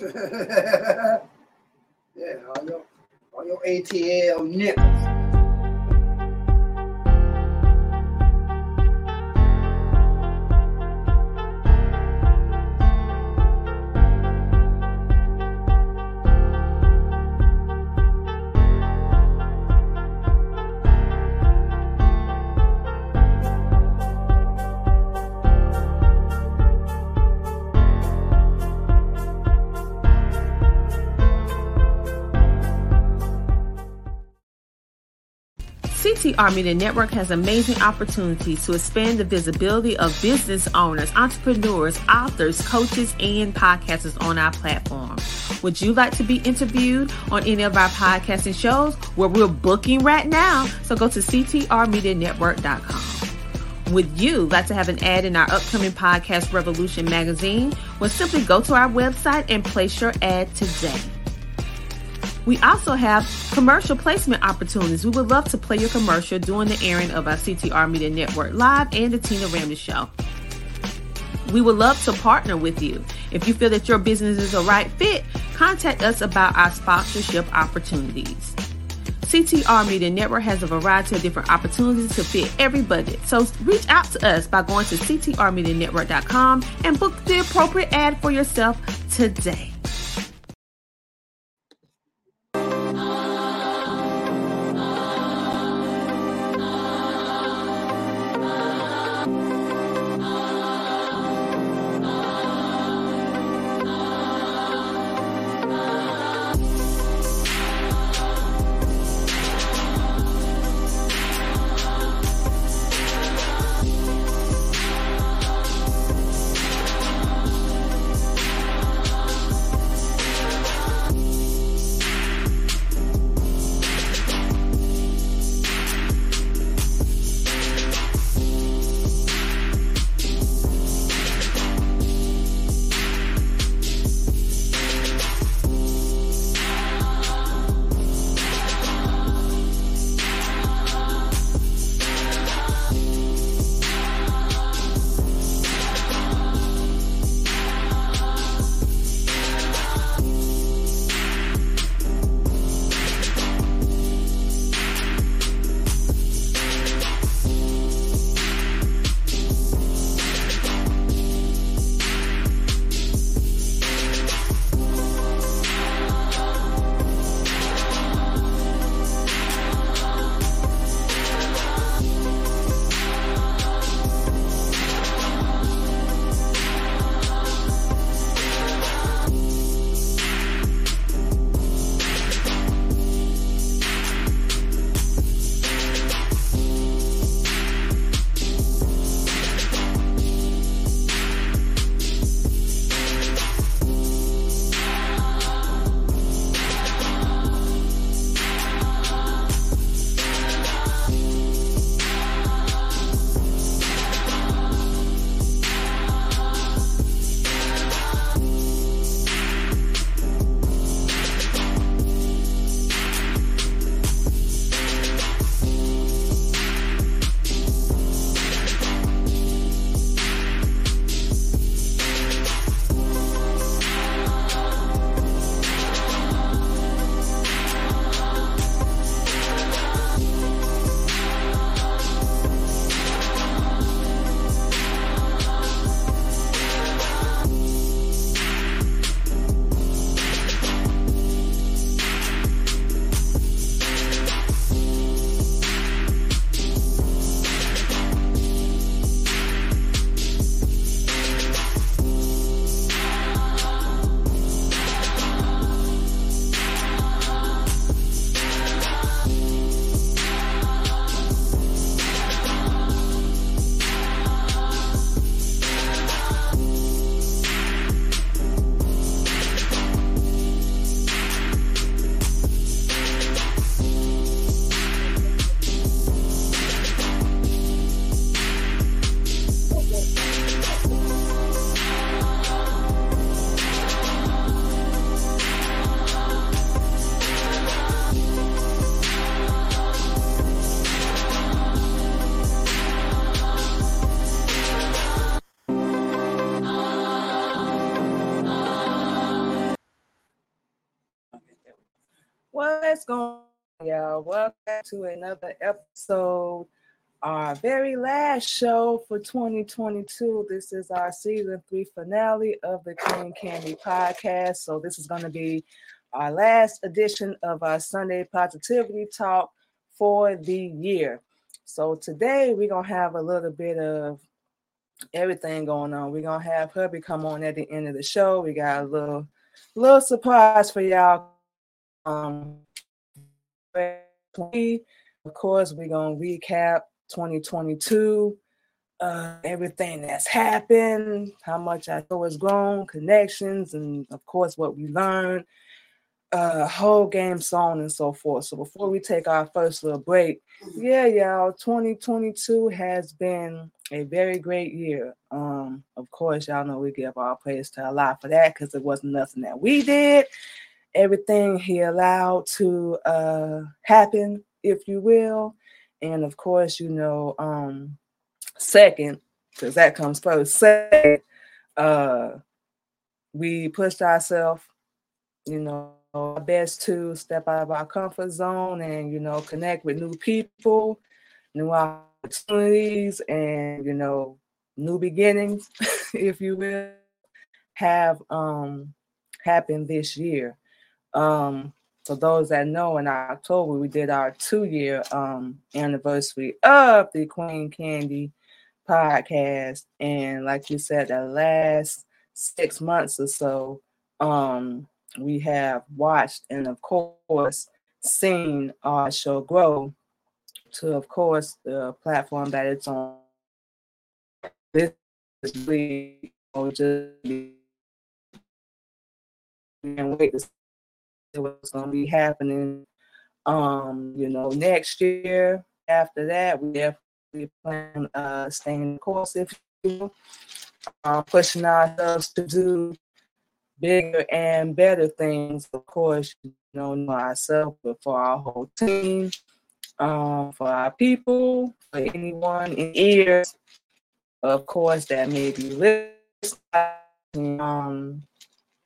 yeah, all your, all your ATL nipples. CTR Media Network has amazing opportunities to expand the visibility of business owners, entrepreneurs, authors, coaches, and podcasters on our platform. Would you like to be interviewed on any of our podcasting shows where we're booking right now? So go to ctrmedianetwork.com. Would you like to have an ad in our upcoming podcast Revolution magazine? Well, simply go to our website and place your ad today. We also have commercial placement opportunities. We would love to play your commercial during the airing of our CTR Media Network Live and the Tina Ramsey Show. We would love to partner with you. If you feel that your business is a right fit, contact us about our sponsorship opportunities. CTR Media Network has a variety of different opportunities to fit every budget. So reach out to us by going to ctrmedianetwork.com and book the appropriate ad for yourself today. To another episode, our very last show for 2022. This is our season three finale of the Queen Candy podcast. So, this is going to be our last edition of our Sunday Positivity Talk for the year. So, today we're going to have a little bit of everything going on. We're going to have hubby come on at the end of the show. We got a little little surprise for y'all. Um, of course, we're gonna recap 2022, uh, everything that's happened, how much I know has grown, connections, and of course what we learned, uh, whole game, so on and so forth. So before we take our first little break, yeah, y'all, 2022 has been a very great year. Um, of course, y'all know we give our praise to Allah for that because it wasn't nothing that we did. Everything He allowed to uh, happen, if you will, and of course, you know, um, second, because that comes first. Second, uh, we pushed ourselves, you know, our best to step out of our comfort zone and you know connect with new people, new opportunities, and you know new beginnings, if you will, have um happened this year. Um, for those that know, in October we did our two-year um anniversary of the Queen Candy podcast, and like you said, the last six months or so, um, we have watched and of course seen our show grow to of course the platform that it's on. This is really just and wait to what's going to be happening um you know next year after that we definitely plan uh staying the course if you uh, pushing ourselves to do bigger and better things, of course, you know, myself, but for our whole team, um, for our people, for anyone in ears, of course, that may be listening. Um,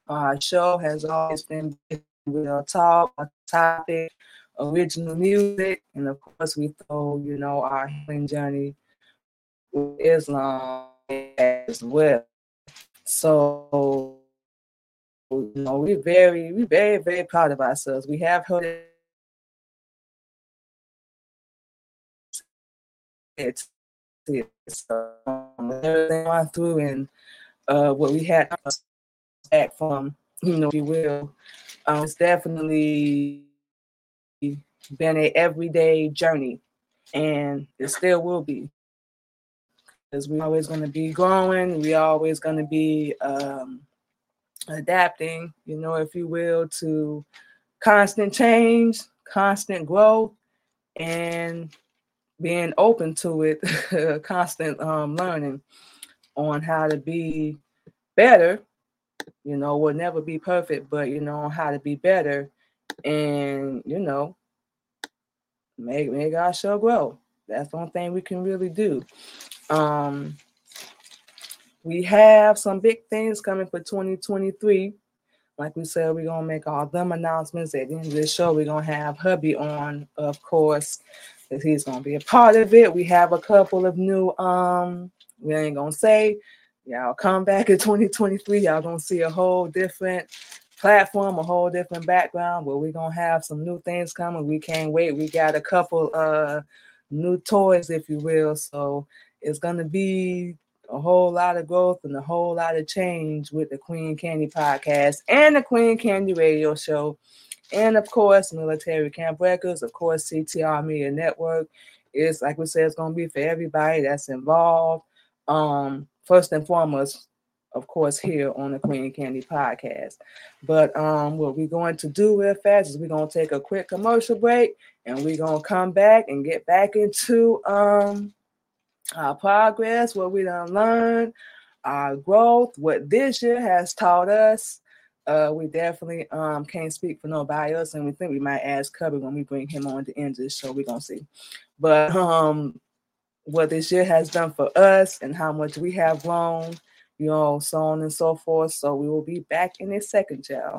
our show has always been real talk, a topic, original music, and of course, we throw, you know, our healing journey with Islam as well. So you know, we're very, we're very, very proud of ourselves. We have heard it, um, everything went through and uh, what we had back from, you know, if you will, um, it's definitely been a everyday journey, and it still will be. Because we're always going to be growing. We're always going to be um, adapting, you know, if you will, to constant change, constant growth, and being open to it, constant um, learning on how to be better. You know, we'll never be perfect, but you know how to be better, and you know, make make our show grow. That's the only thing we can really do. Um, we have some big things coming for 2023. Like we said, we're gonna make all them announcements at the end of the show. We're gonna have hubby on, of course, because he's gonna be a part of it. We have a couple of new um, we ain't gonna say, y'all come back in 2023, y'all gonna see a whole different platform, a whole different background, but we're gonna have some new things coming. We can't wait. We got a couple uh new toys, if you will. So it's gonna be a whole lot of growth and a whole lot of change with the Queen Candy podcast and the Queen Candy radio show. And of course, Military Camp Records, of course, CTR Media Network. It's like we said, it's to be for everybody that's involved. Um, first and foremost, of course, here on the Queen Candy podcast. But um, what we're going to do real fast is we're going to take a quick commercial break and we're going to come back and get back into um, our progress, what we done learned, our growth, what this year has taught us. Uh, we definitely um, can't speak for nobody else, and we think we might ask Cubby when we bring him on to end this show. We're gonna see, but um, what this year has done for us and how much we have grown, you know, so on and so forth. So we will be back in a second, y'all.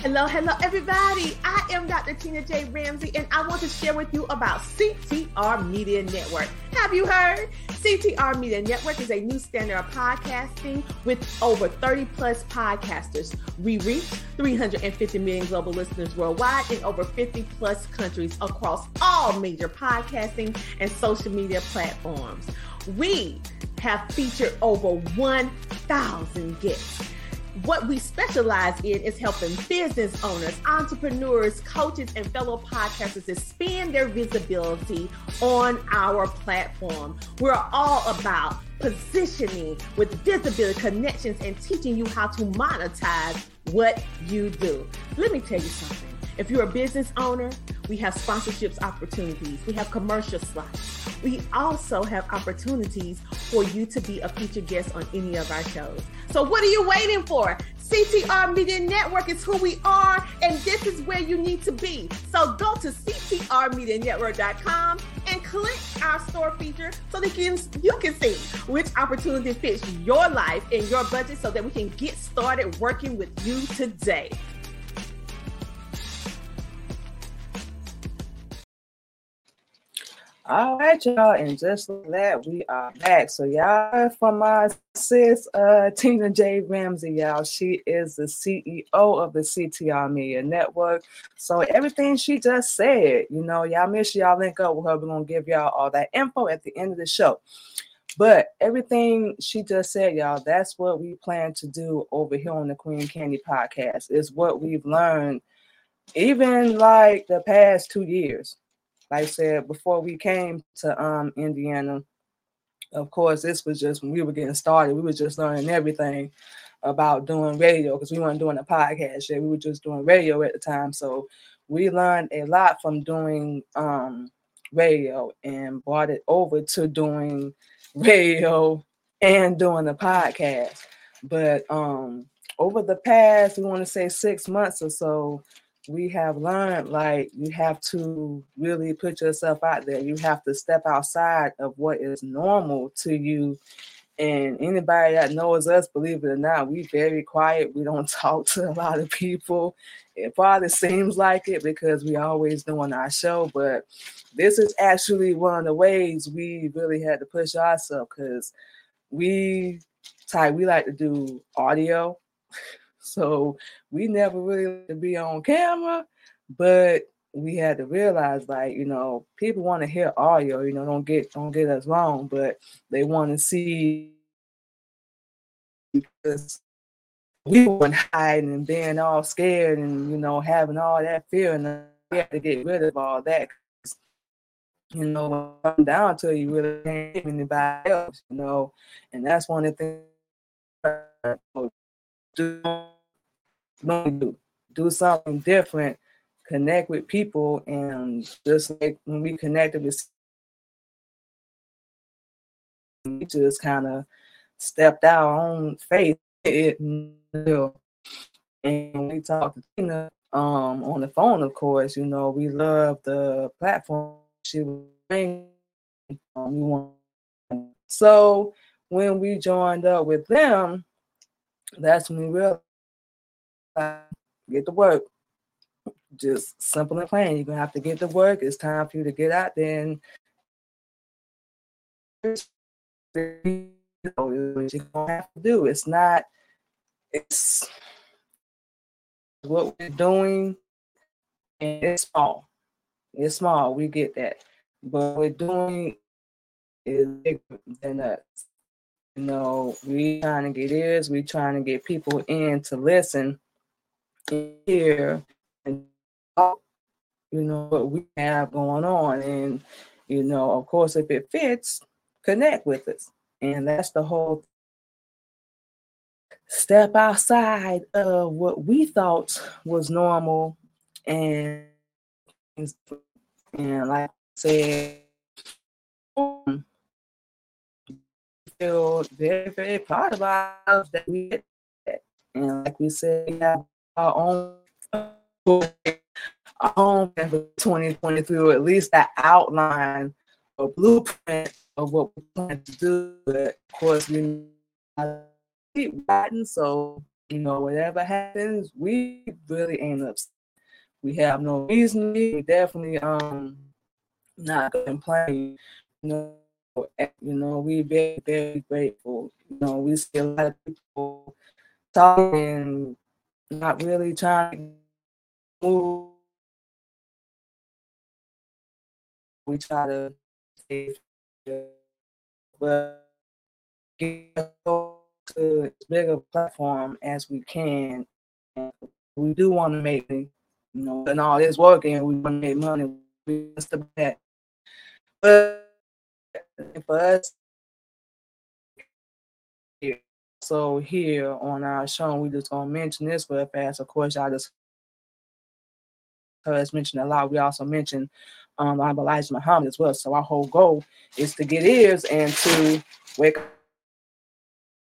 Hello, hello, everybody. I am Dr. Tina J. Ramsey, and I want to share with you about CTR Media Network. Have you heard? CTR Media Network is a new standard of podcasting with over 30 plus podcasters. We reach 350 million global listeners worldwide in over 50 plus countries across all major podcasting and social media platforms. We have featured over 1,000 guests what we specialize in is helping business owners, entrepreneurs, coaches, and fellow podcasters expand their visibility on our platform. We're all about positioning with visibility, connections, and teaching you how to monetize what you do. Let me tell you something. If you're a business owner, we have sponsorships opportunities. We have commercial slots. We also have opportunities for you to be a featured guest on any of our shows. So what are you waiting for? CTR Media Network is who we are, and this is where you need to be. So go to ctrmedianetwork.com and click our store feature so that you can, you can see which opportunity fits your life and your budget so that we can get started working with you today. All right, y'all, and just like that, we are back. So, y'all, for my sis, uh, Tina J. Ramsey, y'all, she is the CEO of the CTR Media Network. So, everything she just said, you know, y'all make sure y'all link up with her. We're gonna give y'all all that info at the end of the show. But everything she just said, y'all, that's what we plan to do over here on the Queen Candy podcast. Is what we've learned, even like the past two years like I said before we came to um Indiana, of course, this was just when we were getting started. We were just learning everything about doing radio because we weren't doing a podcast yet. We were just doing radio at the time. So we learned a lot from doing um radio and brought it over to doing radio and doing the podcast. But um over the past, we want to say six months or so, we have learned like you have to really put yourself out there. You have to step outside of what is normal to you. And anybody that knows us, believe it or not, we very quiet. We don't talk to a lot of people. It probably seems like it because we always doing our show, but this is actually one of the ways we really had to push ourselves because we type we like to do audio so we never really to be on camera, but we had to realize like, you know, people want to hear audio, you know, don't get don't get us wrong, but they want to see because we weren't hiding and being all scared and you know having all that fear and we had to get rid of all that you know come down to you really can't anybody else you know and that's one of the things uh, do do something different connect with people and just like when we connected with we just kind of stepped out on faith it and we talked to Tina um on the phone of course you know we love the platform she was um, so when we joined up with them that's when we realized get to work. Just simple and plain. You're gonna have to get to work. It's time for you to get out there and you know, you're gonna have to do. It's not it's what we're doing and it's small. It's small, we get that. But we're doing is bigger than us. You know, we trying to get ears, we trying to get people in to listen here and you know, what we have going on. And, you know, of course, if it fits, connect with us. And that's the whole step outside of what we thought was normal and and like I said feel very very proud of that we did and like we said we have our own our own for 2023, or at least that outline or blueprint of what we plan to do. But of course, we keep writing, so You know, whatever happens, we really ain't upset. We have no reason. We definitely um not complaining. You know, you know, we very, very grateful. You know, we see a lot of people talking, not really trying to move. We try to but get to as big a platform as we can. We do want to make, you know, and all this working, we want to make money. We that. But for us, so here on our show, we just gonna mention this real fast. Of course, I just has mentioned a lot. We also mentioned um, Elijah Muhammad as well. So our whole goal is to get ears and to wake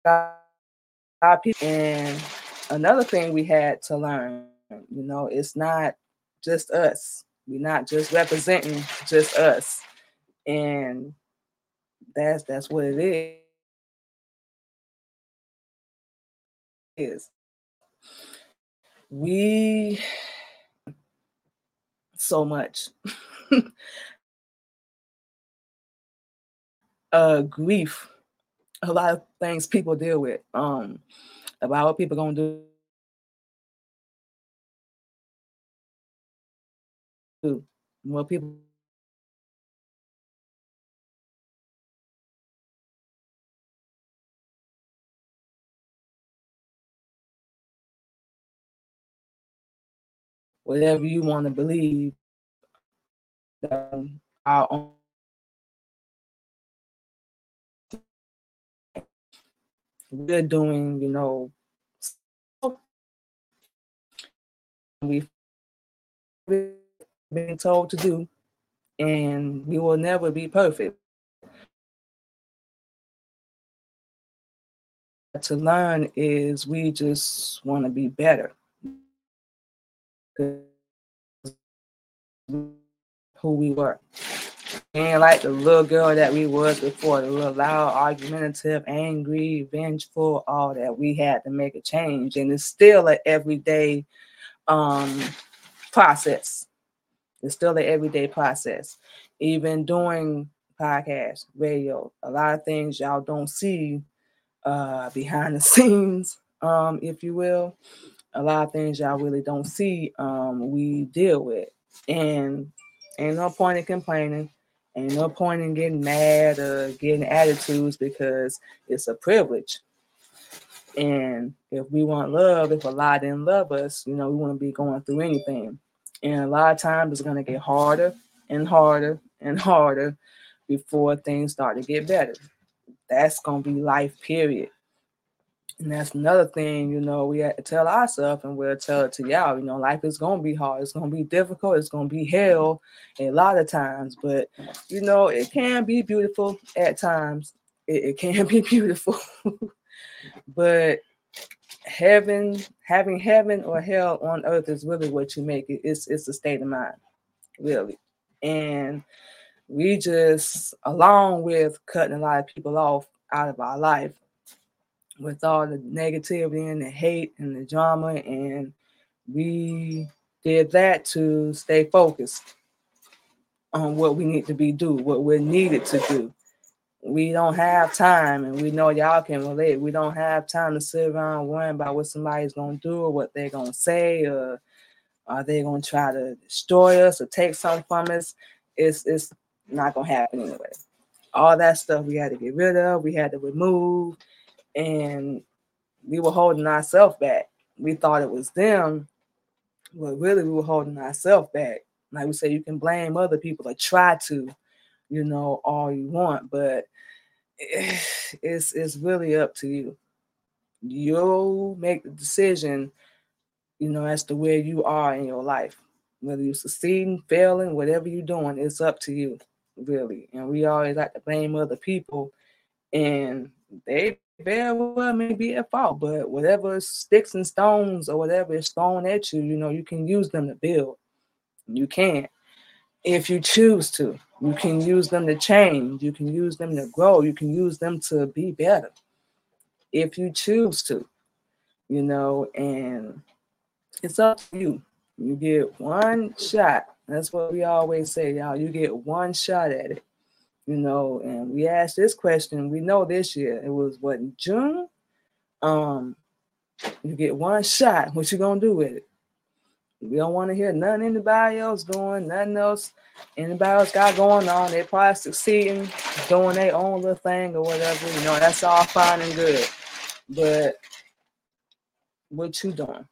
up people. And another thing we had to learn, you know, it's not just us. We're not just representing just us. And that's that's what it is. Is we so much uh grief a lot of things people deal with um about what people gonna do what people whatever you want to believe um, our own we're doing, you know, we've been told to do, and we will never be perfect. To learn is we just want to be better who we were. And like the little girl that we was before, the little loud, argumentative, angry, vengeful, all that. We had to make a change. And it's still an everyday um process. It's still an everyday process. Even doing podcast, radio, a lot of things y'all don't see uh behind the scenes, um, if you will. A lot of things y'all really don't see um we deal with. And Ain't no point in complaining. Ain't no point in getting mad or getting attitudes because it's a privilege. And if we want love, if Allah didn't love us, you know, we wouldn't be going through anything. And a lot of times it's going to get harder and harder and harder before things start to get better. That's going to be life, period. And that's another thing, you know, we have to tell ourselves and we'll tell it to y'all, you know, life is gonna be hard, it's gonna be difficult, it's gonna be hell a lot of times, but you know, it can be beautiful at times. It, it can be beautiful. but heaven, having heaven or hell on earth is really what you make it. It's it's a state of mind, really. And we just, along with cutting a lot of people off out of our life, with all the negativity and the hate and the drama. And we did that to stay focused on what we need to be do, what we're needed to do. We don't have time, and we know y'all can relate. We don't have time to sit around worrying about what somebody's gonna do or what they're gonna say, or are they gonna try to destroy us or take something from us. It's it's not gonna happen anyway. All that stuff we had to get rid of, we had to remove, and we were holding ourselves back. We thought it was them, but really we were holding ourselves back. Like we say, you can blame other people or try to, you know, all you want, but it's it's really up to you. You'll make the decision, you know, as to where you are in your life. Whether you're succeeding, failing, whatever you're doing, it's up to you, really. And we always like to blame other people, and they very well may be at fault, but whatever sticks and stones or whatever is thrown at you, you know, you can use them to build. You can. If you choose to, you can use them to change. You can use them to grow. You can use them to be better. If you choose to. you know, and it's up to you. You get one shot. That's what we always say, y'all. You get one shot at it, you know. And we asked this question. We know this year it was what in June. Um, you get one shot. What you gonna do with it? We don't want to hear nothing anybody else doing, nothing else anybody else got going on. They probably succeeding, doing their own little thing or whatever. You know, that's all fine and good. But what you doing?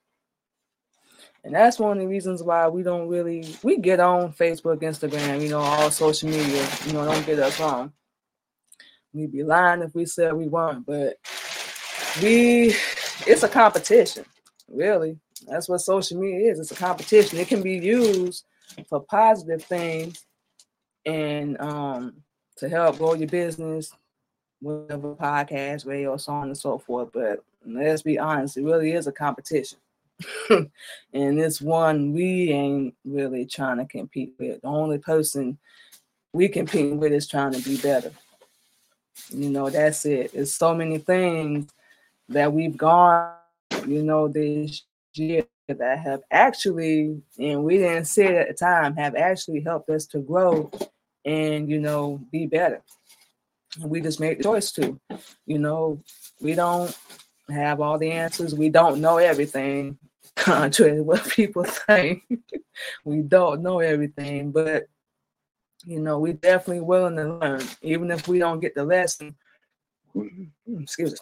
And that's one of the reasons why we don't really we get on Facebook, Instagram, you know, all social media. You know, don't get us wrong. We'd be lying if we said we weren't, but we it's a competition, really. That's what social media is. It's a competition. It can be used for positive things and um to help grow your business, whatever podcast, radio, so on and so forth. But let's be honest, it really is a competition. And this one we ain't really trying to compete with. The only person we compete with is trying to be better. You know, that's it. It's so many things that we've gone, you know, this year that have actually, and we didn't say it at the time, have actually helped us to grow and you know be better. We just made the choice to, you know, we don't have all the answers. We don't know everything, contrary to what people think. we don't know everything, but you know, we're definitely willing to learn, even if we don't get the lesson. Excuse me.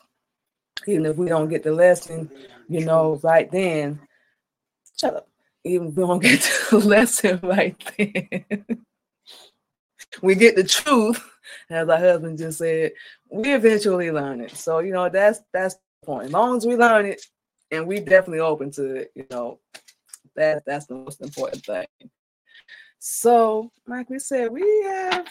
Even if we don't get the lesson, you know, right then, shut up. Even if we don't get the lesson right then, we get the truth, as our husband just said, we eventually learn it. So, you know, that's that's the point. As long as we learn it and we definitely open to you know, that that's the most important thing. So, like we said, we have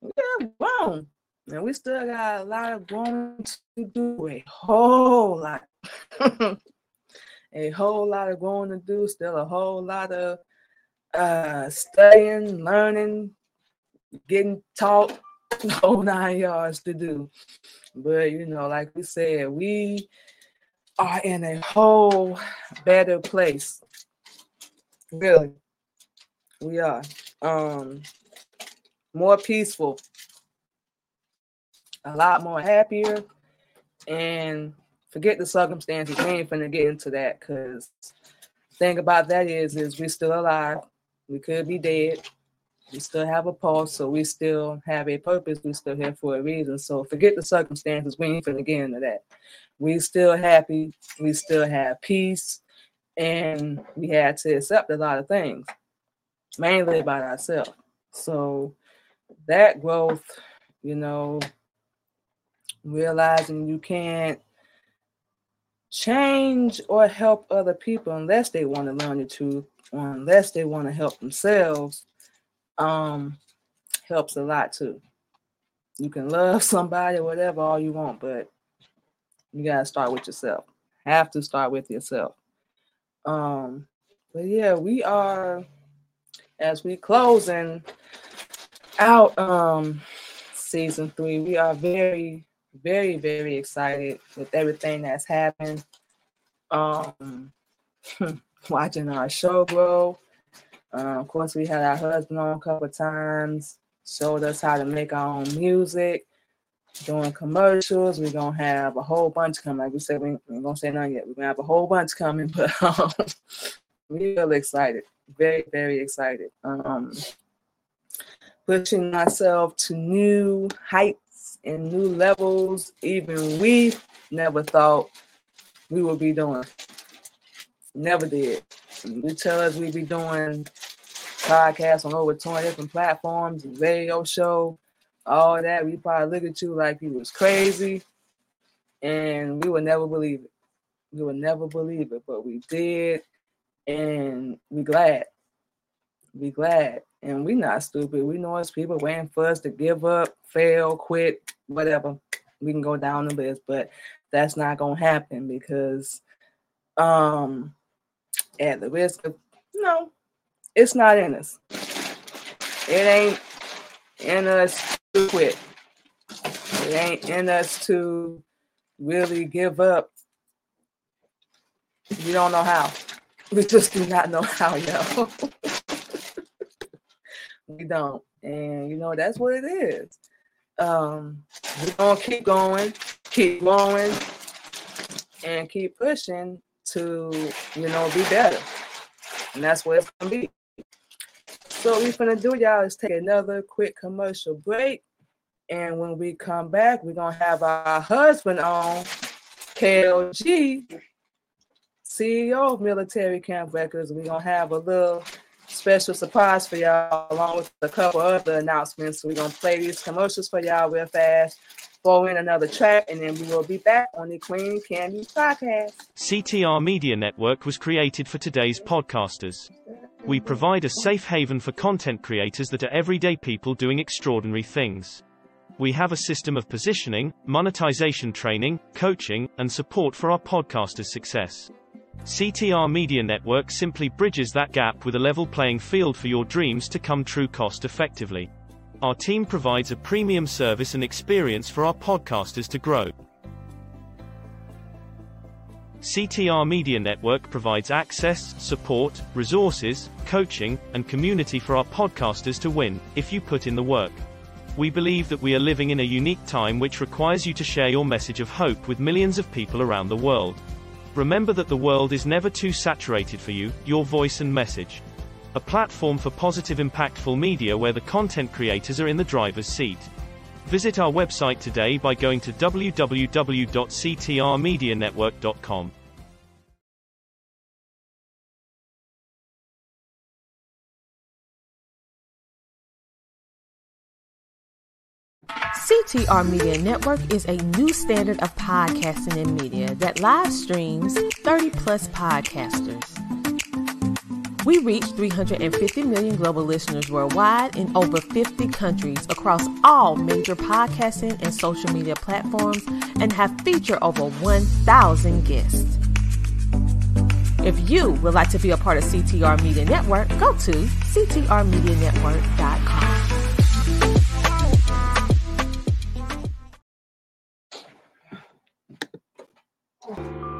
we have grown, and we still got a lot of growing to do. A whole lot, a whole lot of growing to do. Still a whole lot of uh, studying, learning, getting taught, whole nine yards to do. But you know, like we said, we are in a whole better place. Really. We are. Um more peaceful, a lot more happier, and forget the circumstances. We ain't finna get into that because thing about that is is we still alive. We could be dead. We still have a pulse, so we still have a purpose. We still here for a reason. So forget the circumstances. We ain't finna get into that. We still happy. We still have peace, and we had to accept a lot of things, mainly about ourselves. So that growth, you know, realizing you can't change or help other people unless they want to learn the truth unless they want to help themselves um helps a lot too you can love somebody whatever all you want but you got to start with yourself. Have to start with yourself. Um but yeah we are as we closing out um season three we are very very very excited with everything that's happened. Um watching our show grow. Uh, of course we had our husband on a couple times showed us how to make our own music doing commercials. We're gonna have a whole bunch coming. Like we said we ain't gonna say none yet. We're gonna have a whole bunch coming but um, really excited. Very very excited. Um pushing myself to new heights and new levels even we never thought we would be doing. Never did. We tell us we'd be doing podcasts on over 20 different platforms radio show all that we probably look at you like you was crazy and we would never believe it we would never believe it but we did and we glad we glad and we not stupid. We know it's people waiting for us to give up, fail, quit, whatever. We can go down the list, but that's not gonna happen because um at the risk of no, it's not in us. It ain't in us quit. It ain't in us to really give up We don't know how. We just do not know how, yo. we don't. And you know, that's what it is. Um, we're gonna keep going, keep going, and keep pushing to, you know, be better. And that's what it's gonna be. So what we're gonna do, y'all, is take another quick commercial break. And when we come back, we're gonna have our husband on, KLG, CEO of Military Camp Records. We're gonna have a little special surprise for y'all, along with a couple other announcements. So we're gonna play these commercials for y'all real fast, throw in another track, and then we will be back on the Queen Candy podcast. CTR Media Network was created for today's podcasters. We provide a safe haven for content creators that are everyday people doing extraordinary things. We have a system of positioning, monetization training, coaching, and support for our podcasters' success. CTR Media Network simply bridges that gap with a level playing field for your dreams to come true cost effectively. Our team provides a premium service and experience for our podcasters to grow. CTR Media Network provides access, support, resources, coaching, and community for our podcasters to win, if you put in the work. We believe that we are living in a unique time which requires you to share your message of hope with millions of people around the world. Remember that the world is never too saturated for you, your voice and message. A platform for positive impactful media where the content creators are in the driver's seat. Visit our website today by going to www.ctrmedianetwork.com. CTR Media Network is a new standard of podcasting and media that live streams 30 plus podcasters. We reach 350 million global listeners worldwide in over 50 countries across all major podcasting and social media platforms and have featured over 1,000 guests. If you would like to be a part of CTR Media Network, go to ctrmedianetwork.com.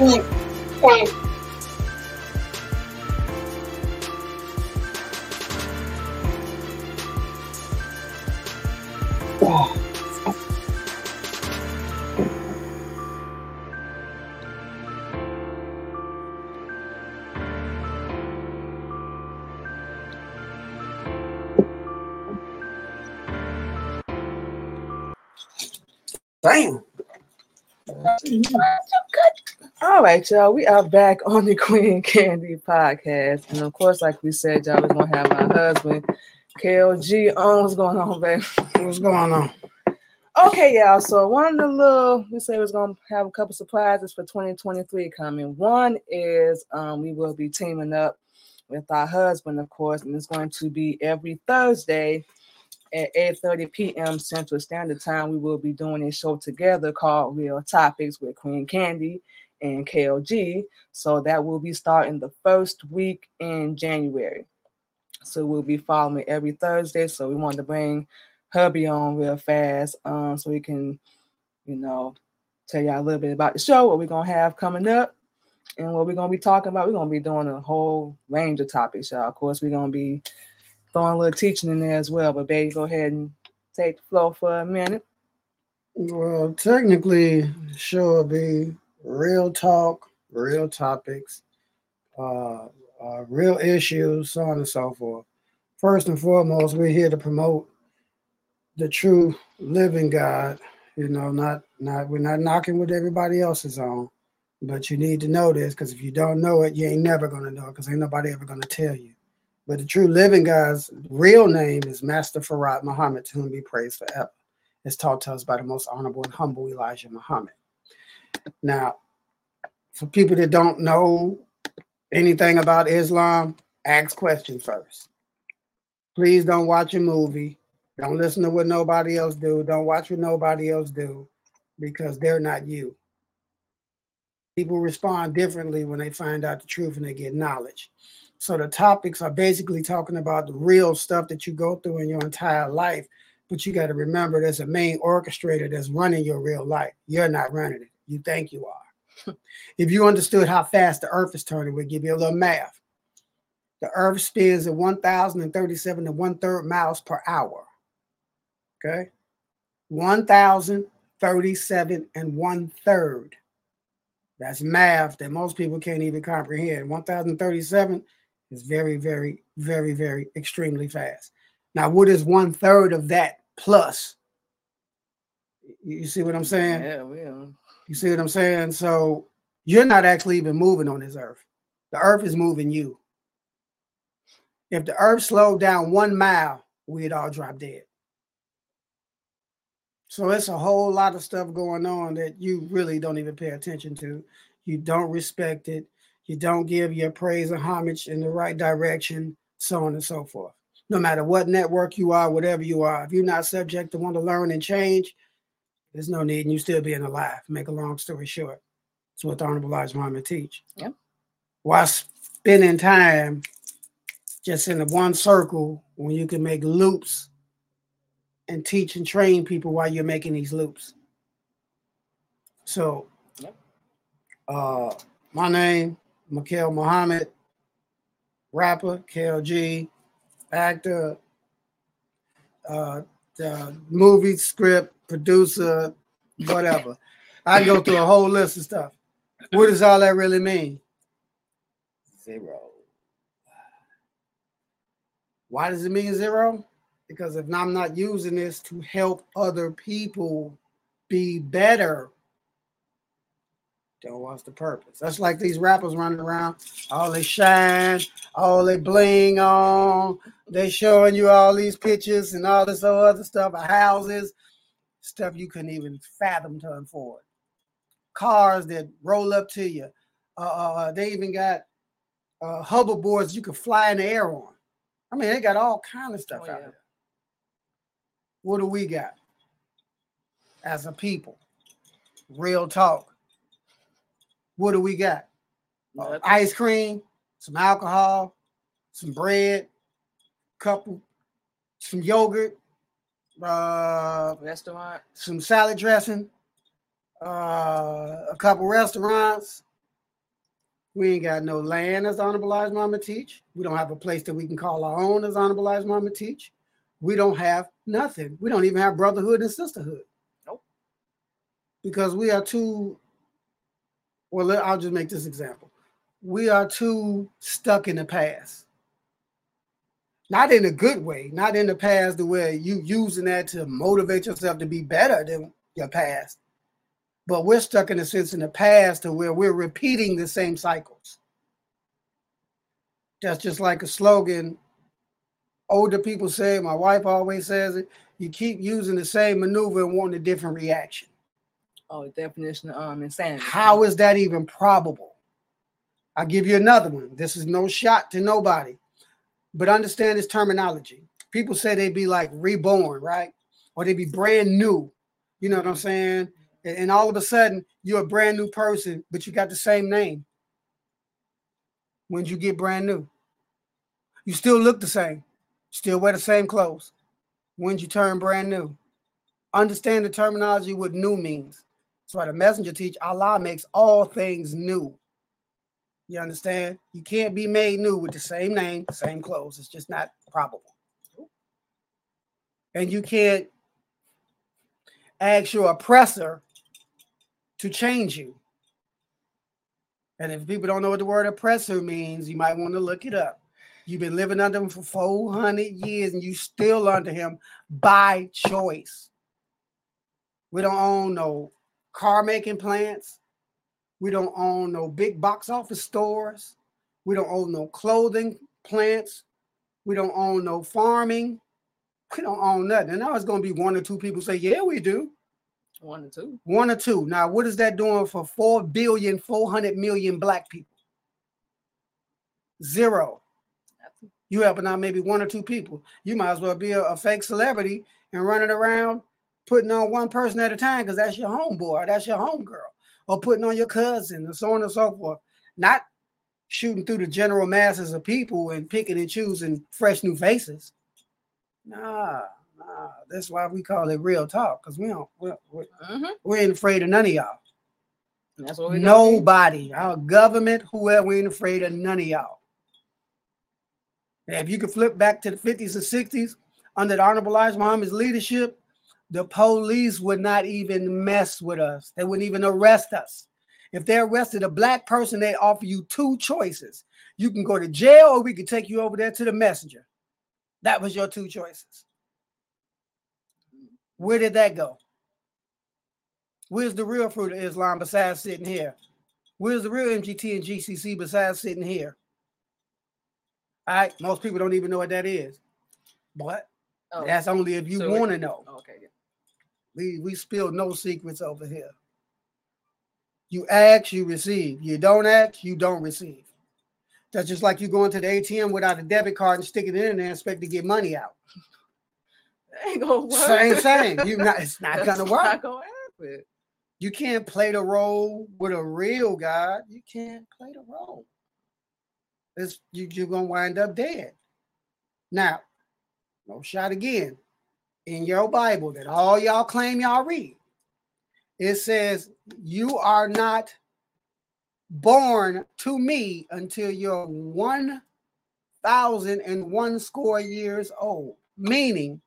Thanks. Damn. All right, y'all. We are back on the Queen Candy podcast. And of course, like we said, y'all, we're gonna have my husband, KLG on. What's going on, babe? What's going on? Okay, y'all. So one of the little we say we're gonna have a couple surprises for 2023 coming. One is um we will be teaming up with our husband, of course, and it's going to be every Thursday at 8:30 p.m. Central Standard Time. We will be doing a show together called Real Topics with Queen Candy and KLG. So that will be starting the first week in January. So we'll be following every Thursday. So we wanted to bring hubby on real fast um, so we can, you know, tell y'all a little bit about the show, what we're gonna have coming up, and what we're gonna be talking about. We're gonna be doing a whole range of topics, y'all. Of course, we're gonna be throwing a little teaching in there as well. But baby, go ahead and take the floor for a minute. Well, technically, sure be real talk, real topics, uh, uh, real issues, so on and so forth. First and foremost, we're here to promote the true living God. You know, not not we're not knocking what everybody else is on, but you need to know this because if you don't know it, you ain't never gonna know it because ain't nobody ever gonna tell you. But the true living God's real name is Master Farad Muhammad, to whom be praised forever. It's taught to us by the most honorable and humble Elijah Muhammad. Now, for people that don't know anything about Islam, ask questions first. Please don't watch a movie. Don't listen to what nobody else do. Don't watch what nobody else do because they're not you. People respond differently when they find out the truth and they get knowledge. So the topics are basically talking about the real stuff that you go through in your entire life. But you got to remember there's a main orchestrator that's running your real life. You're not running it. You think you are. if you understood how fast the earth is turning, we'll give you a little math. The earth spins at 1,037 and one third miles per hour. Okay. 1,037 and one third. That's math that most people can't even comprehend. 1,037 is very, very, very, very extremely fast. Now, what is one third of that plus? You see what I'm saying? Yeah, we are. You see what I'm saying? So you're not actually even moving on this earth. The earth is moving you. If the earth slowed down one mile, we'd all drop dead. So it's a whole lot of stuff going on that you really don't even pay attention to. You don't respect it. You don't give your praise and homage in the right direction, so on and so forth. No matter what network you are, whatever you are, if you're not subject to want to learn and change, there's no need in you still being alive. Make a long story short. It's what the Honorable Elijah Muhammad teach. Yep. Why spending time just in the one circle when you can make loops and teach and train people while you're making these loops. So, Yep. uh, my name, Mikhail Muhammad, rapper, KLG, actor, uh, the movie script, producer, whatever. I go through a whole list of stuff. What does all that really mean? Zero. Why does it mean zero? Because if I'm not using this to help other people be better, then what's the purpose? That's like these rappers running around, all they shine, all they bling on, they showing you all these pictures and all this other stuff of houses, stuff you couldn't even fathom to afford. Cars that roll up to you. Uh, uh, they even got uh, hoverboards you can fly in the air on. I mean, they got all kind of stuff Oh, out yeah. there. What do we got as a people? Real talk. What do we got? Uh, Nothing. ice cream, some alcohol, some bread, couple, some yogurt, uh, Restaurant. some salad dressing, uh, a couple restaurants, We ain't got no land, as Honorable Elijah Muhammad teach. We don't have a place that we can call our own, as Honorable Elijah Muhammad teach. We don't have nothing. We don't even have brotherhood and sisterhood. Nope. Because we are too. Well, I'll just make this example. We are too stuck in the past. Not in a good way, not in the past the way you using that to motivate yourself to be better than your past. But we're stuck in a sense in the past to where we're repeating the same cycles. That's just like a slogan older people say, my wife always says it, you keep using the same maneuver and want a different reaction. Oh, definition of um insanity. How is that even probable? I'll give you another one. This is no shot to nobody, but understand this terminology. People say they'd be like reborn, right? Or they'd be brand new. You know what I'm saying? And, and all of a sudden, you're a brand new person, but you got the same name. When you get brand new, you still look the same, still wear the same clothes. When you turn brand new, understand the terminology what new means. Why the messenger teach Allah makes all things new. You understand? You can't be made new with the same name, same clothes. It's just not probable. And you can't ask your oppressor to change you. And if people don't know what the word oppressor means, you might want to look it up. You've been living under him for 400 years and you still under him by choice. We don't own no car making plants. We don't own no big box office stores. We don't own no clothing plants. We don't own no farming. We don't own nothing. And now it's going to be one or two people say, yeah, we do. One or two. One or two. Now, what is that doing for 4 billion, 400 million black people? Zero. You helping out maybe one or two people. You might as well be a, a fake celebrity and running around putting on one person at a time because that's your homeboy, that's your homegirl, or putting on your cousin, and so on and so forth. Not shooting through the general masses of people and picking and choosing fresh new faces. Nah, nah. That's why we call it real talk because we don't. We're, we're, Mm-hmm. we ain't afraid of none of y'all. That's what we. Nobody, our government, whoever, we ain't afraid of none of y'all. And if you could flip back to the 50s and 60s under the Honorable Elijah Muhammad's leadership, the police would not even mess with us. They wouldn't even arrest us. If they arrested a black person, they offer you two choices. You can go to jail or we could take you over there to the messenger. That was your two choices. Where did that go? Where's the real fruit of Islam besides sitting here? Where's the real MGT and GCC besides sitting here? All right, most people don't even know what that is, but Oh, that's only if you so want to know. okay. yeah. We we spill no secrets over here. You ask, you receive. You don't ask, you don't receive. That's just like you going to the ATM without a debit card and sticking it in there and expect to get money out. It ain't gonna work. Same thing. You not it's not gonna work. Not gonna happen. You can't play the role with a real God. You can't play the role. It's you, you're gonna wind up dead. Now, no shot again. In your Bible that all y'all claim y'all read, it says you are not born to me until you're one thousand and one score years old. Meaning,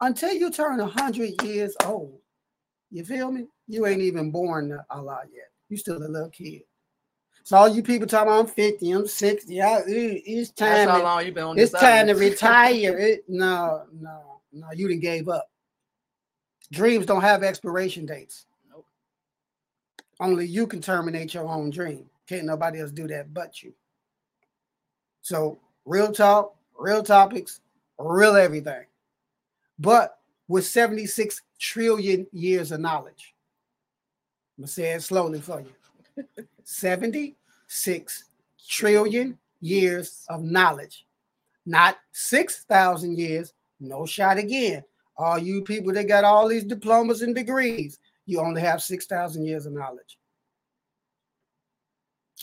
until you turn a hundred years old. You feel me? You ain't even born to Allah yet. You still a little kid. So all you people talking about I'm 50, I'm 60. I, it- it's That's time. how long you been on this it's time to retire. It no, no, no, you didn't gave up. Dreams don't have expiration dates. Nope. Only you can terminate your own dream. Can't nobody else do that but you. So real talk, real topics, real everything. But with 76 trillion years of knowledge. I'm gonna say it slowly for you. 76 trillion years of knowledge. Not 6,000 years, no shot again. All you people that got all these diplomas and degrees, you only have 6,000 years of knowledge.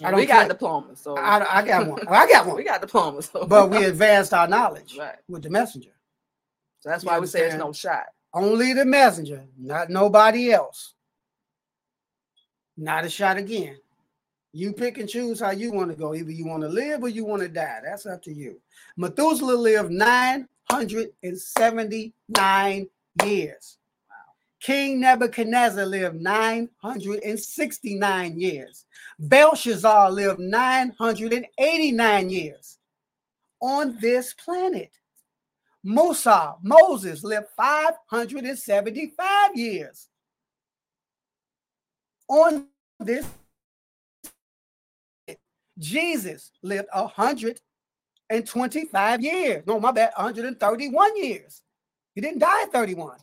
I don't we got care. diplomas, so I, I got one. I got one. we got diplomas. So. But we advanced our knowledge right. with the messenger. So that's You why we say it's no shot. Only the messenger, not nobody else. Not a shot again. You pick and choose how you want to go. Either you want to live or you want to die. That's up to you. Methuselah lived 979 years. King Nebuchadnezzar lived 969 years. Belshazzar lived 989 years on this planet. Musa, Moses, lived 575 years on this. Jesus lived 125 years. No, my bad, 131 years. He didn't die at 31.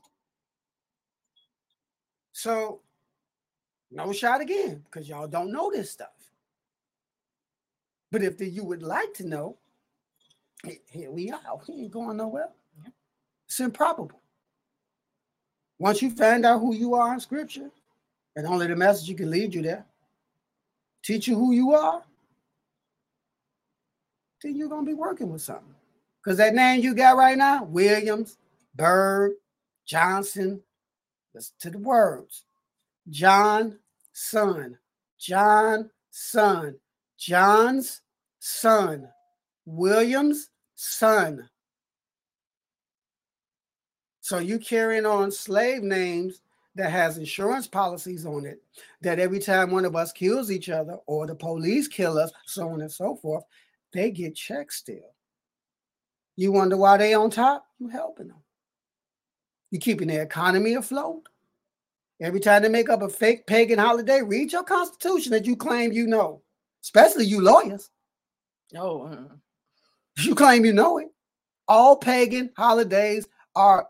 So, no shot again because y'all don't know this stuff. But if the, you would like to know, here we are. We ain't going nowhere. It's improbable. Once you find out who you are in scripture, and only the message you can lead you there, teach you who you are, then you're gonna be working with something. Because that name you got right now, Williams, Bird, Johnson, listen to the words. John, son, John, son, John's son, Williams' son. So you carrying on slave names that has insurance policies on it that every time one of us kills each other or the police kill us, so on and so forth, they get checks still. You wonder why they on top? You helping them. You keeping the economy afloat. Every time they make up a fake pagan holiday, read your constitution that you claim you know, especially you lawyers. Oh, uh, You claim you know it. All pagan holidays are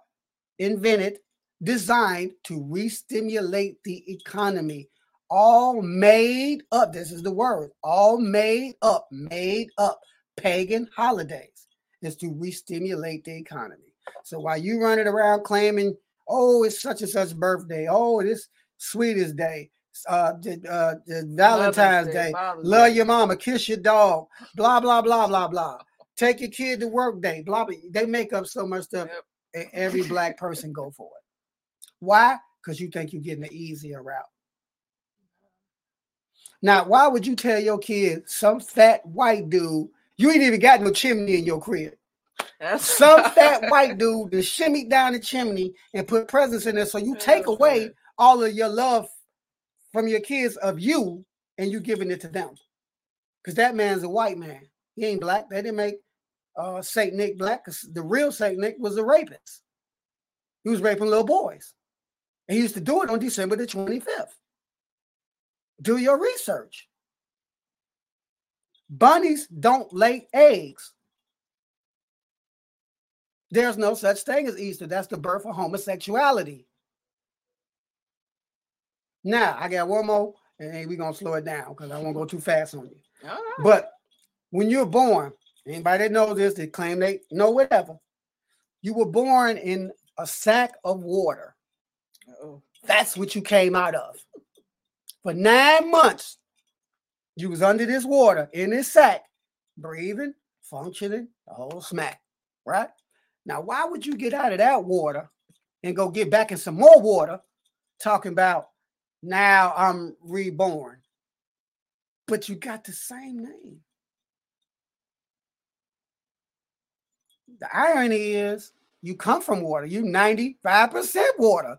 invented, designed to re-stimulate the economy. All made up. This is the word. All made up, made up pagan holidays is to re-stimulate the economy. So while you running around claiming, oh, it's such and such birthday, oh, this sweetest day, uh, the, uh, the Valentine's Mother's Day, love your mama, kiss your dog, blah blah blah blah blah. Take your kid to work day, blah blah. They make up so much stuff. Yep. and Every black person go for it. Why? Because you think you're getting the easier route. Now, why would you tell your kid some fat white dude? You ain't even got no chimney in your crib. That's Some fat white dude to shimmy down the chimney and put presents in there. So you take away all of your love from your kids of you and you giving it to them. Because that man's a white man. He ain't black. They didn't make uh Saint Nick black because the real Saint Nick was a rapist. He was raping little boys. And he used to do it on December the 25th. Do your research. Bunnies don't lay eggs. There's no such thing as Easter. That's the birth of homosexuality. Now, I got one more, and we're going to slow it down because I won't go too fast on you. Right. But when you're born, anybody that knows this, they claim they know whatever. You were born in a sack of water. Oh, That's what you came out of. For nine months, you was under this water in this sack, breathing, functioning, the whole smack, right? Now, why would you get out of that water and go get back in some more water, talking about now I'm reborn? But you got the same name. The irony is you come from water. You 95% water.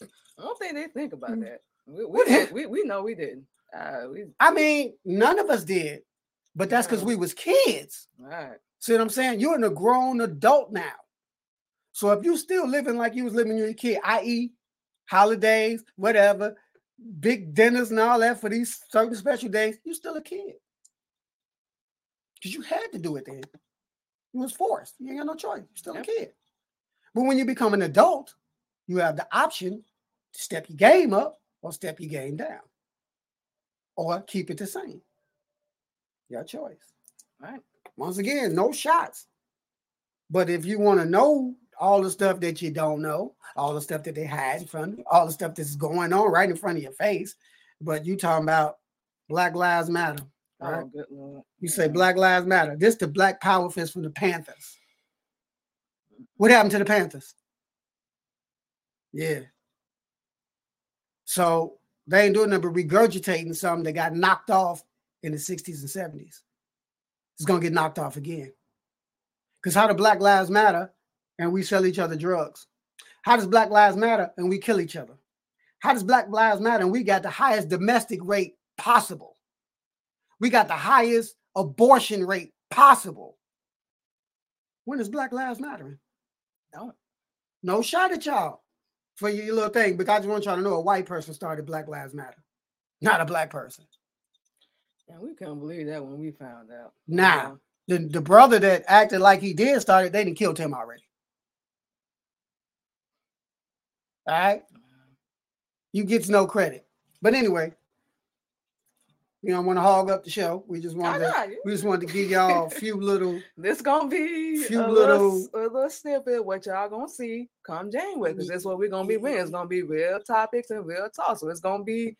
I don't think they think about Mm. that. We, we, did- we, we know we didn't. Uh, we, I mean, none of us did, but that's because we was kids. right. See what I'm saying? You're a grown adult now. So if you still living like you was living when you were a kid, i.e., holidays, whatever, big dinners and all that for these certain special days, you still a kid. Because you had to do it then. You was forced. You ain't got no choice. You're still Yep. a kid. But when you become an adult, you have the option to step your game up or step your game down. Or keep it the same. Your choice. Right. Once again, no shots. But if you want to know all the stuff that you don't know, all the stuff that they hide from you, all the stuff that's going on right in front of your face, but you talking about Black Lives Matter. Oh, Right. good lord. You say Black Lives Matter. This the Black Power Fist from the Panthers. What happened to the Panthers? Yeah. So they ain't doing nothing but regurgitating something that got knocked off in the 60s and 70s. It's to get knocked off again. Because how do Black Lives Matter and we sell each other drugs? How does Black Lives Matter and we kill each other? How does Black Lives Matter and we got the highest domestic rate possible? We got the highest abortion rate possible. When is Black Lives Mattering? No. No shot at y'all for your little thing, because I just want y'all to know a white person started Black Lives Matter, not a black person. And we couldn't believe that when we found out. Nah, the, the brother that acted like he did started, they didn't killed him already. All right. You get no credit. But anyway, you don't want to hog up the show. We just wanted to, we just wanted to give y'all a few little this gonna be few a little- little, a little snippet what y'all gonna see come January because mm. that's what we're gonna be with. It's gonna be real topics and real talk. So it's gonna be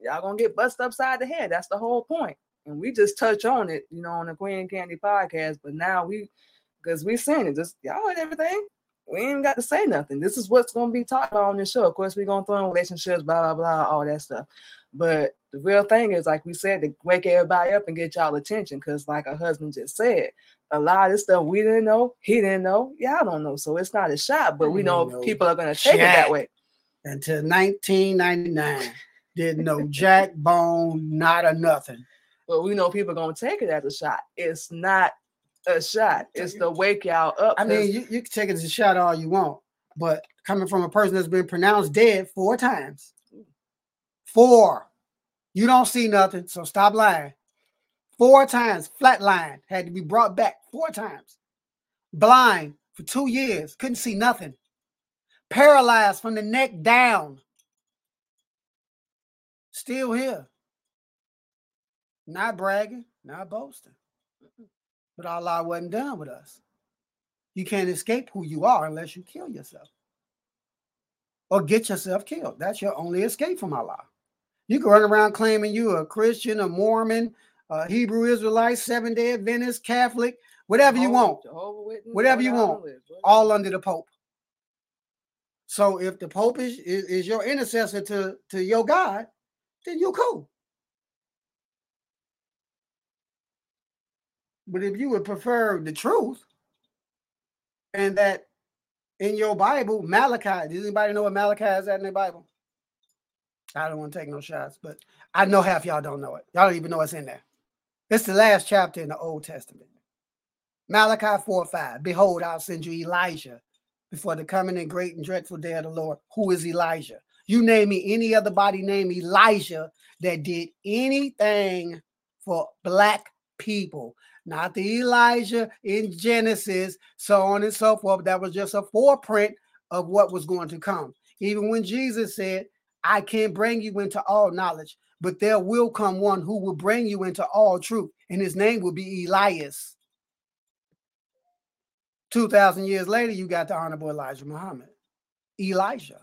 y'all gonna get busted upside the head. That's the whole point. And we just touch on it, you know, on the Queen Candy podcast. But now we because we seen it, just y'all and everything. We ain't got to say nothing. This is what's gonna be talked about on this show. Of course, we're gonna throw in relationships, blah blah blah, all that stuff. But the real thing is, like we said, to wake everybody up and get y'all attention. Because, like her husband just said, a lot of this stuff we didn't know, he didn't know, y'all don't know. So it's not a shot, but we know No people are gonna take it that way. until 1999. Didn't know jack bone, not a nothing. But we know people are gonna take it as a shot. It's not a shot. It's to wake y'all up. I mean, you, you can take it as a shot all you want, but coming from a person that's been pronounced dead four times, four, you don't see nothing, so stop lying. Four times, flatline, had to be brought back four times. Blind for two years, couldn't see nothing. Paralyzed from the neck down. Still here. Not bragging, not boasting. But Allah wasn't done with us. You can't escape who you are unless you kill yourself or get yourself killed. That's your only escape from Allah. You can run around claiming you're a Christian, a Mormon, a Hebrew Israelite, Seven Day Adventist, Catholic, whatever you want, Witness, Whatever you want. all under the Pope. So if the Pope is, is, is your intercessor to, to your God, then you're cool. But if you would prefer the truth and that in your Bible, Malachi, does anybody know what Malachi is at in the Bible? I don't want to take no shots, but I know half y'all don't know it. Y'all don't even know what's in there. It's the last chapter in the Old Testament. Malachi 4 5. Behold, I'll send you Elijah before the coming and great and dreadful day of the Lord. Who is Elijah? You name me any other body named Elijah that did anything for black people. Not the Elijah in Genesis, so on and so forth. That was just a foreprint of what was going to come. Even when Jesus said, I can't bring you into all knowledge, but there will come one who will bring you into all truth, and his name will be Elias. 2,000 years later, you got the Honorable Elijah Muhammad, Elijah.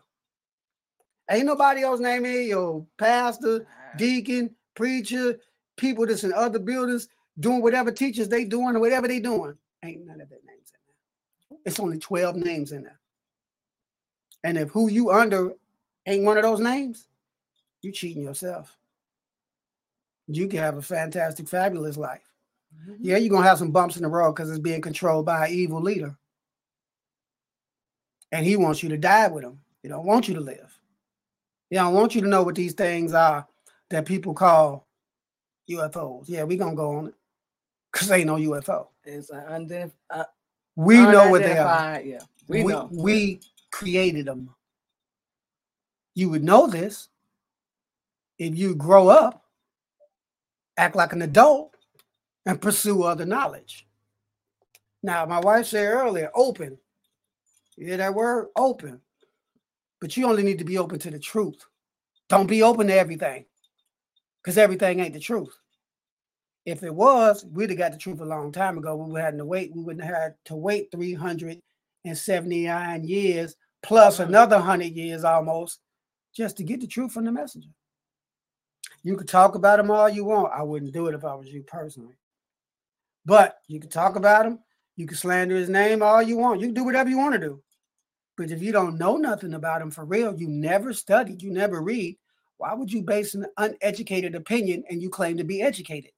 Ain't nobody else named here, your pastor, deacon, preacher, people that's in other buildings doing whatever teachers they doing or whatever they doing. Ain't none of that names in there. It's only 12 names in there. And if who you under ain't one of those names, You're cheating yourself. You can have a fantastic, fabulous life. Mhm. Yeah, you're gonna have some bumps in the road because it's being controlled by an evil leader. And he wants you to die with him. He don't want you to live. He don't want you to know what these things are that people call UFOs. Yeah, we're gonna go on it. Cause ain't no UFO. It's an undef- uh, We know what they are. Yeah, we, we, know. we created them. You would know this if you grow up, act like an adult, and pursue other knowledge. Now, my wife said earlier, open. You hear that word? Open. But you only need to be open to the truth. Don't be open to everything. Because everything ain't the truth. If it was, we'd have got the truth a long time ago. We would have to wait. We wouldn't have had to wait 379 years plus another 100 years almost just to get the truth from the messenger. You could talk about him all you want. I wouldn't do it if I was you personally. But you can talk about him. You can slander his name all you want. You can do whatever you want to do. But if you don't know nothing about him for real, you never studied, you never read, why would you base an uneducated opinion and you claim to be educated?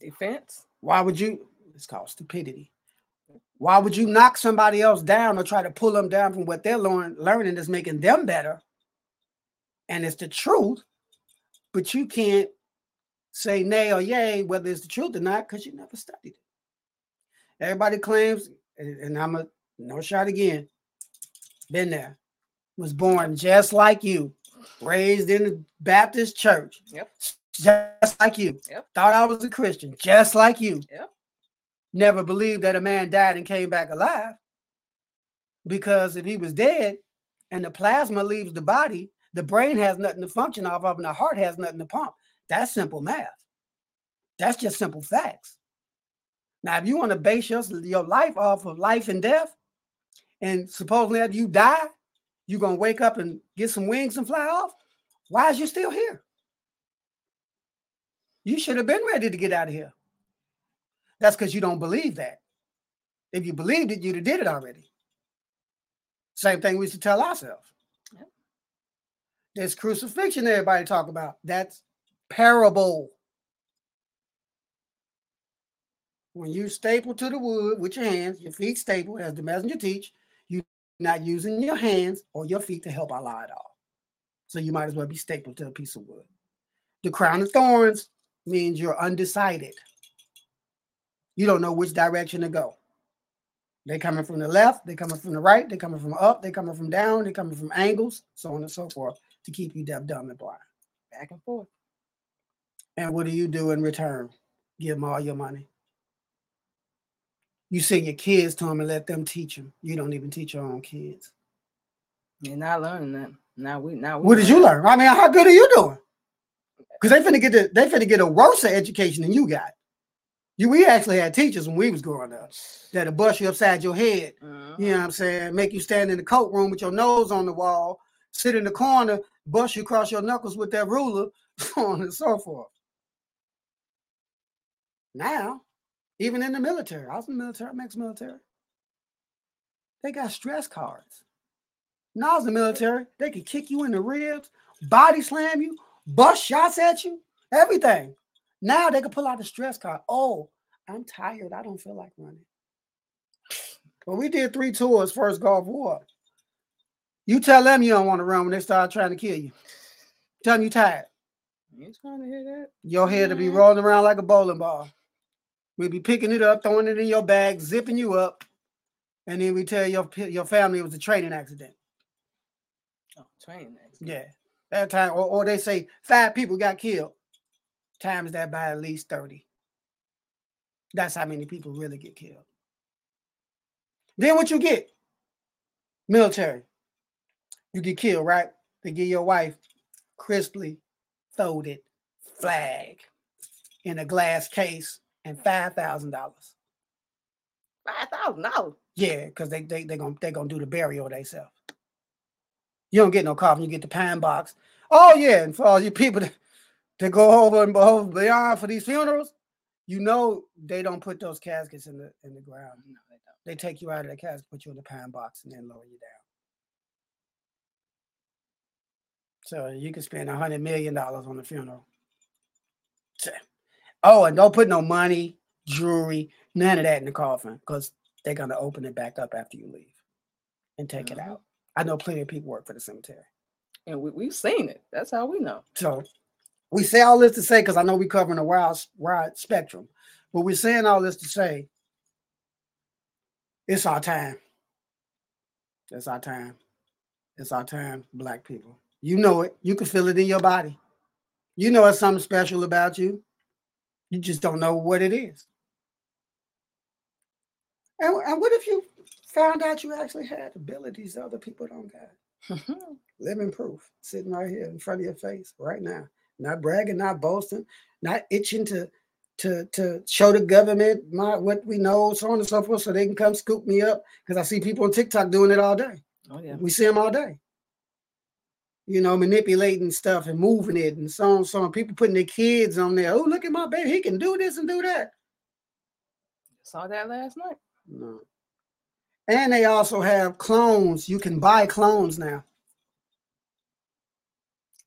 Defense. Why would you? It's called stupidity. Why would you knock somebody else down or try to pull them down from what they're learn, learning is making them better? And it's the truth, but you can't say nay or yay whether it's the truth or not because you never studied it. Everybody claims, and I'm a no shot again, been there, was born just like you, raised in the Baptist church, Yep. just like you. Yep. Thought I was a Christian, just like you. Yep. Never believed that a man died and came back alive. Because if he was dead and the plasma leaves the body, the brain has nothing to function off of, and the heart has nothing to pump. That's simple math. That's just simple facts. Now, if you want to base your, your life off of life and death, and supposedly after you die, you're gonna wake up and get some wings and fly off, why is you still here? You should have been ready to get out of here. That's because you don't believe that. If you believed it, you'd have did it already. Same thing we used to tell ourselves. Yep. There's crucifixion everybody talk about. That's parable. When you staple to the wood with your hands, your feet staple, as the messenger teach, you're not using your hands or your feet to help Allah at all. So you might as well be stapled to a piece of wood. The crown of thorns means you're undecided. You don't know which direction to go. They coming from the left, they coming from the right, they coming from up, they coming from down, they coming from angles, so on and so forth, to keep you deaf, dumb, and blind. Back and forth. And what do you do in return? Give them all your money. You send your kids to them and let them teach them. You don't even teach your own kids. You're not learning that. Now we now we What did you learn? I mean, how good are you doing? Because they finna get the, they finna get a worse education than you got. You we actually had teachers when we was growing up that'll bust you upside your head. Mhm. You know what I'm saying? Make you stand in the coat room with your nose on the wall, sit in the corner, bust you across your knuckles with that ruler, so on and so forth. Now, even in the military, I was in the military, I'm ex-military. They got stress cards. When I was in the military, they could kick you in the ribs, body slam you, bust shots at you, everything. Now they can pull out the stress card. Oh, I'm tired. I don't feel like running. But we did three tours first Gulf War. You tell them you don't want to run when they start trying to kill you. Tell them you tired. You trying to hear that? Your head to be rolling around like a bowling ball. We'll be picking it up, throwing it in your bag, zipping you up, and then we tell your your family it was a training accident. Oh, training next. Yeah, that time, or, or they say five people got killed. Times that by at least thirty. That's how many people really get killed. Then what you get? Military. You get killed, right? They give your wife crisply folded flag in a glass case and five thousand dollars. Five thousand dollars. Yeah, because they they they gonna they gonna do the burial themselves. You don't get no coffin, you get the pine box. Oh yeah, and for all you people that, that go over and over beyond for these funerals, you know they don't put those caskets in the in the ground. No, they don't. They take you out of the casket, put you in the pine box, and then lower you down. So you can spend a hundred million dollars on the funeral. Oh, and don't put no money, jewelry, none of that in the coffin, because they're gonna open it back up after you leave and take it Mhm. out. I know plenty of people work for the cemetery. And we, we've seen it. That's how we know. So we say all this to say, because I know we're covering a wide, wide spectrum, but we're saying all this to say it's our time. It's our time. It's our time, black people. You know it. You can feel it in your body. You know it's something special about you. You just don't know what it is. And, and what if you found out you actually had abilities other people don't got? living proof sitting right here in front of your face right now. Not bragging, not boasting, not itching to to to show the government my what we know, so on and so forth, so they can come scoop me up. Because I see people on TikTok doing it all day. oh yeah. We see them all day. You know, manipulating stuff and moving it and so on, so on. People putting their kids on there. Oh, look at my baby, he can do this and do that. Saw that last night. No. And they also have clones. You can buy clones now.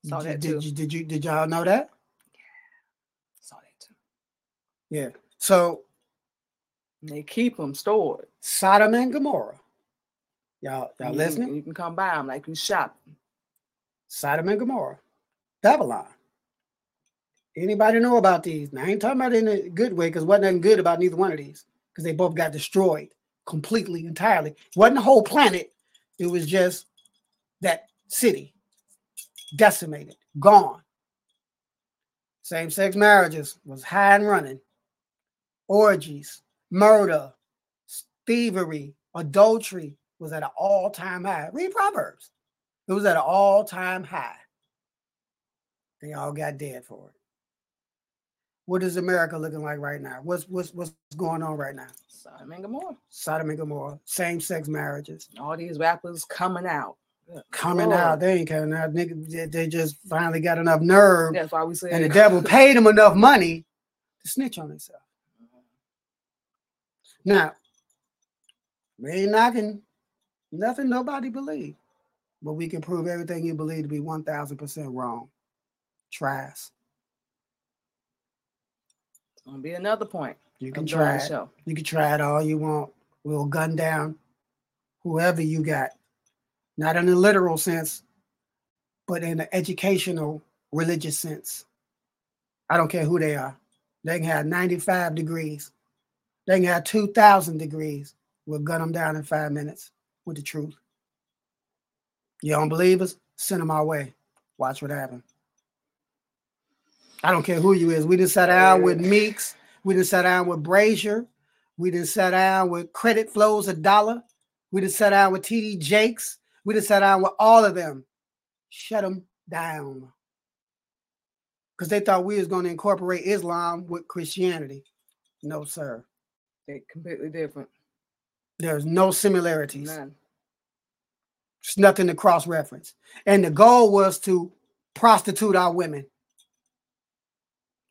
Saw did, that did too. you did you did y'all know that? Yeah. Saw that too. Yeah. So And they keep them stored. Sodom and Gomorrah. Y'all, y'all You listening? You can come by them like you shopping. Sodom and Gomorrah, Babylon. Anybody know about these? Now, I ain't talking about in a good way because wasn't nothing good about neither one of these because they both got destroyed completely, entirely. wasn't the whole planet. It was just that city decimated, gone. Same-sex marriages was high and running. Orgies, murder, thievery, adultery was at an all-time high. Read Proverbs. It was at an all-time high. They all got dead for it. What is America looking like right now? What's what's what's going on right now? Sodom and Gomorrah. Sodom and Gomorrah, same-sex marriages All these rappers coming out. Coming out. They ain't coming out. Nigga, they- just finally got enough nerve, That's why we say and the devil paid them enough money to snitch on themselves. Mm-hmm. Now, we ain't knocking nothing nobody believe, but we can prove everything you believe to be one thousand percent wrong. Trash. It's gonna be another point. You can try it. You can try it all you want. We'll gun down whoever you got, not in a literal sense, but in an educational, religious sense. I don't care who they are. They can have 95 degrees. They can have 2,000 degrees. We'll gun them down in five minutes with the truth. You don't believe us? Send them our way. Watch what happens. I don't care who you is. We just sat down with Meeks. We just sat down with Brazier. We just sat down with Creflo Dollar. We just sat down with TD Jakes. We just sat down with all of them. Shut them down. Because they thought we was going to incorporate Islam with Christianity. No, sir. They completely different. There's no similarities. None. There's nothing to cross reference. And the goal was to prostitute our women.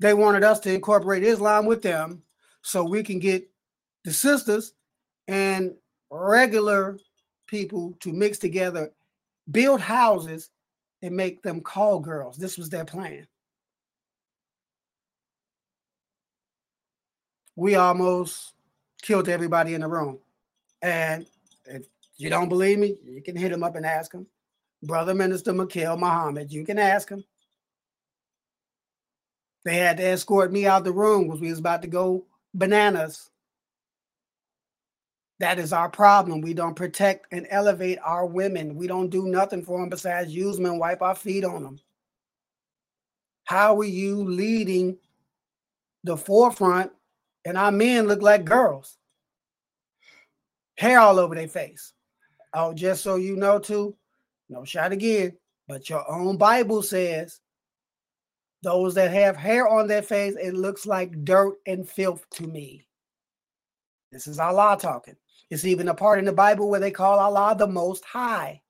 They wanted us to incorporate Islam with them so we can get the sisters and regular people to mix together, build houses, and make them call girls. This was their plan. We almost killed everybody in the room. And if you don't believe me, you can hit him up and ask him. Brother Minister Mikhail Muhammad, you can ask him. They had to escort me out the room because we was about to go bananas. That is our problem. We don't protect and elevate our women. We don't do nothing for them besides use them and wipe our feet on them. How are you leading the forefront and our men look like girls? Hair all over their face. Oh, just so you know, too, no shot again, but your own Bible says those that have hair on their face, it looks like dirt and filth to me. This is Allah talking. It's even a part in the Bible where they call Allah the Most High.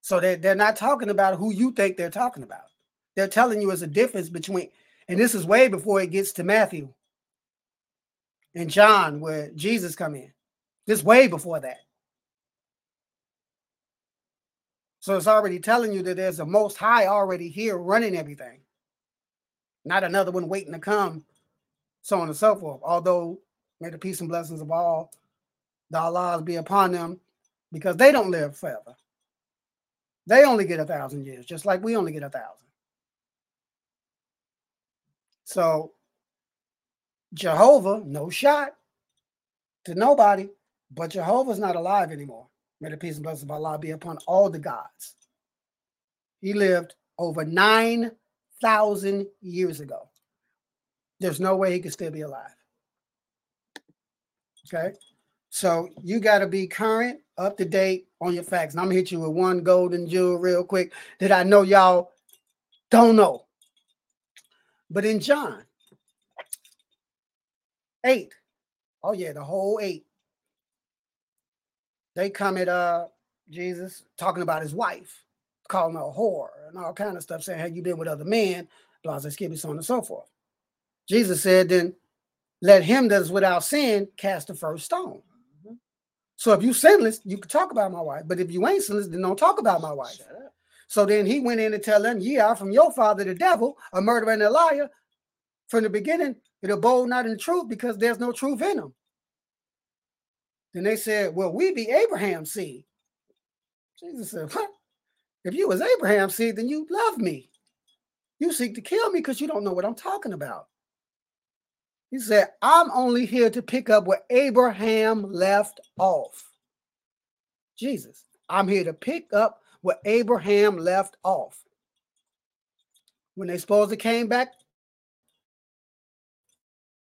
So they're, they're not talking about who you think they're talking about. They're telling you there's a difference between, and this is way before it gets to Matthew and John, where Jesus come in. This way before that. So it's already telling you that there's a most high already here running everything. Not another one waiting to come, so on and so forth. Although may the peace and blessings of all the Allahs be upon them, because they don't live forever. They only get a thousand years, just like we only get a thousand. So Jehovah, no shot to nobody, but Jehovah's not alive anymore. May the peace and blessings of Allah be upon all the gods. He lived over 9,000 years ago. There's no way he could still be alive. Okay. So you got to be current, up to date on your facts. And I'm to hit you with one golden jewel real quick that I know y'all don't know. But in John 8, oh yeah, the whole 8, they come at uh Jesus talking about his wife, calling her a whore and all kind of stuff, saying, Have you been with other men? Blah, skip, so on and so forth. Jesus said, Then let him that is without sin cast the first stone. Mm-hmm. So if you sinless, you can talk about my wife. But if you ain't sinless, then don't talk about my wife. So then he went in and tell them, Ye are from your father the devil, a murderer and a liar. from the beginning, it abode not in the truth because there's no truth in them. Then they said, Well, we be Abraham's seed. Jesus said, What? If you was Abraham's seed, then you love me. You seek to kill me because you don't know what I'm talking about. He said, I'm only here to pick up where Abraham left off. Jesus, I'm here to pick up where Abraham left off. When they supposedly came back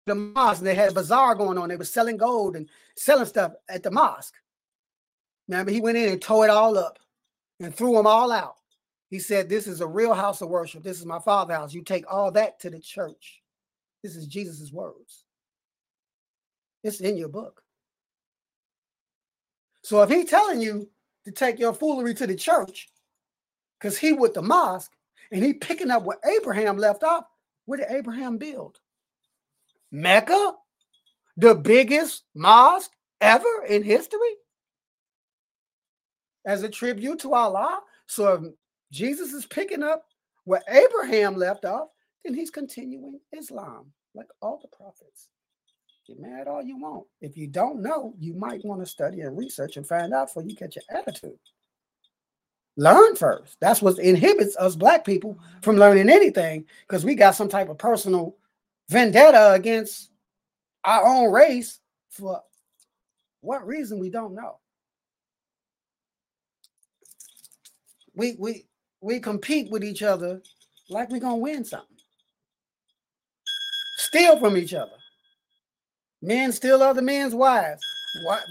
the mosque, they had a bazaar going on. They were selling gold and selling stuff at the mosque. Remember, he went in and tore it all up and threw them all out. He said, This is a real house of worship. This is my father's house. You take all that to the church. This is Jesus's words. It's in your book. So if he's telling you to take your foolery to the church, because he with the mosque and he picking up what Abraham left off, what did Abraham build? Mecca, the biggest mosque ever in history, as a tribute to Allah. So if Jesus is picking up where Abraham left off, then he's continuing Islam, like all the prophets. Get mad all you want. If you don't know, you might want to study and research and find out before you get your attitude. Learn first. That's what inhibits us black people from learning anything because we got some type of personal vendetta against our own race for what reason we don't know. We we we compete with each other like we're gonna win something. Steal from each other. Men steal other men's wives.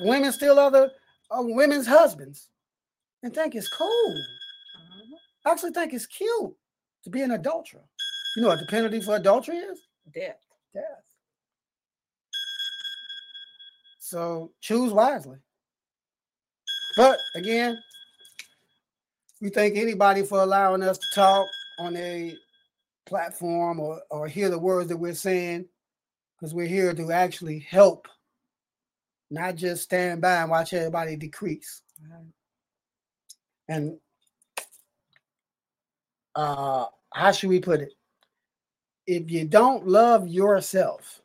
Women steal other uh, women's husbands, and think it's cool. I actually think it's cute to be an adulterer. You know what the penalty for adultery is? Death. Death. So choose wisely. But again, we thank anybody for allowing us to talk on a platform or, or hear the words that we're saying because we're here to actually help, not just stand by and watch everybody decrease. And uh, how should we put it? If you don't love yourself,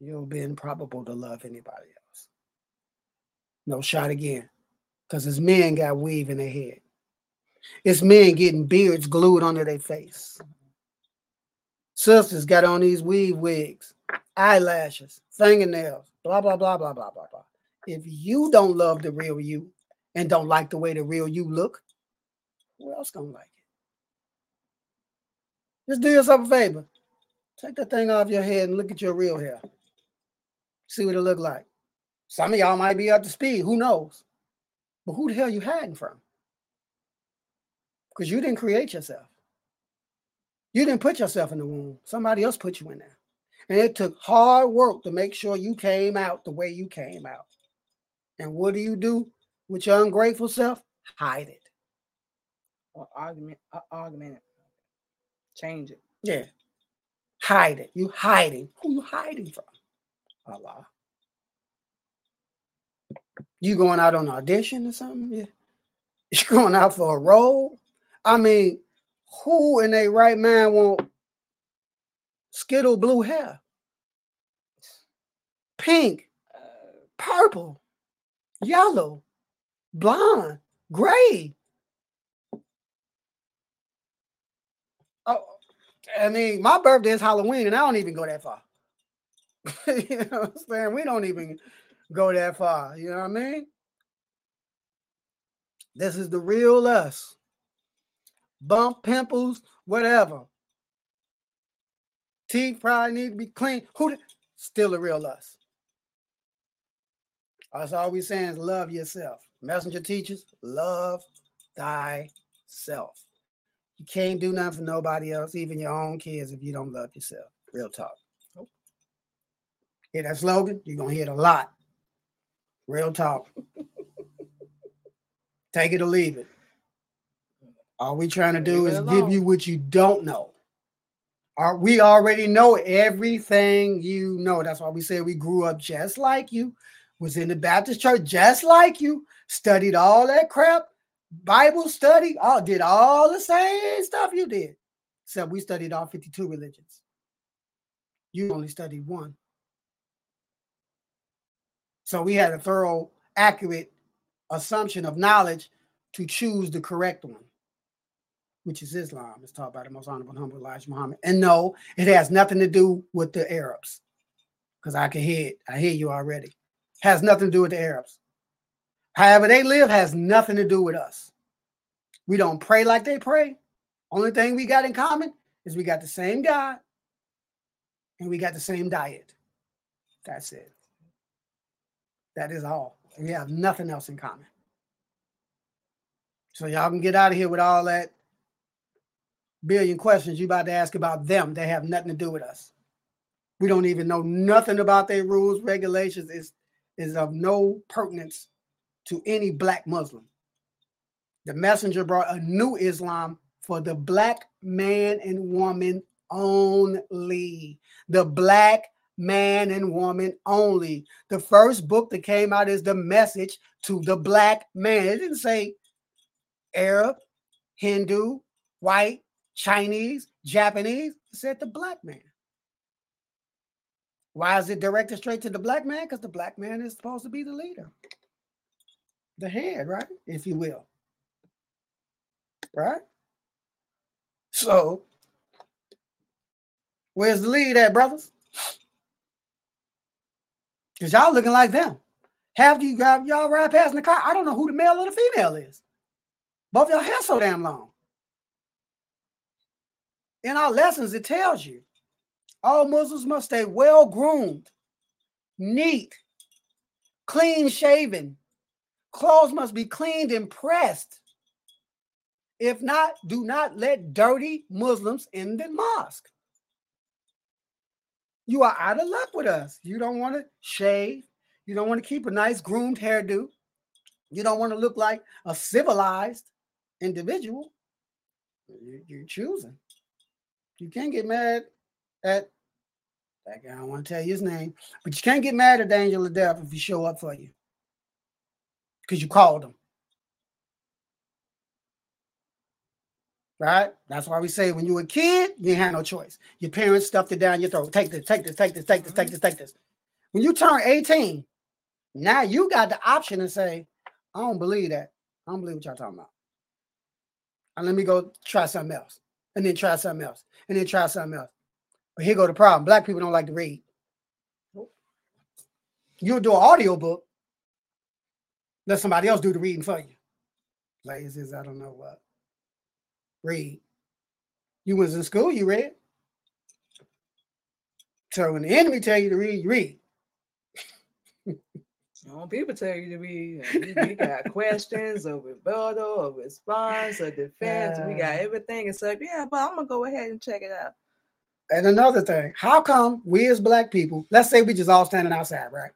you'll be improbable to love anybody else. No shot again. Because it's men got weave in their head. It's men getting beards glued onto their face. Sisters got on these weave wigs, eyelashes, fingernails, blah, blah, blah, blah, blah, blah, blah. If you don't love the real you and don't like the way the real you look, who else gonna like it? Just do yourself a favor. Take that thing off your head and look at your real hair. See what it look like. Some of y'all might be up to speed. Who knows? But who the hell you hiding from? Because you didn't create yourself. You didn't put yourself in the womb. Somebody else put you in there. And it took hard work to make sure you came out the way you came out. And what do you do with your ungrateful self? Hide it. Or argument, uh, argument it. Change it. Yeah. Hide it. You hiding. Who you hiding from? Allah. You going out on audition or something? Yeah. You going out for a role? I mean, who in a right mind want skittle blue hair, pink, purple, yellow, blonde, gray? Oh, I mean, my birthday is Halloween, and I don't even go that far. you know what I'm saying? We don't even go that far. You know what I mean? This is the real us bump, pimples, whatever. Teeth probably need to be clean. Who still a real us? That's all we saying is love yourself. Messenger teachers, love thyself. You can't do nothing for nobody else, even your own kids, if you don't love yourself. Real talk. Hear that slogan? You're gonna hear it a lot. Real talk. Take it or leave it. All we trying to do is give you what you don't know. Are we already know everything you know? That's why we say we grew up just like you, was in the Baptist church just like you, studied all that crap, Bible study, all did all the same stuff you did, except we studied all 52 religions. You only studied one. So we had a thorough, accurate assumption of knowledge to choose the correct one, which is Islam. It's taught by the most honorable and humble Elijah Muhammad. And no, it has nothing to do with the Arabs. Because I can hear it. I hear you already. Has nothing to do with the Arabs. However, they live has nothing to do with us. We don't pray like they pray. Only thing we got in common is we got the same God and we got the same diet. That's it. That is all. We have nothing else in common. So y'all can get out of here with all that billion questions you about to ask about them. They have nothing to do with us. We don't even know nothing about their rules, regulations. Is is of no pertinence to any black Muslim. The messenger brought a new Islam for the black man and woman only. The black man and woman only. The first book that came out is the message to the black man. It didn't say Arab, Hindu, white, Chinese, Japanese. Said the black man. Why is it directed straight to the black man? Because the black man is supposed to be the leader, the head, right? If you will. Right? So, where's the lead at, brothers? Because y'all looking like them. Have you got y'all ride past in the car? I don't know who the male or the female is. Both y'all hair so damn long. In our lessons, it tells you all Muslims must stay well groomed, neat, clean shaven. Clothes must be cleaned and pressed. If not, do not let dirty Muslims in the mosque. You are out of luck with us. You don't want to shave. You don't want to keep a nice groomed hairdo. You don't want to look like a civilized individual. You're choosing. You can't get mad at that guy. I don't want to tell you his name, but you can't get mad at angel of death if he show up for you because you called him. Right? That's why we say when you were a kid, you have no choice. Your parents stuffed it down your throat. Take this, take this, take this, take this, take this, take this. When you turn 18, now you got the option to say, I don't believe that. I don't believe what y'all talking about. And let me go try something else. And then try something else. And then try something else. But here go the problem. Black people don't like to read. You'll do an audio book. Let somebody else do the reading for you. Lazy I don't know what read. You was in school, you read. So when the enemy tell you to read, you read. When people tell you to read, we got questions, a rebuttal, a response, a defense. Uh, we got everything. It's like, yeah, but I'm gonna go ahead and check it out. And another thing, how come we as black people, let's say we just all standing outside, right?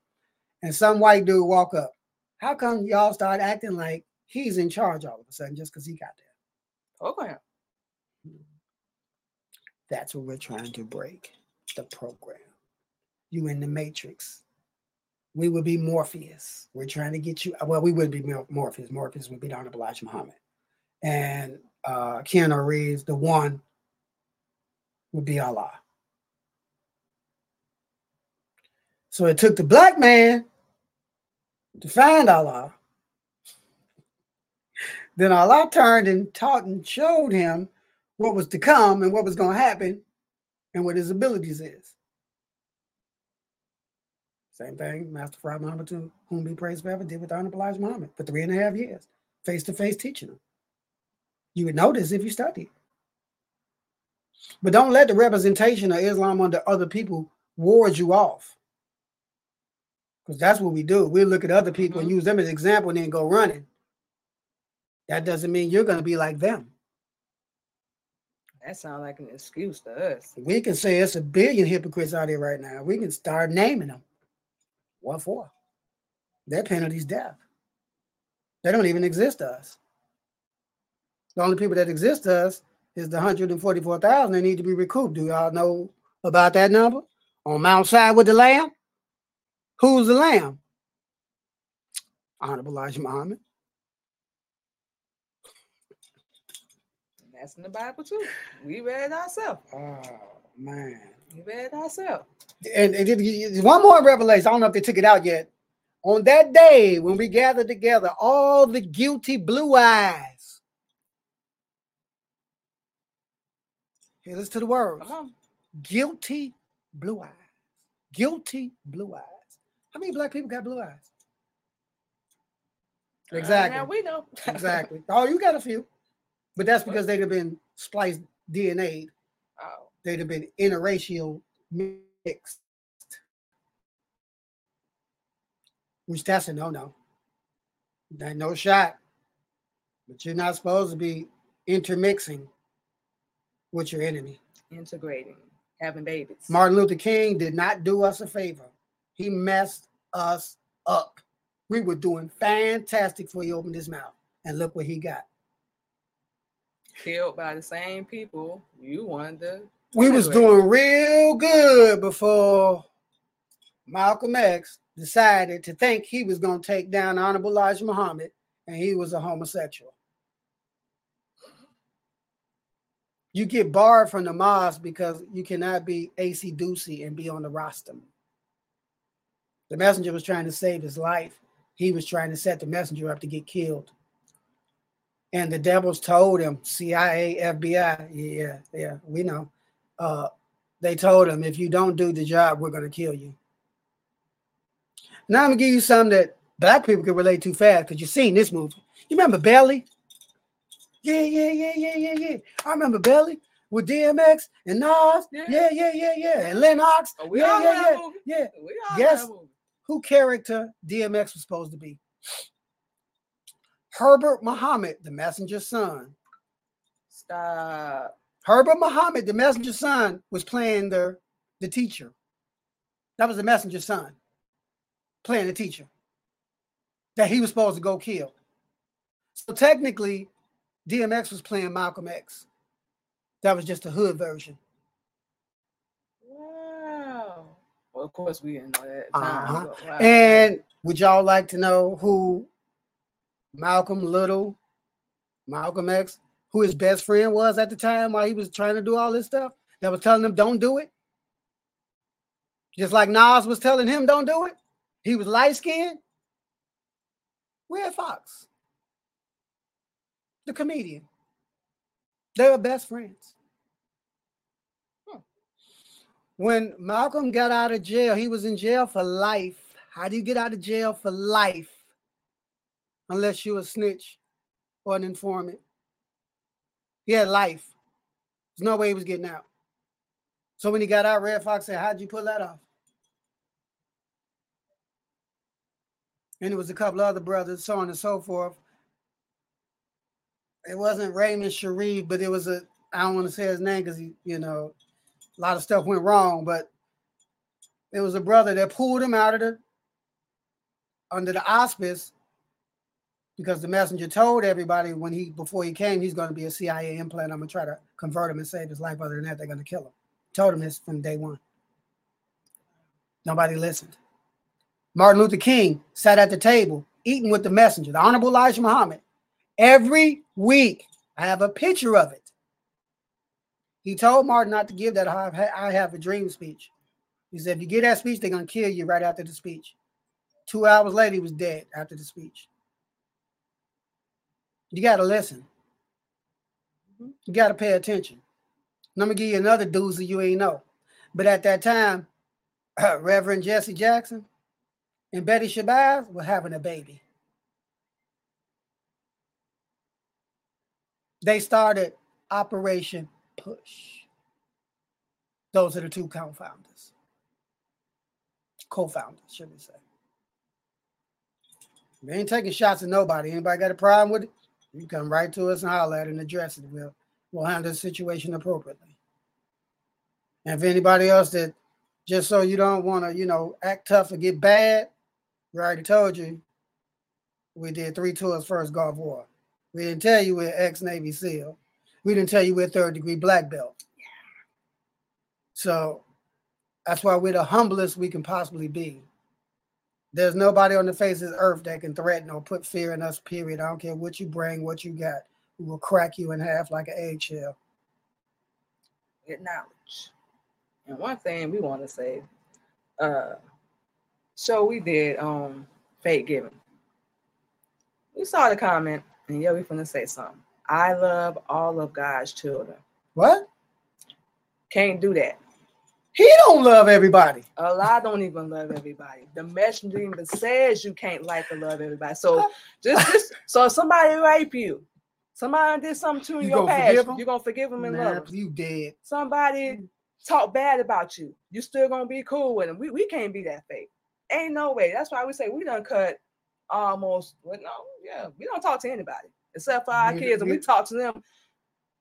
And some white dude walk up. How come y'all start acting like he's in charge all of a sudden just because he got there? program. That's what we're trying to break the program. You in the matrix. We would be Morpheus. We're trying to get you. Well, we wouldn't be Morpheus. Morpheus would be Donna Elijah Muhammad. And uh Keanu Reeves, the one would be Allah. So it took the black man to find Allah then Allah turned and taught and showed him what was to come and what was going to happen and what his abilities is. Same thing, Master Fard Muhammad, to whom be praised forever, did with Honorable Elijah Muhammad for three and a half years, face to face teaching him. You would notice if you studied. But don't let the representation of Islam under other people ward you off. Because that's what we do. We look at other people mm-hmm. and use them as an example and then go running. That doesn't mean you're going to be like them. That sounds like an excuse to us. We can say it's a billion hypocrites out here right now. We can start naming them. What for? Their penalty's death. They don't even exist to us. The only people that exist to us is the 144,000 that need to be recouped. Do y'all know about that number? On Mount Side with the Lamb? Who's the Lamb? Honorable Elijah Muhammad. That's in the Bible too. We read it ourselves. Oh man, You read thyself. And, and one more revelation. I don't know if they took it out yet. On that day when we gathered together, all the guilty blue eyes. Here, listen to the words. Guilty blue eyes. Guilty blue eyes. How many black people got blue eyes? Uh, exactly. Now we know. Exactly. Oh, you got a few. But that's because they'd have been spliced DNA. oh, They'd have been interracial mixed. Which that's a no-no. That no shot. But you're not supposed to be intermixing with your enemy. integrating, having babies. Martin Luther King did not do us a favor. He messed us up. We were doing fantastic before he opened his mouth. And look what he got. killed by the same people you wanted to. We was doing real good before Malcolm X decided to think he was going to take down Honorable Elijah Muhammad and he was a homosexual. You get barred from the mosque because you cannot be AC/DC and be on the roster. The messenger was trying to save his life. He was trying to set the messenger up to get killed. And the devils told him, CIA, FBI, yeah, yeah, we know uh, they told him, if you don't do the job, we're going to kill you. Now I'm going to give you something that black people can relate to fast because you've seen this movie. You remember Belly? Yeah, yeah, yeah, yeah, yeah, yeah. I remember Belly with DMX and Nas. Yeah. Yeah, yeah, yeah, yeah. And Lennox. Oh, we yeah, all yeah, yeah, movie. yeah. All Yes. movie. Who character DMX was supposed to be? Herbert Muhammad, the messenger's son. Stop. Herbert Muhammad, the messenger's son, was playing the, the teacher. That was the messenger's son playing the teacher that he was supposed to go kill. So technically, DMX was playing Malcolm X. That was just a hood version. Wow. Well, of course we didn't know that. Uh-huh. but wow. And would y'all like to know who Malcolm Little, Malcolm X, who his best friend was at the time while he was trying to do all this stuff? That was telling him, don't do it. Just like Nas was telling him, don't do it. He was light skinned. Redd Foxx, the comedian. They were best friends. Hmm. When Malcolm got out of jail, he was in jail for life. How do you get out of jail for life? Unless you're a snitch or an informant. He had life. There's no way he was getting out. So when he got out, Redd Foxx said, How'd you pull that off? And it was a couple other brothers, so on and so forth. It wasn't Raymond Sharrieff, but it was a, I don't want to say his name because you know, a lot of stuff went wrong, but it was a brother that pulled him out of the under the auspice because the messenger told everybody when he before he came he's going to be a CIA implant. I'm gonna try to convert him and save his life. Other than that, they're gonna kill him. Told him this from day one. Nobody listened. Martin Luther King sat at the table eating with the messenger, the Honorable Elijah Muhammad, every week. I have a picture of it. He told Martin not to give that I have, a dream speech. He said, if you give that speech, they're going to kill you right after the speech. Two hours later, he was dead after the speech. You got to listen. Mm-hmm. You got to pay attention. And I'm going to give you another doozy you ain't know. But at that time, Reverend Jesse Jackson and Betty Shabazz were having a baby. They started Operation Push. Those are the two co-founders. Co-founders, should we say. They ain't taking shots at nobody. Anybody got a problem with it? You come right to us and holler at it and address it. We'll, we'll handle the situation appropriately. And if anybody else that just so you don't want to, you know, act tough or get bad, we already told you we did three tours first Gulf War. We didn't tell you we're ex Navy SEAL. We didn't tell you we're third degree black belt. So that's why we're the humblest we can possibly be. There's nobody on the face of earth that can threaten or put fear in us, period. I don't care what you bring, what you got. We will crack you in half like an eggshell. Acknowledge. And one thing we want to say, uh, show we did on Faith Giving. We saw the comment, and yeah, we finna say something. I love all of God's children. What? Can't do that. He don't love everybody. Allah don't even love everybody. The messenger even says you can't like and love everybody. So just, just so if somebody rape you, somebody did something to you in you your past, you're gonna forgive them and Nah, love 'em. you dead. Somebody mm. talk bad about you, you still gonna be cool with them. We, we can't be that fake. Ain't no way. That's why we say we done cut almost well, no, yeah, we don't talk to anybody except for our kids, and we- talk to them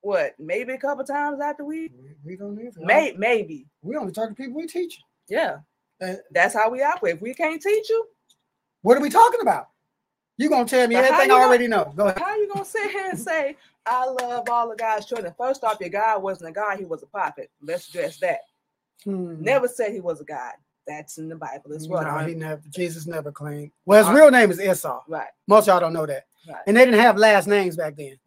what maybe a couple times after we We, we don't even. may maybe. We only talk to people we teach. Yeah. Uh, That's how we operate. If we can't teach you, What are we talking about? You gonna tell me everything I gonna- already know? Go ahead. how you gonna sit here and say, I love all of God's children? First off, your God wasn't a God, he was a prophet. Let's address that. Hmm. Never said he was a God. That's in the Bible as well. No, right? he never. Jesus never claimed. Well, his Uh, real name is Esau. right. Most y'all don't know that, Right. and they didn't have last names back then.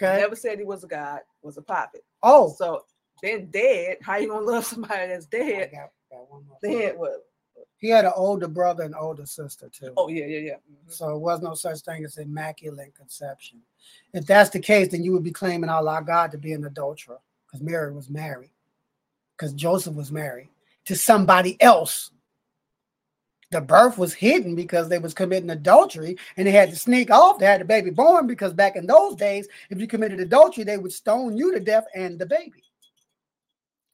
Okay. Never said he was a God, was a prophet. oh, So been dead. How you gonna love somebody that's I dead? got- got one more. Then what? He had an older brother and older sister too. Oh yeah, yeah, yeah. Mhm. So it was no such thing as immaculate conception. If that's the case, then you would be claiming Allah God to be an adulterer because Mary was married, because Joseph was married to somebody else. The birth was hidden because they was committing adultery and they had to sneak off. They had the baby born because back in those days, if you committed adultery, they would stone you to death and the baby.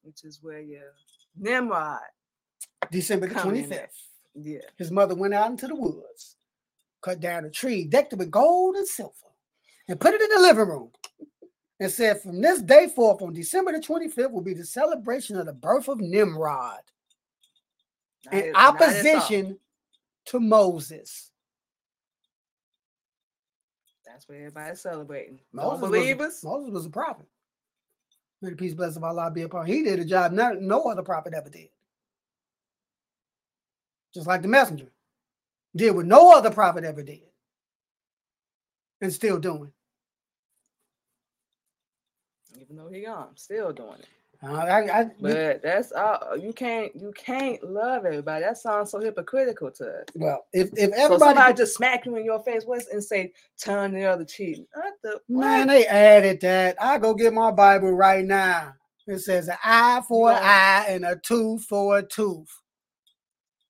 Which is where your Nimrod. December the 25th. Yeah. His mother went out into the woods, cut down a tree, decked it with gold and silver, and put it in the living room. And said, From this day forth, on December the 25th, will be the celebration of the birth of Nimrod Not in not opposition to Moses. That's what everybody's celebrating. Moses was a- believers. Moses was a prophet. May the peace, bless of Allah be upon him. He did a job no, no other prophet ever did. Just like the messenger did what no other prophet ever did. And still doing. Even though he gone, still doing it. Uh, I, I, But that's all you can't you can't love everybody. That sounds so hypocritical to us. well, if, if So everybody, somebody just smack you in your face what's and say turn the other cheek. The man, they added that. I go get my Bible right now. It says an eye for an eye and a tooth for a tooth.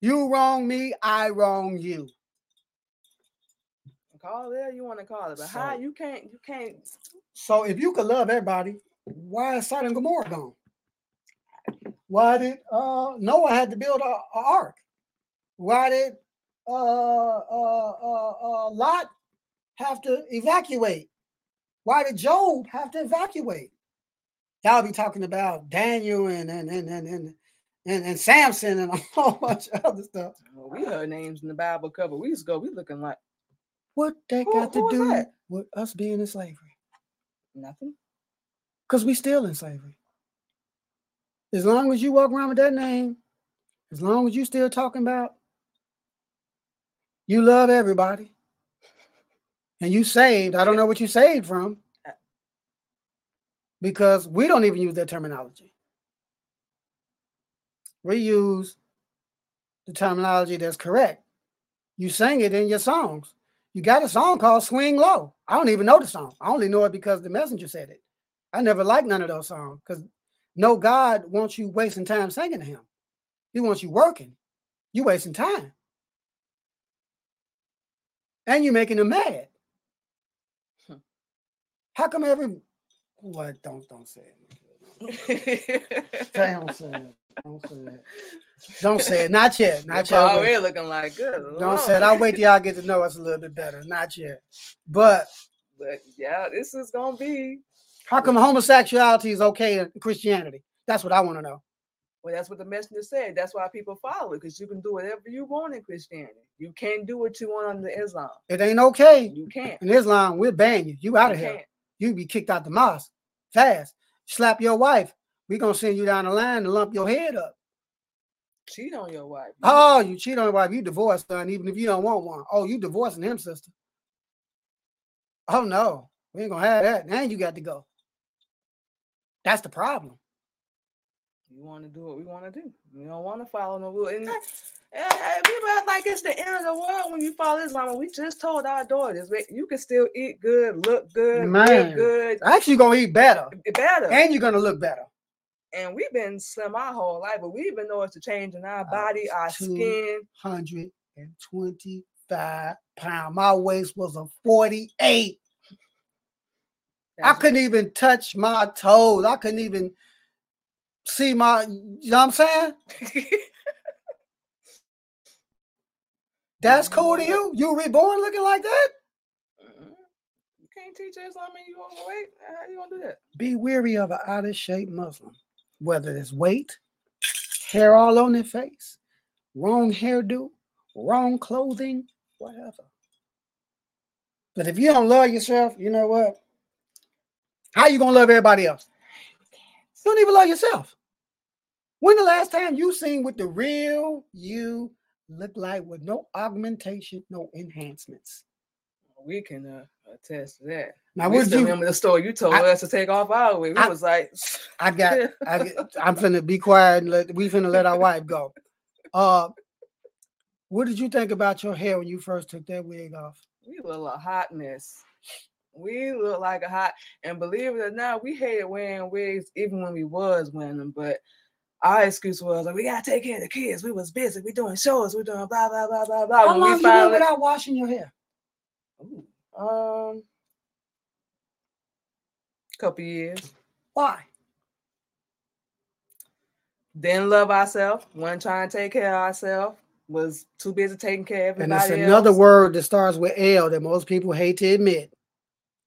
You wrong me, I wrong you. Call it you want to call it, but how you can't you can't So if you could love everybody, why is Sodom and Gomorrah gone? Why did uh, Noah had to build a, a ark? Why did uh, uh, uh, uh, Lot have to evacuate? Why did Job have to evacuate? Y'all be talking about Daniel and and and and and, and, and Samson and a whole bunch of other stuff. well, we heard names in the Bible couple weeks ago. We looking like What they Who- got to do that? with us being in slavery? nothing. Because we still in slavery. As long as you walk around with that name, as long as you still talking about you love everybody and you saved, I don't know what you saved from because we don't even use that terminology. We use the terminology that's correct. You sing it in your songs. You got a song called Swing Low. I don't even know the song. I only know it because the messenger said it. I never liked none of those songs because no God wants you wasting time singing to him. He wants you working. You wasting time. And you're making him mad. Hmm. How come every what don't don't say it. Don't say it. Don't say it. Don't say it. Not yet. Not yet. already looking like good. Don't say it. I'll wait till y'all get to know us a little bit better. Not yet. But But yeah, this is gonna be. How come homosexuality is okay in Christianity? That's what I want to know. Well, that's what the messenger said. That's why people follow it because you can do whatever you want in Christianity. You can't do what you want under Islam. It ain't okay. You can't. In Islam, we'll ban you. You out of here. can't. You be kicked out the mosque fast. Slap your wife. we gonna send you down the line and lump your head up. Cheat on your wife. Oh, you cheat on your wife, you divorced, son, even if you don't want one. Oh, you divorcing him, sister. Oh no, we ain't gonna have that. Now you got to go. That's the problem. You want to do what we want to do. We don't want to follow no rule. And, and eh, eh, people act like it's the end of the world when you follow Islam. We just told our daughters "Wait, you can still eat good, look good, Man. good, Actually, you're gonna eat better, eh, better. and you're gonna look better. And we've been slim our whole life, but we even know it's a change in our body, our skin. Hundred and twenty-five pound. My waist was a forty-eight. I couldn't even touch my toes. I couldn't even see my. You know what I'm saying? That's cool to you. You reborn looking like that? Mhm. You can't teach Islam and you overweight. How you gonna do that? Be weary of an out of shape Muslim, whether it's weight, hair all on their face, wrong hairdo, wrong clothing, whatever. But if you don't love yourself, you know what? How you gonna love everybody else? You don't even love yourself. When the last time you seen what the real you look like with no augmentation, no enhancements? We can uh, attest to that. Now, we still you? remember the story you told I- us to take off our way. We I- was like, I got. I, I'm finna be quiet and let we finna let our wife go. Uh, what did you think about your hair when you first took that wig off? we look a hot mess. We look like a hot, and believe it or not, we hated wearing wigs even when we was wearing them. But our excuse was like, we gotta take care of the kids. We was busy. We doing shows. We doing blah blah blah blah blah. How When long we you been without washing your hair? Ooh, um, couple years. Why? Didn't love ourselves. wasn't trying to take care of ourselves. Was too busy taking care of everybody. And it's another else. word that starts with L that most people hate to admit.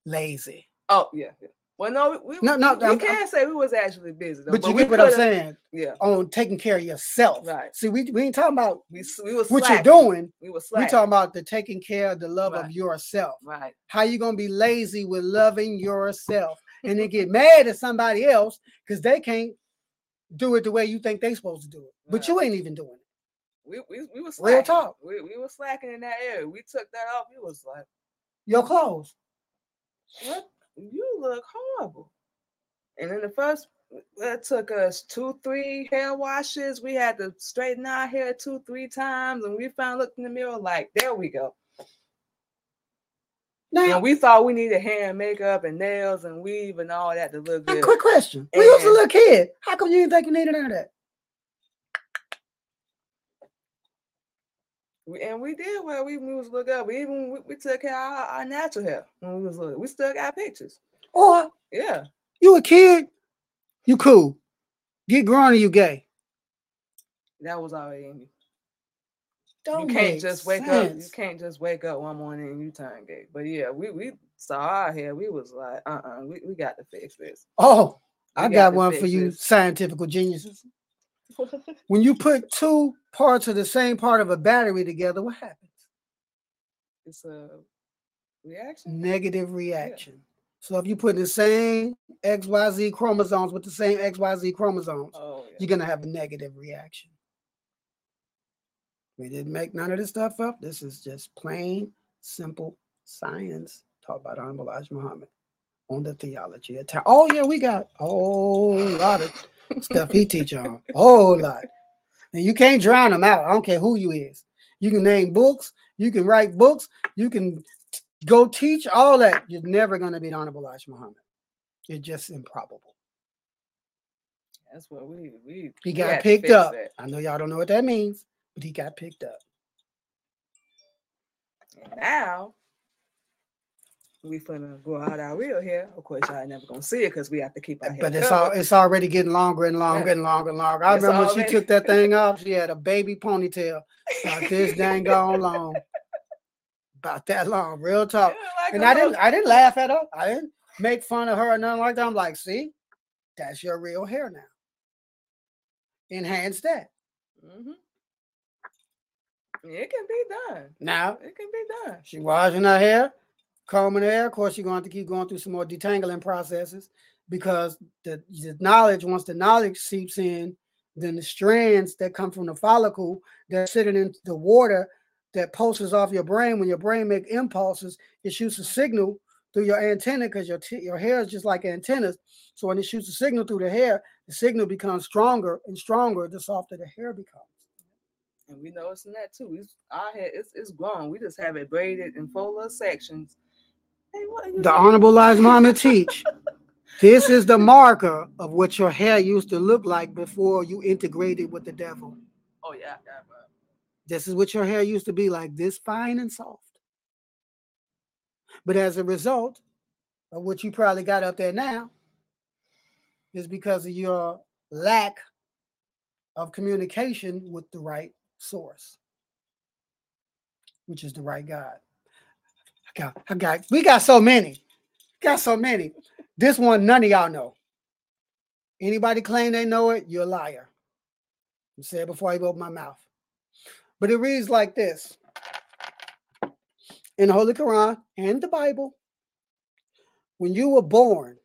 Lazy. Oh yeah. yeah. Well, no, we, No, no, we, I'm- can't say we was actually busy though. But you get what I'm saying Yeah, on taking care of yourself. Right. See, we, we ain't talking about we we was what slacking. you're doing. We was We're talking about the taking care of the love of yourself. right. How you gonna be lazy with loving yourself and then get mad at somebody else because they can't do it the way you think they supposed to do it. But Right. you ain't even doing it. We we we was Real talk. We we was slacking in that area. We took that off. We was like, Your clothes. What? You look horrible. And then the first it took us two, three hair washes. We had to straighten our hair two, three times, and we found looked in the mirror like, there we go. Now, And we thought we needed hair and makeup and nails and weave and all that to look good. quick question. When you was a little kid, how come you didn't think you needed any of that? And we did well. We, we was look up. We even we, we took care our, our natural hair when we was little. We still got pictures. Or Yeah, you a kid, you cool. Get grown and you gay. that was already in you. Don't you can't just wake up. You can't just wake up one morning and you turn gay. But yeah, we we saw our hair. We was like, uh, uh we, we got to fix this. Oh, We I got got one for you, this. scientific geniuses. When you put two parts of the same part of a battery together, what happens? it's a reaction. Negative reaction. So if you put the same XYZ chromosomes with the same XYZ chromosomes, Oh yeah. you're gonna have a negative reaction. We didn't make none of this stuff up. This is just plain, simple science taught by Honorable Elijah Muhammad on the theology of time. Oh yeah, we got a whole lot of stuff he teach on. A whole lot. And you can't drown them out. I don't care who you is. You can name books, you can write books, you can go teach all that. You're never gonna be the Honorable Elijah Muhammad. It's just improbable. That's what we we. He got picked up. I know y'all don't know what that means, but he got picked up. And now we finna go out our real hair. Of course, y'all never gonna see it because we have to keep our hair. But it's all it's already getting longer and longer Yeah. and longer and longer. I It's remember when she already- took that thing off, she had a baby ponytail about this dang gone long. About that long, real talk. Like And I didn't I didn't laugh at her. I didn't make fun of her or nothing like that. I'm like, see, that's your real hair now. Enhance that. Mhm. It can be done. Now It can be done. She washing her hair, combing her hair. Of course, you're going to have to keep going through some more detangling processes because the, the knowledge, once the knowledge seeps in, then the strands that come from the follicle that sitting in the water that pulses off your brain when your brain make impulses, it shoots a signal through your antenna because your t- your hair is just like antennas. So when it shoots a signal through the hair, the signal becomes stronger and stronger the softer the hair becomes. And we know noticing that too. It's, our hair it's, it's grown. We just have it braided in fuller sections. Hey, what are you The? Honorable Elijah teach. This is the marker of what your hair used to look like before you integrated with the devil. Oh yeah, yeah. This is what your hair used to be like, this fine and soft. But as a result of what you probably got up there now, is because of your lack of communication with the right source, which is the right God. I got, I got, we got so many, got so many. This one, none of y'all know. Anybody claim they know it, you're a liar. I said before I even open my mouth. But it reads like this in the Holy Quran and the Bible. When you were born,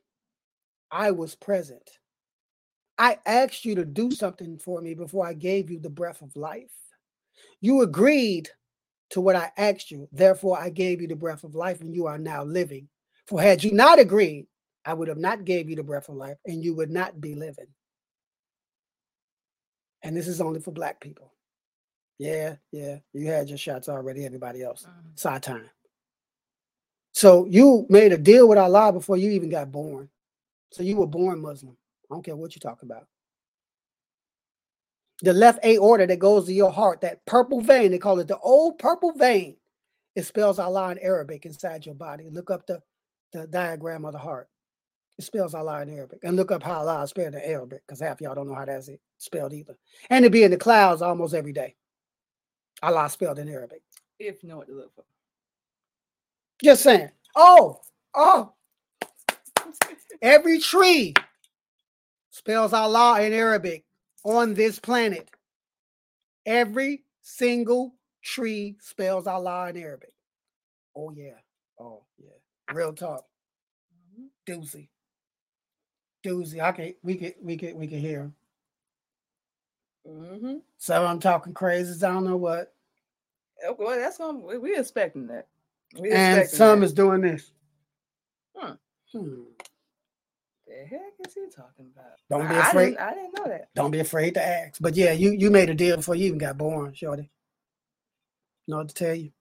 I was present. I asked you to do something for me before I gave you the breath of life. You agreed to what I asked you. Therefore, I gave you the breath of life, and you are now living. For had you not agreed, I would have not gave you the breath of life, and you would not be living. And this is only for black people. Yeah, yeah. You had your shots already, everybody else. Mhm. Side time. So you made a deal with Allah before you even got born. So you were born Muslim. I don't care what you talk about. The left aorta that goes to your heart, that purple vein, they call it the old purple vein. It spells Allah in Arabic inside your body. Look up the, the diagram of the heart. It spells Allah in Arabic. And look up how Allah is spelled in Arabic, because half y'all don't know how that's it spelled either. And it be in the clouds almost every day. Allah spelled in Arabic. If you know what to look for. Just saying. Oh, oh. Every tree spells Allah in Arabic on this planet. Every single tree spells Allah in Arabic. Oh, yeah. Oh, yeah. Real talk. Doozy. Doozy. I can we can we can we can hear him. Mm-hmm. So I'm talking crazy. I don't know what. Okay, well, that's gonna we, we expecting that. We And expecting some that. is doing this. Hmm. Hmm. The heck is he talking about? Don't be I- I afraid. didn't, I didn't know that. Don't be afraid to ask. But yeah, you you made a deal before you even got born, Shorty. Know what to tell you.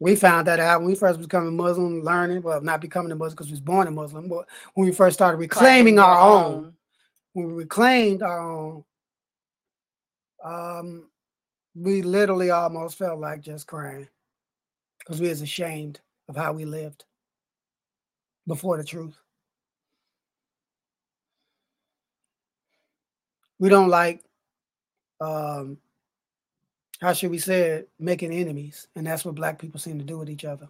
We found that out when we first becoming Muslim, learning, well, not becoming a Muslim because we was born a Muslim, but when we first started reclaiming our own, when we reclaimed our own, um, we literally almost felt like just crying because we was ashamed of how we lived before the truth. We don't like, um, how should we say it, making enemies, and that's what black people seem to do with each other.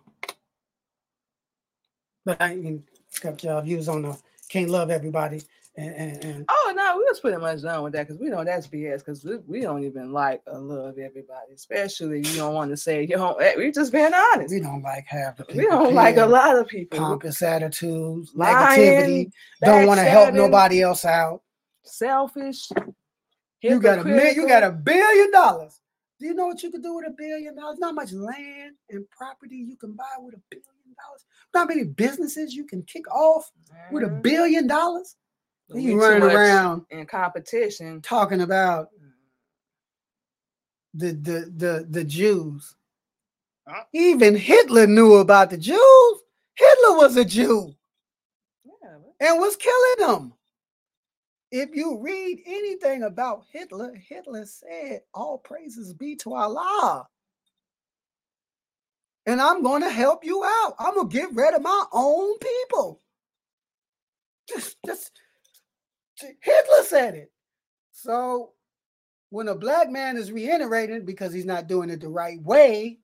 But I ain't got y'all views on the can't love everybody and, and, and Oh no, we was pretty much done with that because we know that's BS because we, we don't even like or love everybody, especially you don't want to say you don't. eh, We just being honest. we don't like half the people. We don't like a lot of people. pompous attitudes, Lying, negativity, don't want to help nobody else out. Selfish. You got a million, you got a billion dollars. Do you know what you could do with a billion dollars? Not much land and property you can buy with a billion dollars. Not many businesses you can kick off with a Mhm. billion dollars. We You too running around in competition. talking about the the the the Jews. Huh? Even Hitler knew about the Jews. Hitler was a Jew. Yeah, and was killing them. If you read anything about Hitler, Hitler said, All praises be to Allah. And I'm going to help you out. I'm going to get rid of my own people. Just, just, Hitler said it. So when a black man is reiterating because he's not doing it the right way,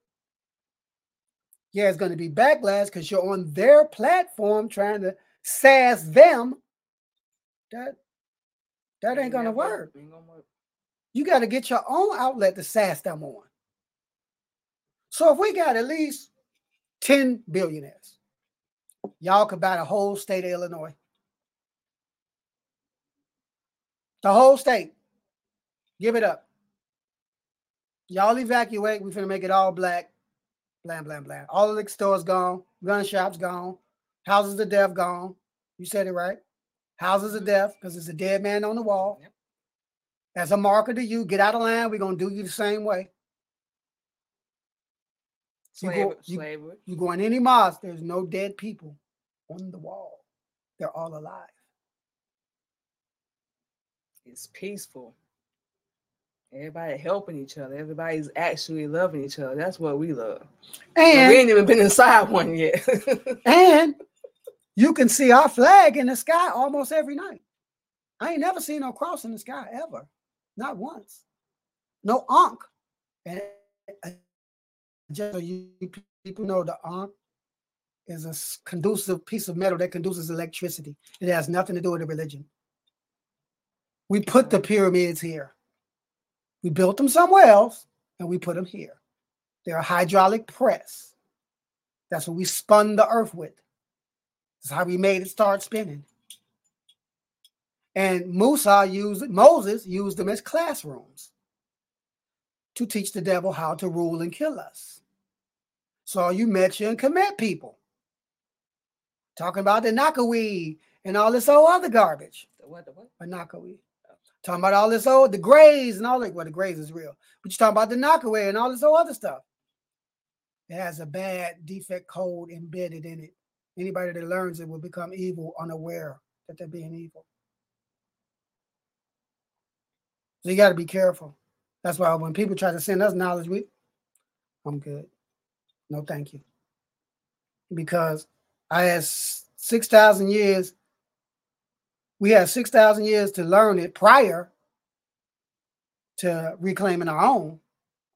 yeah, it's going to be backlash because you're on their platform trying to sass them. That that ain't gonna work. You got to get your own outlet to sass them on. So if we got at least 10 billionaires, y'all could buy the whole state of Illinois. The whole state. Give it up. Y'all evacuate. We're gonna make it all black. Blam, blam, blam. All the liquor stores gone. gun shops gone, houses of death gone. You said it right. Houses of death because it's a dead man on the wall. Yep. As a marker to you, get out of line. We're gonna do you the same way. You go- Slavery. you- slavery. You go in any mosque, there's no dead people on the wall. They're all alive. It's peaceful. Everybody helping each other. Everybody's actually loving each other. That's what we love. And we ain't even been inside one yet. and you can see our flag in the sky almost every night. I ain't never seen no cross in the sky ever, not once. No ankh. And just so you people know, the ankh is a conducive piece of metal that conduces electricity. It has nothing to do with the religion. We put the pyramids here. We built them somewhere else, and we put them here. They're a hydraulic press. That's what we spun the earth with. That's how we made it start spinning. And Musa used Moses used them as classrooms to teach the devil how to rule and kill us. So you Mecha and Kemet people talking about the Nakawi and all this old other garbage. The what? The what? Or Nakawi. Talking about all this old the Grays and all that. Well, the Grays is real. But you're talking about the Knockaway and all this old other stuff. It has a bad defect code embedded in it. Anybody that learns it will become evil, unaware that they're being evil. So you got to be careful. That's why when people try to send us knowledge, we, I'm good. No, thank you. Because I had 6,000 years, we had 6,000 years to learn it prior to reclaiming our own,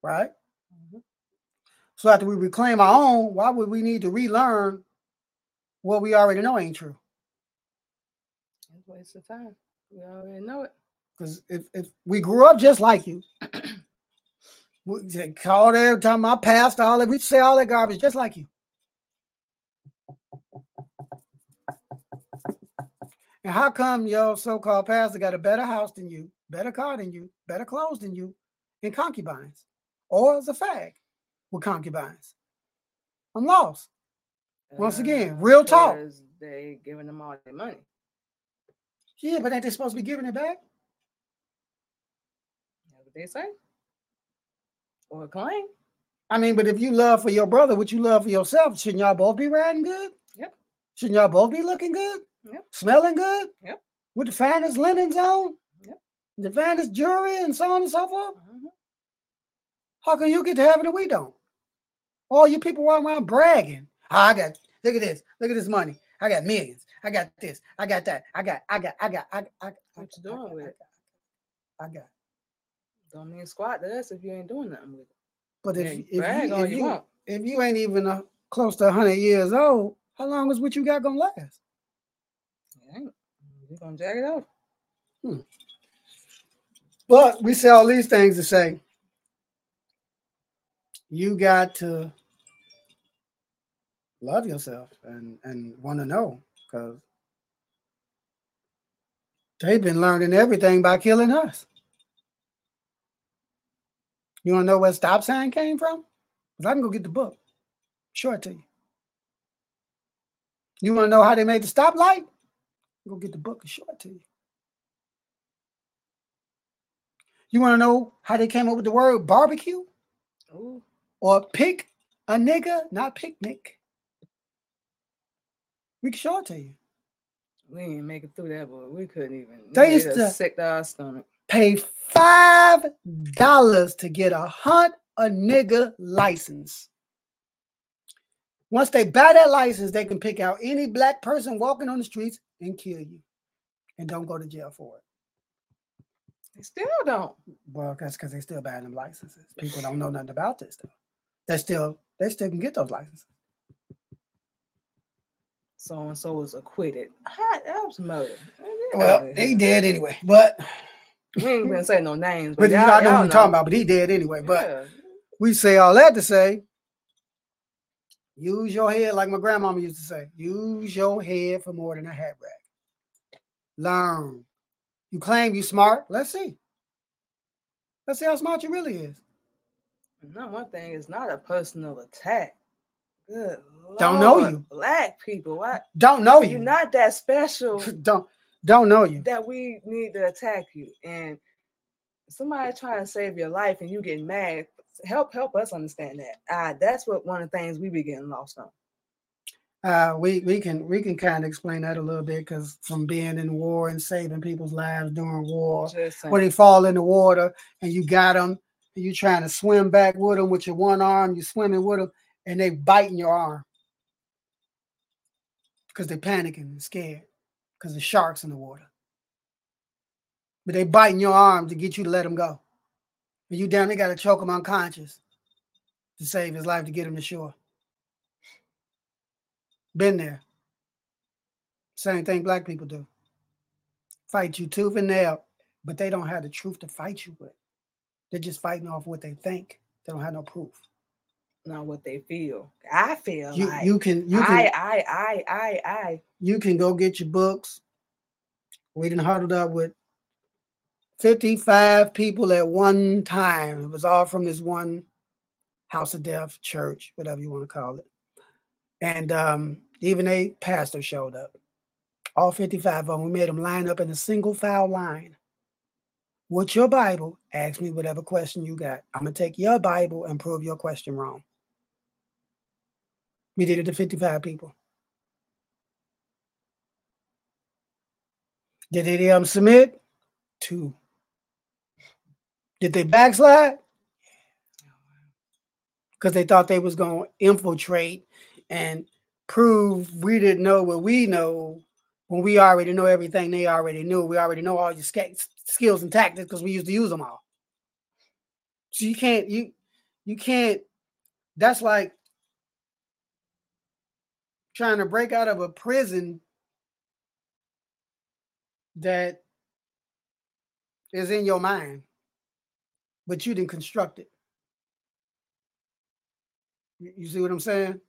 right? Mm-hmm. So after we reclaim our own, why would we need to relearn what we already know ain't true? It's a waste of time. We already know it. Because if, if we grew up just like you, we call every time I passed all that we say all that garbage just like you. And how come your so-called pastor got a better house than you, better car than you, better clothes than you, and concubines, or is a fag with concubines? I'm lost. Once again, real talk. They giving them all their money. Yeah, but ain't they supposed to be giving it back? That's what they say. Or claim. I mean, but if you love for your brother what you love for yourself, shouldn't y'all both be riding good? Yep. Shouldn't y'all both be looking good? Yep. Smelling good? Yep. With the finest linens on? Yep. The finest jewelry and so on and so forth? Mhm. How can you get to heaven and we don't? All you people walking around bragging. "Oh, I got, look at this, look at this money. I got millions. I got this. I got that. I got, I got, I got, I got, I got. What you doing with it? I got. Don't mean squat to us if you ain't doing nothing with it. But if, if, you, if, you you, if you ain't even uh, close to 100 years old, how long is what you got gonna last? It ain't. You're gonna jag it off. But we say all these things to say you got to love yourself and, and want to know because they've been learning everything by killing us. You want to know where stop sign came from? Because I can go get the book. Show it to you. You want to know how they made the stoplight? Go get the book and show it to you. You want to know how they came up with the word barbecue Ooh. or pick a nigga, not picnic? We can show it to you. We ain't make it through that, but we couldn't even. They used to- sick to our stomach. Pay five dollars to get a hunt a nigga license. Once they buy that license, they can pick out any black person walking on the streets and kill you, and don't go to jail for it. They still don't. Well, that's because they still buying them licenses. People don't know nothing about this stuff. They still they still can get those licenses. So and so was acquitted. How, that was murder. Well, he dead anyway. But We ain't gonna say no names, but but y'all, know, I know y'all what I'm talking about. But he dead anyway. But Yeah. we say all that to say, use your head like my grandmama used to say. Use your head for more than a hat rack. Learn. You claim you smart. Let's see. Let's see how smart you really is. No, one thing is not a personal attack. Good Don't know you. Black people. What? Don't know you. You're not that special don't don't know you. that we need to attack you. And somebody trying to save your life and you getting mad. Help help us understand that. Uh, that's what one of the things we be getting lost on. Uh, we we can we can kind of explain that a little bit because from being in war and saving people's lives during war, when they fall in the water and you got them, and you trying to swim back with them with your one arm, you swimming with them, and they biting your arm because they panicking and scared because the sharks in the water. But they biting your arm to get you to let them go. And you down, they got to choke him unconscious to save his life to get him to shore. Been there. Same thing black people do. Fight you tooth and nail, but they don't have the truth to fight you with. They're just fighting off what they think. They don't have no proof. Not what they feel. I feel You like you can you I, can I, I, I, I. you can go get your books. We done huddled up with 55 people at one time. It was all from this one house of death church, whatever you want to call it. And um, even a pastor showed up. All 55 of them. We made them line up in a single file line. What's your Bible? Ask me whatever question you got. I'm going to take your Bible and prove your question wrong. We did it to 55 people. Did they them submit? Two. Did they backslide? Because they thought they was going to infiltrate and prove we didn't know what we know when we already know everything they already knew. We already know all your skills and tactics because we used to use them all. So you can't you you can't. That's like trying to break out of a prison that is in your mind, but you didn't construct it. You see what I'm saying?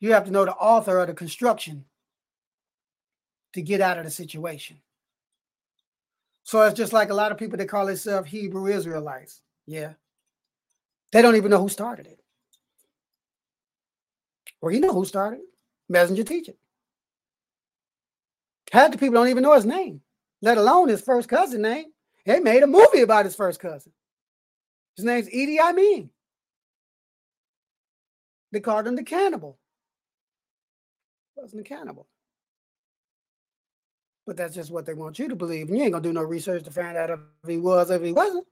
You have to know the author of the construction to get out of the situation. So it's just like a lot of people that call themselves Hebrew Israelites. Yeah. They don't even know who started it. Well, you know who started. Messenger teaching. Half the people don't even know his name, let alone his first cousin name. They made a movie about his first cousin. His name's Idi Amin. They called him the cannibal. Wasn't a cannibal. But that's just what they want you to believe. And you ain't gonna do no research to find out if he was, if he wasn't.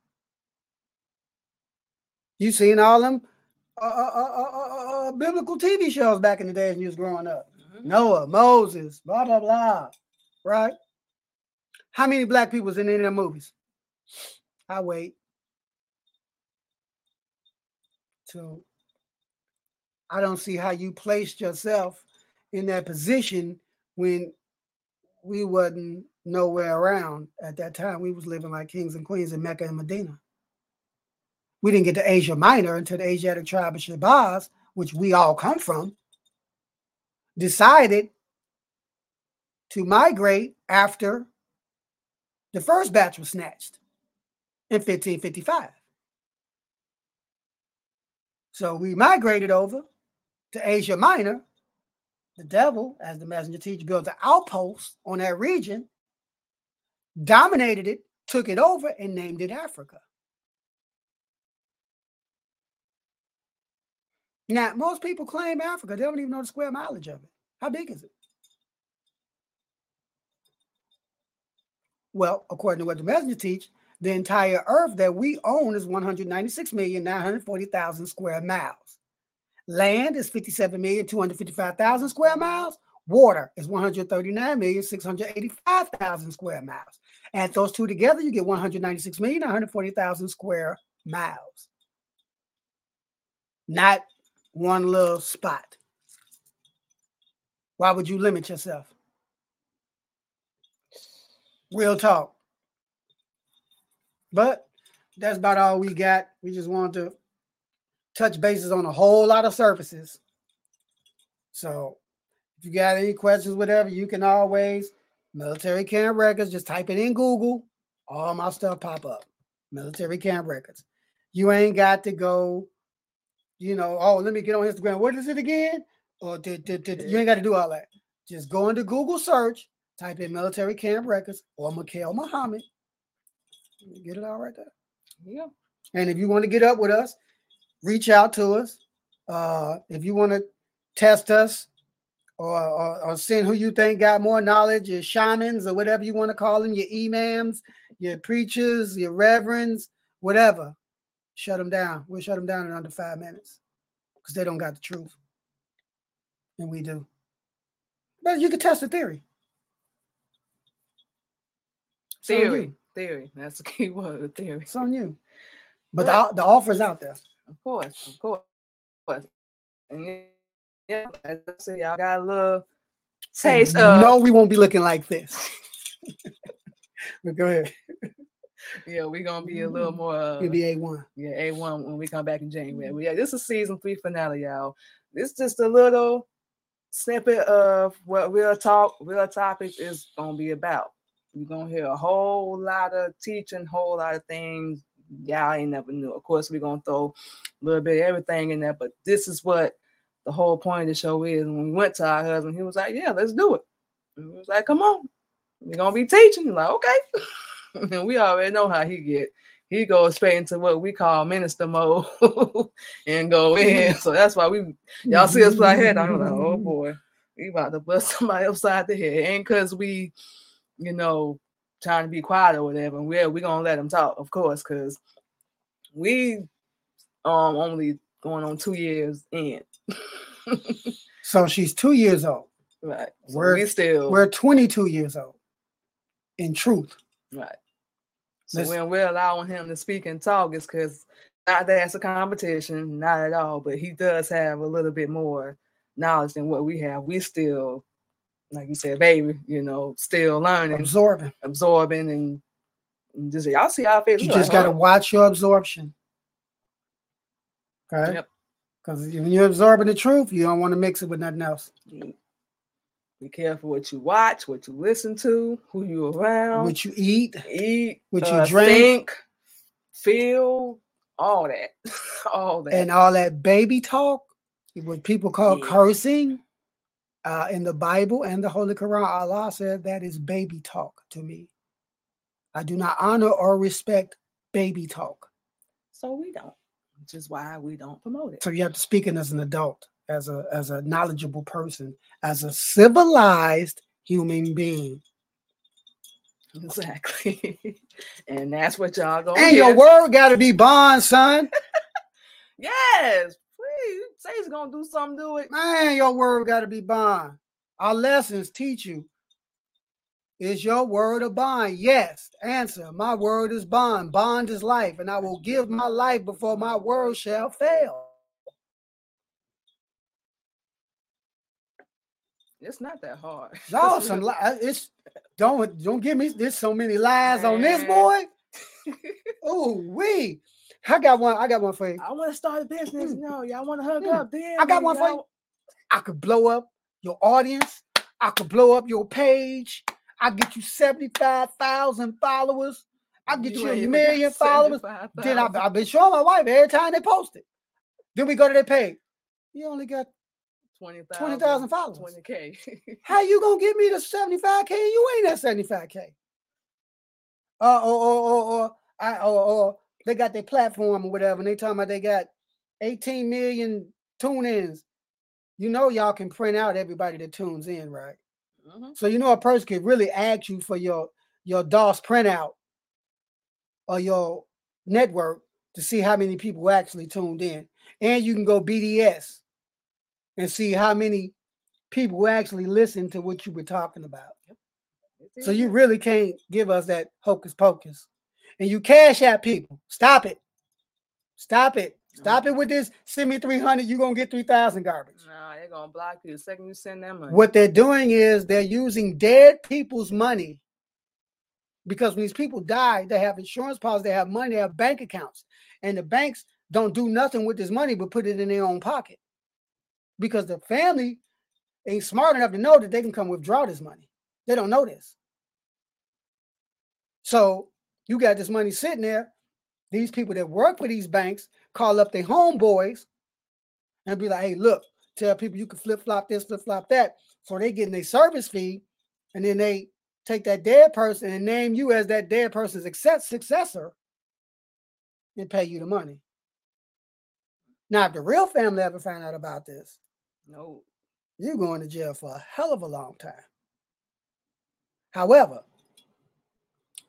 You seen all them uh, uh, uh, uh, biblical TV shows back in the days when you was growing up. Noah, Moses, blah blah blah. Right? How many black people was in any of the movies? I wait. So I don't see how you placed yourself in that position when we wasn't nowhere around at that time. We was living like kings and queens in Mecca and Medina. We didn't get to Asia Minor until the Asiatic tribe of Shabazz, which we all come from, decided to migrate after the first batch was snatched in 1555. So we migrated over to Asia Minor. The devil, as the messenger teacher, built an outpost on that region, dominated it, took it over, and named it Africa. Now, most people claim Africa, they don't even know the square mileage of it. How big is it? Well, according to what the messenger teach, the entire earth that we own is 196,940,000 square miles. Land is 57,255,000 square miles. Water is 139,685,000 square miles. Add those two together, you get 196,940,000 square miles. Not one little spot. Why would you limit yourself? Real talk. But that's about all we got. We just wanted to touch bases on a whole lot of surfaces. So if you got any questions, whatever, you can always military camp records, just type it in Google. All my stuff pop up. Military camp records. You ain't got to go you know, oh, let me get on Instagram. What is it again? Or did, did, did you ain't got to do all that. Just go into Google search, type in military camp records or Mikhail Muhammad. You Get it all right there. Yeah. And if you want to get up with us, reach out to us. Uh, if you want to test us or, or, or send who you think got more knowledge, your shamans or whatever you want to call them, your imams, your preachers, your reverends, whatever, shut them down. We'll shut them down in under five minutes because they don't got the truth. And we do. But you can test the theory. It's. Theory. Theory. That's the key word. Theory. It's on you. But the, the offer's out there. Of course. Of course. Of course. And yeah, yeah, as I said, y'all got a little taste of No, we won't be looking like this. but go ahead. Yeah, we're gonna be a little more uh, It'll be A1. Yeah, A1 when we come back in January. But yeah, this is season three finale, y'all. This is just a little snippet of what real talk, real topic is gonna be about. You're gonna hear a whole lot of teaching, whole lot of things y'all ain't never knew. Of course, we're gonna throw a little bit of everything in there, but this is what the whole point of the show is. When we went to our husband, he was like, Yeah, let's do it. And we was like, Come on, we're gonna be teaching. Like, okay. and we already know how he get he goes straight into what we call minister mode and go in. So that's why we y'all see us our head. I'm like, oh boy, we about to bust somebody upside the head. And cause we, you know, trying to be quiet or whatever. We're we gonna let them talk, of course, because we um only going on two years in. So she's two years old. right. So We're- we still We're 22 years old. In truth. Right. So Let's- when we're allowing him to speak and talk, it's because not that it's a competition, not at all, but he does have a little bit more knowledge than what we have. We still, like you said, baby, you know, still learning, Absorbing. absorbing, and, and just y'all see our face. You just like, got to watch your absorption. Okay. Yep. Because when you're absorbing the truth, you don't want to mix it with nothing else. Mm. Be careful what you watch, what you listen to, who you around, What you eat, eat, what you uh, drink. think, feel, all that, all that. and all that baby talk, what people call Yeah. cursing uh, in the Bible and the Holy Quran, Allah said that is baby talk to me. I do not honor or respect baby talk. so we don't, which is why we don't promote it. So you have to speak in as an adult, as a as a knowledgeable person, as a civilized human being. Exactly. and that's what y'all go. and your word got to be bond, son. Yes, please. Say he's gonna do something, do it. Man, your word got to be bond. Our lessons teach you. Is your word a bond? Yes. Answer. My word is bond. Bond is life, and I will give my life before my word shall fail. It's not that hard. It's awesome. li- uh, It's don't don't give me there's so many lies on this boy. Oh, we. I got one. I got one for you. I want to start a business. Mm. No, y'all want to hook Mm. up? Then I got one for you. I could blow up your audience. I could blow up your page. I get you 75,000 followers. I get you, a million followers. Then I, I've been showing my wife every time they post it. Then we go to their page. You only got 20,000 20,000 followers. 20K. how you gonna get me to 75k? You ain't at 75k. Uh or or or or, I, or, or they got their platform or whatever, and they talking about they got 18 million tune-ins. You know y'all can print out everybody that tunes in, right? Mhm. So you know a person could really ask you for your your DOS printout or your network to see how many people actually tuned in. And you can go BDS and see how many people actually listen to what you were talking about. So you really can't give us that hocus pocus. And you cash out people. Stop it. Stop it. Stop it with this. Send me 300, you're going to get 3,000 garbage. Nah, they're gonna block you the second you send that money. What they're doing is they're using dead people's money because when these people die, they have insurance policies, they have money, they have bank accounts, and the banks don't do nothing with this money but put it in their own pocket because the family ain't smart enough to know that they can come withdraw this money. They don't know this. So you got this money sitting there. These people that work for these banks call up their homeboys and be like, hey, look, tell people you can flip flop this, flip flop that. So they getting their service fee, and then they take that dead person and name you as that dead person's success, successor and pay you the money. Now, if the real family ever find out about this, No. you're going to jail for a hell of a long time. However,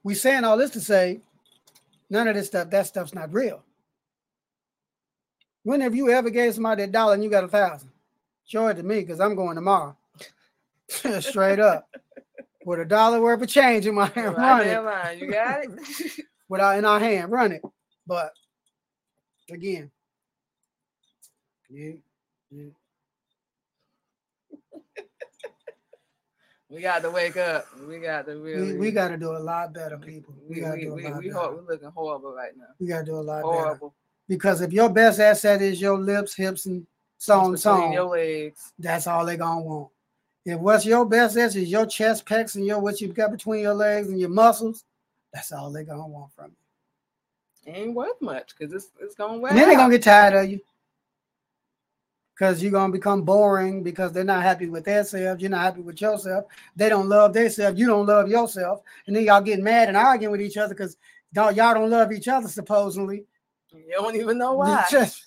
we saying all this to say none of this stuff, that stuff's not real. When have you ever gave somebody a dollar and you got a thousand? Show it to me because I'm going tomorrow. Straight up. With a dollar worth of change in my hand, run it. line. You got it? Without in our hand, run it. But again, you we got to wake up. We got to really. we, we got to do a lot better, people. We, We, got to we, do a we, lot we better. we're looking horrible right now. We got to do a lot better. Horrible. Because if your best asset is your lips, hips, and so on, so on, your legs. that's all they're gonna want. If what's your best asset is your chest, pecs, and your what you've got between your legs and your muscles, that's all they're gonna want from you. Ain't worth much because it's it's gonna wear. And then they're gonna get tired of you. Because you're gonna become boring because they're not happy with themselves, you're not happy with yourself, they don't love themselves, you don't love yourself, and then y'all getting mad and arguing with each other because y'all don't love each other supposedly. You don't even know why. Just-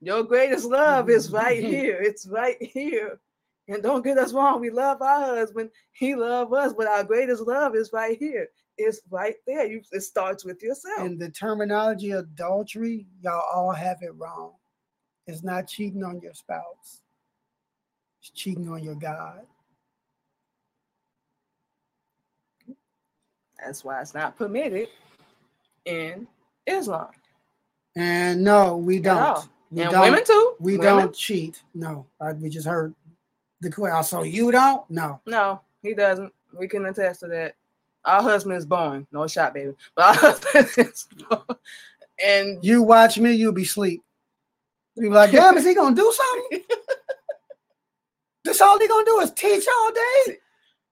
Your greatest love is right here. It's right here. And don't get us wrong. We love our husband. He love us, but our greatest love is right here. It's right there. You, it starts with yourself. and the terminology adultery, y'all all have it wrong. It's not cheating on your spouse. It's cheating on your God. That's why it's not permitted in Islam. And no, we don't. We and don't. women too. We Women- don't cheat. No, I, we just heard the question. Oh, so you don't? No. No, he doesn't. We can attest to that. Our husband is born. No shot, baby. But our husband is born. And You watch me, you'll be asleep. You be like, damn, is he gonna do something? this all he gonna do is teach all day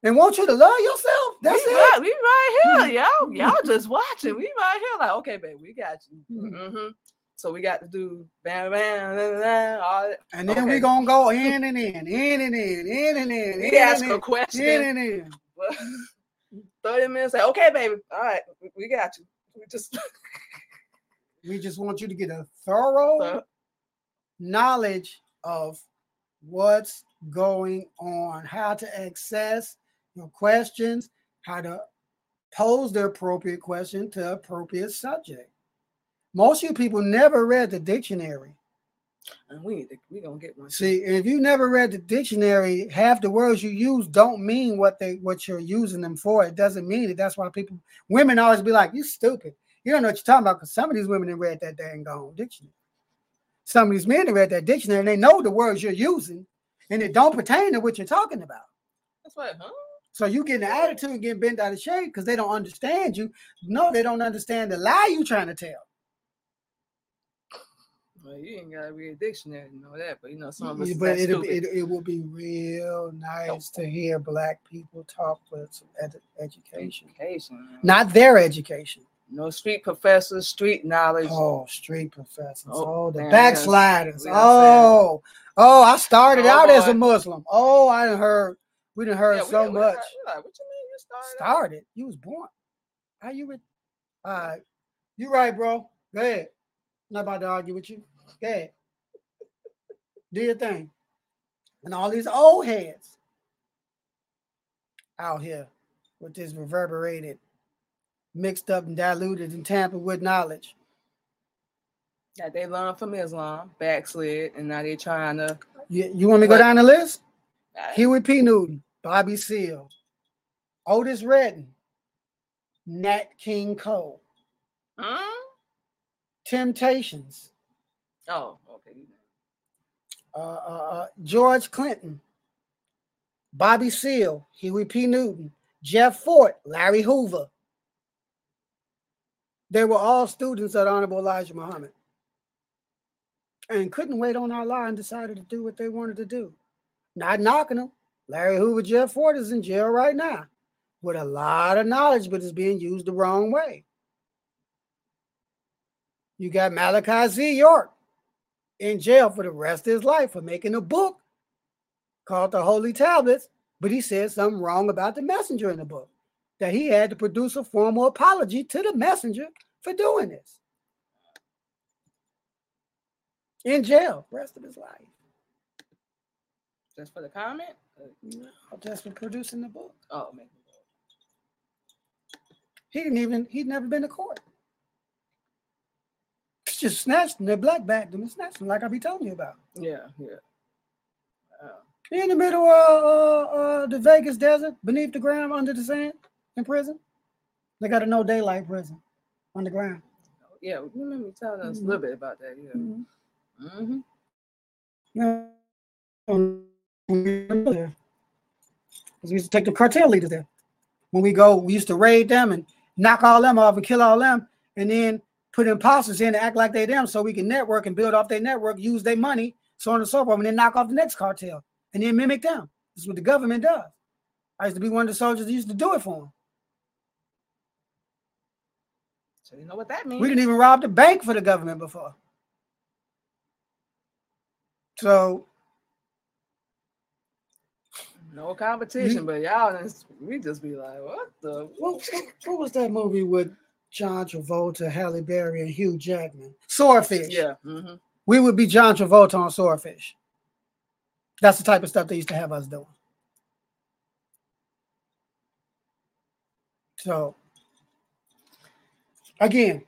and want you to love yourself. That's we it. right, we right here, y'all. Y'all just watching. We right here, like, okay, baby, we got you. Mhm. hmm So we got to do bam, bam, bam, bam, all that. And then Okay. we gonna go in and in, in and in, in and in, We in ask and a in, question. in and in. 30 minutes, like, okay, baby, all right, we, we got you. We just We just want you to get a thorough so, knowledge of what's going on, how to access your questions, how to pose the appropriate question to appropriate subject. Most of you people never read the dictionary. and we need to, we gonna get one. See, if you never read the dictionary, half the words you use don't mean what they what you're using them for. It doesn't mean it. That's why people, women always be like, "You stupid. You don't know what you're talking about." Because some of these women have read that dang gone dictionary. Some of these men have read that dictionary and they know the words you're using, and it don't pertain to what you're talking about. That's what, huh? So you get an attitude and get bent out of shape because they don't understand you. No, they don't understand the lie you trying to tell. Well, you ain't gotta read a dictionary to know that, but you know, some of us but be- it, it will be real nice to hear black people talk with some ed- education, Education, not their education. No street professors, street knowledge. Oh, street professors. Oh, Oh, the man, backsliders. we done said- Oh, oh, I started Oh, out as a. Muslim. Oh, I heard. We didn't heard Yeah, so we much. we like, what you mean you started? out? Started. You was born. How you? Re- All right. You right, bro. Go ahead. Not about to argue with you. Go ahead. Do your thing. And all these old heads out here with this reverberated, mixed up and diluted and tampered with knowledge. That they learned from Islam, backslid, and now they're trying to. You, you want me to go down the list? Huey P. Newton, Bobby Seale, Otis Redding, Nat King Cole, huh? Temptations, Oh, okay. uh, uh, uh, George Clinton, Bobby Seale, Huey P. Newton, Jeff Fort, Larry Hoover. They were all students of Honorable Elijah Muhammad and couldn't wait on Allah and decided to do what they wanted to do. Not knocking them. Larry Hoover, Jeff Fort is in jail right now with a lot of knowledge, but it's being used the wrong way. You got Malachi Z. York, in jail for the rest of his life for making a book called the Holy Tablets, but he said something wrong about the messenger in the book. That he had to produce a formal apology to the messenger for doing this. In jail, rest of his life. Just for the comment? No, just for producing the book. Oh man. He didn't even, he'd never been to court. It's just snatched they black bagged them and snatched them, like I be telling you about. Yeah, yeah. Uh, in the middle of uh, uh, the Vegas desert, beneath the ground, under the sand, in prison. They got a no daylight prison underground. yeah, you remember you telling us Mhm. a little bit about that. Yeah. Mm-hmm. Mm-hmm. Yeah. We used to take the cartel leaders there. When we go, we used to raid them and knock all them off and kill all them, and then put imposters in to act like they them so we can network and build off their network, use their money, so on and so forth, and then knock off the next cartel and then mimic them. This is what the government does. I used to be one of the soldiers that used to do it for them. So you know what that means? We didn't even rob the bank for the government before. So no competition, but y'all just we just be like, what the what, what, what was that movie with John Travolta, Halle Berry, and Hugh Jackman? Swordfish. Yeah. Mm-hmm. We would be John Travolta on Swordfish. That's the type of stuff they used to have us doing. So, again,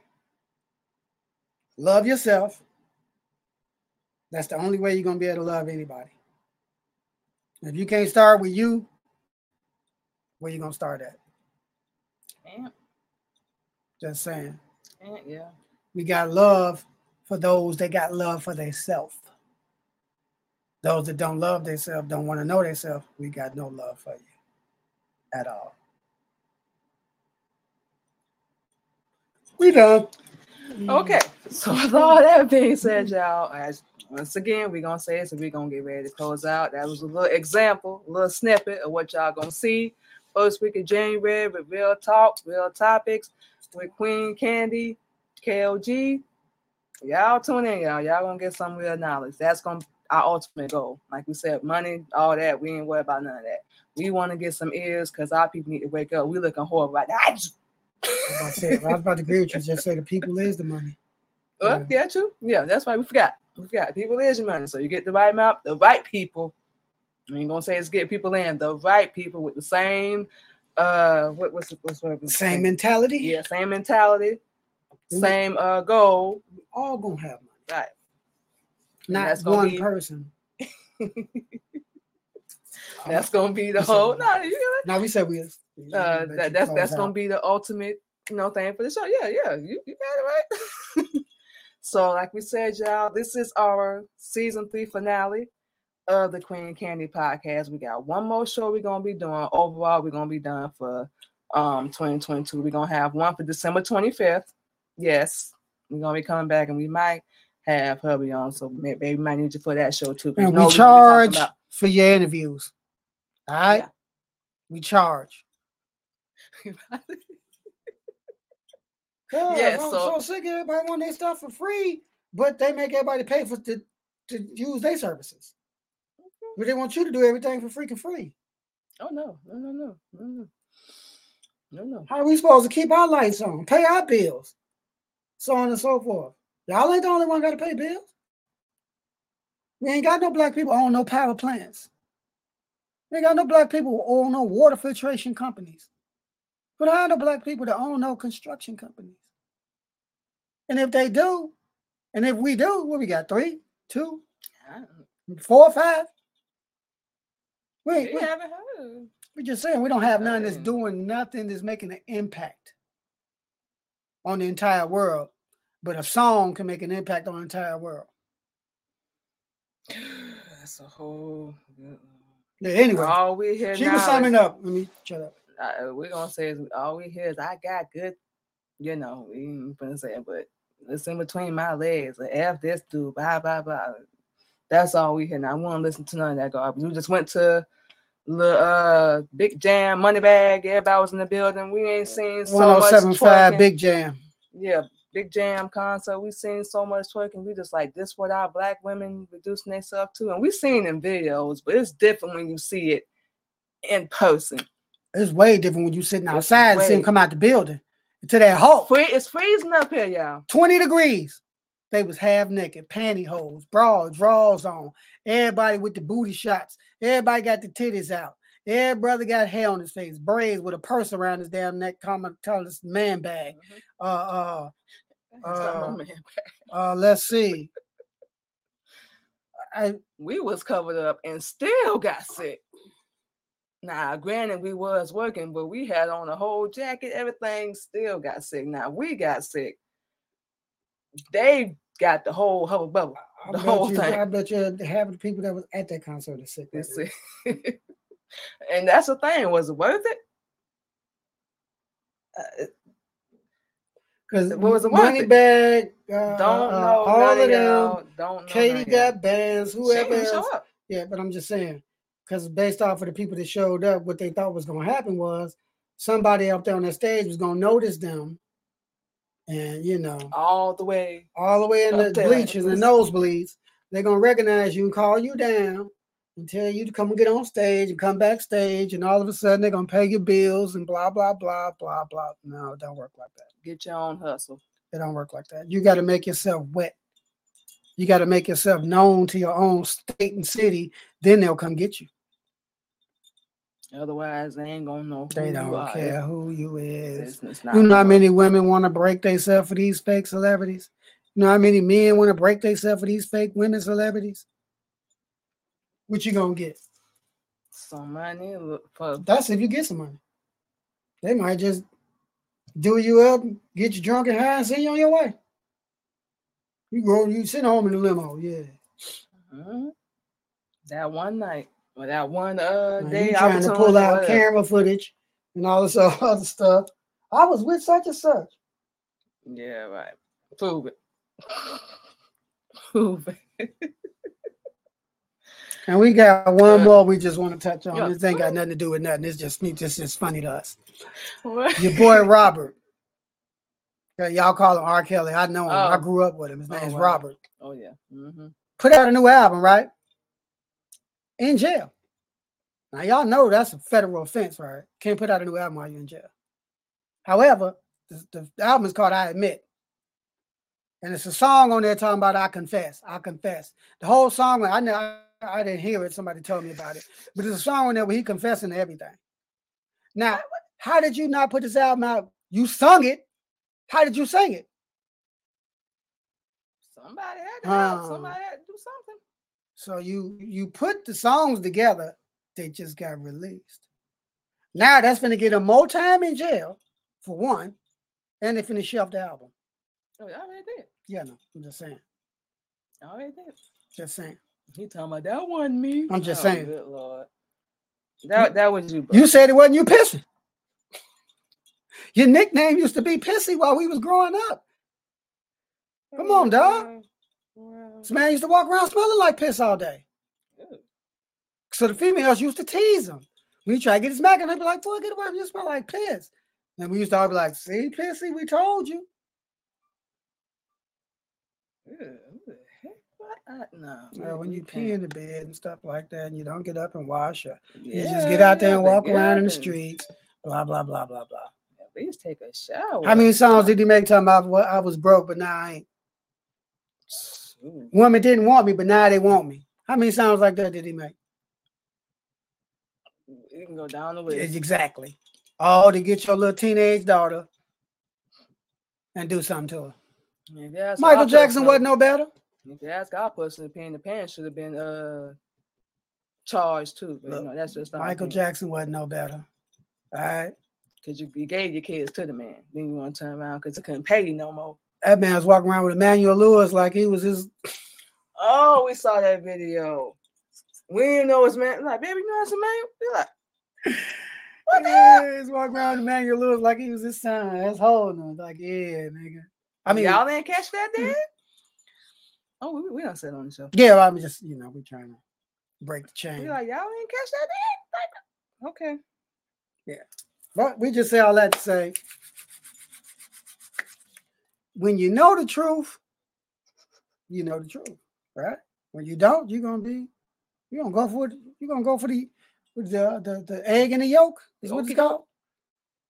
love yourself. That's the only way you're going to be able to love anybody. If you can't start with you, where you going to start at? Just saying. yeah. We got love for those that got love for themselves. Those that don't love themselves, don't want to know themselves, we got no love for you at all. We done. Okay. So with all that being said, y'all, as once again, we're gonna say it, so we're gonna get ready to close out. That was a little example, a little snippet of what y'all gonna see first week of January with real talk, real topics with Queen Candy, KLG. Y'all tune in, y'all. Y'all gonna get some real knowledge. That's gonna our ultimate goal. Like we said, money, all that. We ain't worried about none of that. We want to get some ears because our people need to wake up. We looking horrible right now. I was to say- I was about to agree with you. Just say the people is the money. Uh, yeah, true. Yeah, that's why we forgot. We forgot. People is your money. So you get the right map, the right people. I ain't gonna say it's get people in, the right people with the same uh what was what's what's what Same mentality. yeah, same mentality, Mhm. same uh goal. We all gonna have money. Right. Not one be- person. That's gonna be the whole no, you Now we said we. Uh that, that's that's gonna be the ultimate you know thing for the show. Yeah, yeah, you, you got it right. so, like we said, y'all, this is our season three finale of the Queen Candy podcast. We got one more show we're gonna be doing. Overall, we're gonna be done for um 2022. We're gonna have one for December 25th. Yes, we're gonna be coming back and we might have hubby on, so maybe we might need you for that show too. And we we're gonna be talking charge about- for your interviews. All right. Yeah. We charge. Yeah, Yeah, I'm so- so sick of everybody want their stuff for free, but they make everybody pay for to, to use their services. But they want you to do everything for freaking free. Oh no, no, no, no, no, no, no, no. How are we supposed to keep our lights on, pay our bills, so on and so forth? Y'all ain't the only one got to pay bills. We ain't got no black people own no power plants. We ain't got no black people own no water filtration companies. But I know black people that own no construction companies. And if they do, and if we do, what we got? Three, two, four, five. two, I- Wait, We wait. haven't heard. We're just saying we don't have none that's Um, doing nothing that's making an impact on the entire world. But a song can make an impact on the entire world. That's a whole. Yeah, anyway, All we hear she now was summing up. Let me shut up. Uh, we're gonna say is all we hear is I got good. You know, we ain't gonna say it, but it's in between my legs. Like, F this dude, blah blah blah. That's all we hear. Now I won't listen to none of that garbage. We just went to the uh big jam, money bag. Everybody was in the building. We ain't seen so much 1075 twerking. Big Jam. Yeah, Big Jam concert. We seen so much twerking. We just like this what our black women reducing themselves to. And we seen in videos, but it's different when you see it in person. It's way different when you sitting outside and see them come out the building to that. Free, it's freezing up here, y'all. 20 degrees. They was half naked, pantyhose, bras, drawers on. Everybody with the booty shots. Everybody got the titties out. Every brother got hair on his face, braids with a purse around his damn neck, common this man bag. Uh uh Uh, uh let's see. I we was covered up and still got sick. Now, granted, we was working, but we had on a whole jacket. Everything still got sick. Now we got sick. They got the whole hubble bubble. I The whole you, thing. I bet you half of the people that was at that concert are sick. You right see? and that's the thing. Was it worth it? Uh, Because What was it worth Money? Bag, uh, don't uh, know. all of them. Don't know. Katie none of y'all. got bands, whoever didn't else. show up. Yeah, but I'm just saying, because based off of the people that showed up, what they thought was going to happen was somebody up there on that stage was going to notice them, and you know, all the way. all the way in the there. bleachers and nosebleeds, they're going to recognize you and call you down and tell you to come and get on stage and come backstage, and all of a sudden they're going to pay your bills and blah blah blah blah blah. No, it don't work like that. Get your own hustle. It don't work like that. You got to make yourself wet. You got to make yourself known to your own state and city. Then they'll come get you. Otherwise, they ain't gonna know. They don't you are. care who you is. It's, it's You know how many women want to break themselves for these fake celebrities? You know how many men want to break themselves for these fake women celebrities? What you gonna get? some money for That's if you get some money. They might just do you up, get you drunk and high, and send you on your way. You go, you sit home in the limo, yeah. Mhm. that one night that one uh Now, day. trying to pull out camera footage and all this other stuff. I was with such and such. Yeah, right. Prove it. Prove it. And we got one more we just want to touch on. This ain't got nothing to do with nothing. It's just me. This is funny to us. What? Your boy Robert. Y'all call him R. Kelly. I know him. I Oh. grew up with him. His Oh, name's wow. Robert. Oh yeah. Mm-hmm. Put out a new album, right? In jail. Now y'all know that's a federal offense, right? Can't put out a new album while you're in jail. However, the, the, album is called I Admit. And it's a song on there talking about I confess. I confess. The whole song, I know I, didn't hear it. Somebody told me about it. But there's a song on there where he confessing to everything. Now, how did you not put this album out? You sung it. How did you sing it? Somebody had to help. Oh. Somebody had to do something. So you you put the songs together, they just got released. Now that's gonna get him more time in jail for one, and they finna shelf the album. Oh, I already did. Yeah, no, I'm just saying. I already did. Just saying. He talking about that wasn't me. I'm just Oh, saying. Good Lord. That that was you. Bro. You said it wasn't you pissing. Your nickname used to be Pissy while we was growing up. Come on, dog. Well, This man used to walk around smelling like piss all day. good. So the females used to tease him. We try to get his back, and they'd be like, "Boy, get away! from You smell like piss." And we used to all be like, "See, pissy, we told you." Ew, who the heck? What? I, no. When you pee in the bed and stuff like that, and you don't get up and wash, or you just get out there and walk around in the streets, blah blah blah blah blah. At least take a shower. How many songs did he make talking about what I was broke, but now I ain't? Women didn't want me, but now they want me. How many songs like that did he make? You can go down the list. Exactly. Oh, to get your little teenage daughter and do something to her. Ask Michael Jackson wasn't no better. If you ask our person, the in the pants should have been uh charged too. But Look, you know, that's just Michael Jackson wasn't no better. All right. because you, you gave your kids to the man. Then you want to turn around because he couldn't pay you no more. That man was walking around with Emmanuel Lewis like he was his Oh, we saw that video. We didn't know his man. Like, baby, you know a man. We're like, what the hell? He's walking around with Emmanuel Lewis like he was his son. That's holding him. Like, yeah, nigga. I mean, y'all didn't catch that, hmm. did? Oh, we, we don't sit on the show. yeah, I'm just, you know, we trying to break the chain. We like, y'all didn't catch that, did? Like, okay. Yeah, but we just say all that to say when you know the truth, you know the truth, right? When you don't, you're gonna be, you're gonna go for it. You're gonna go for the with the, the the egg and the yolk is what it's called.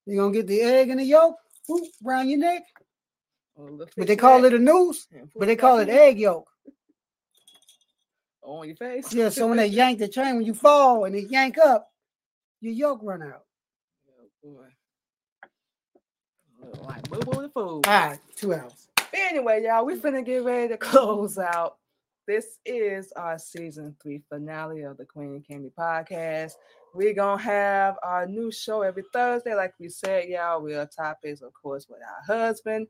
You're gonna get the egg and the yolk whoop, around your neck, but they call it a noose, but they call it egg yolk. on your face. Yeah, so when they yank the chain, when you fall and they yank up, your yolk run out. Oh, boy. Like boo boo the fool. All right, two hours. Anyway, y'all, we finna get ready to close out. This is our season three finale of the Queen and Candy podcast. We're gonna have our new show every Thursday, like we said, y'all. We Real topics, of course, with our husband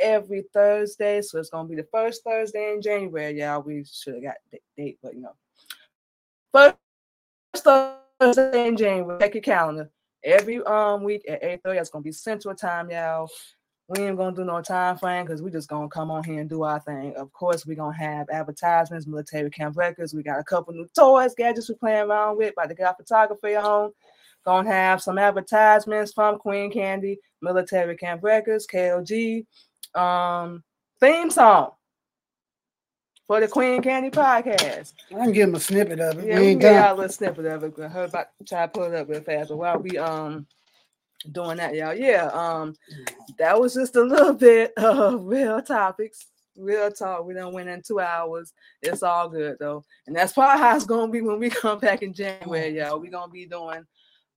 every Thursday. So it's gonna be the first Thursday in January, y'all. We should have got the date, but you know, first Thursday in January. Check your calendar. Every um week at 8:30. It's gonna be Central Time, y'all. We ain't gonna do no time frame because we just gonna come on here and do our thing. Of course, we gonna have advertisements, military camp records. We got a couple new toys, gadgets we playing around with. About to get our photography on. Gonna have some advertisements from Queen Candy, Military Camp Records, KLG, um, theme song for the Queen Candy podcast. I can give them a snippet of it. Yeah, we we ain't y'all a little snippet of it. I heard about try to pull it up real fast. But while we um doing that, y'all, yeah, um, that was just a little bit of real topics, real talk. We don't went in two hours. It's all good though, and that's probably how it's gonna be when we come back in January, y'all. We're gonna be doing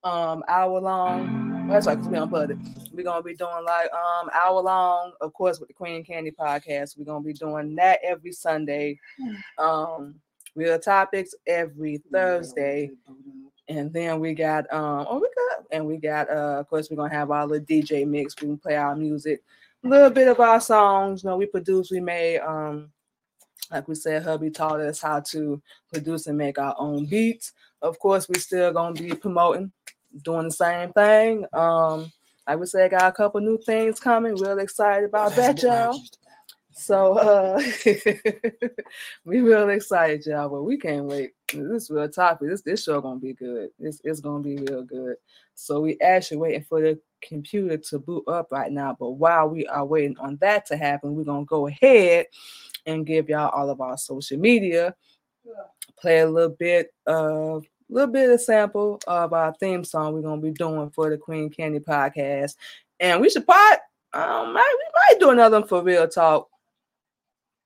um hour long. That's right, cause we unplugged it. We're gonna be doing like um hour long, of course, with the Queen Candy podcast. We're gonna be doing that every Sunday. Um, real topics every Thursday. And then we got um oh we got and we got uh of course we're gonna have our little DJ mix. We can play our music, a little bit of our songs. You know, we produce, we made um like we said, hubby taught us how to produce and make our own beats. Of course, we still gonna be promoting, doing the same thing. Um, like we said, got a couple new things coming. Real excited about that, y'all. So uh we real excited, y'all, but we can't wait. This is real topic. This this show gonna be good. It's it's gonna be real good. So we actually waiting for the computer to boot up right now. But while we are waiting on that to happen, we're gonna go ahead and give y'all all of our social media. Play a little bit of little bit of sample of our theme song we're gonna be doing for the Queen Candy podcast. And we should probably um might, we might do another one for real talk.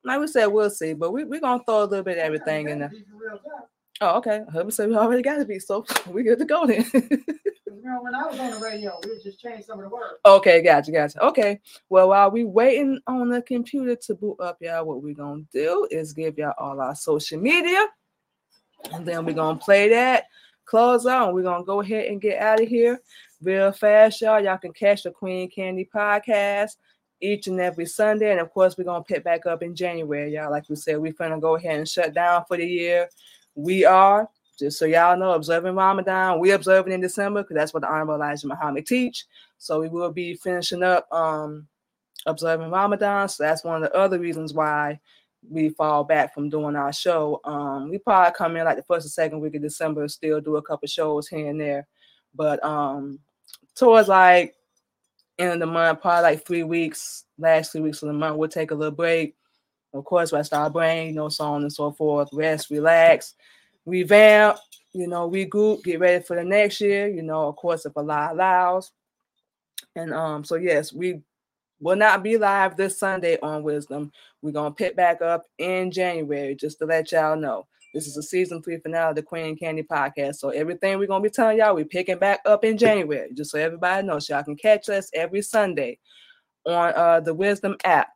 Like we said, we'll see, but we, we're gonna throw a little bit of everything in there. Oh, okay. Hubby said we already got to be, so we good to go then. Remember when I was on the radio, we just changed some of the words. okay, gotcha, gotcha. Okay. Well, while we waiting on the computer to boot up, y'all, what we're gonna do is give y'all all our social media, and then we're gonna play that, close on. we're gonna go ahead and get out of here real fast, y'all. Y'all can catch the Queen Candy podcast each and every Sunday, and of course, we're gonna pick back up in January, y'all. Like we said, we're gonna go ahead and shut down for the year. We are just so y'all know, observing Ramadan. We observing in December because that's what the Honorable Elijah Muhammad teach. So we will be finishing up um observing Ramadan. So that's one of the other reasons why we fall back from doing our show. Um, we probably come in like the first or second week of December, still do a couple shows here and there. But um towards like end of the month, probably like three weeks, last three weeks of the month, we'll take a little break. Of course, rest our brain, you know, so on and so forth. Rest, relax, revamp, you know, regroup, get ready for the next year, you know, of course, if Allah allows. And um, so yes, we will not be live this Sunday on Wisdom. We're gonna pick back up in January, just to let y'all know. This is a season three finale of the Queen Candy podcast. So everything we're gonna be telling y'all, we're picking back up in January, just so everybody knows. Y'all can catch us every Sunday on uh the Wisdom app.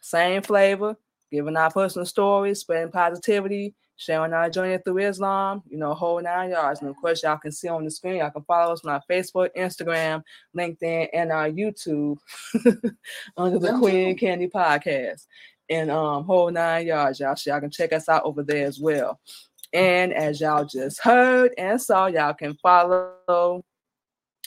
Same flavor, giving our personal stories, spreading positivity, sharing our journey through Islam, you know, whole nine yards. And of course, y'all can see on the screen, y'all can follow us on our Facebook, Instagram, LinkedIn, and our YouTube under the Queen Candy Podcast. And um, whole nine yards, y'all. So y'all can check us out over there as well. And as y'all just heard and saw, y'all can follow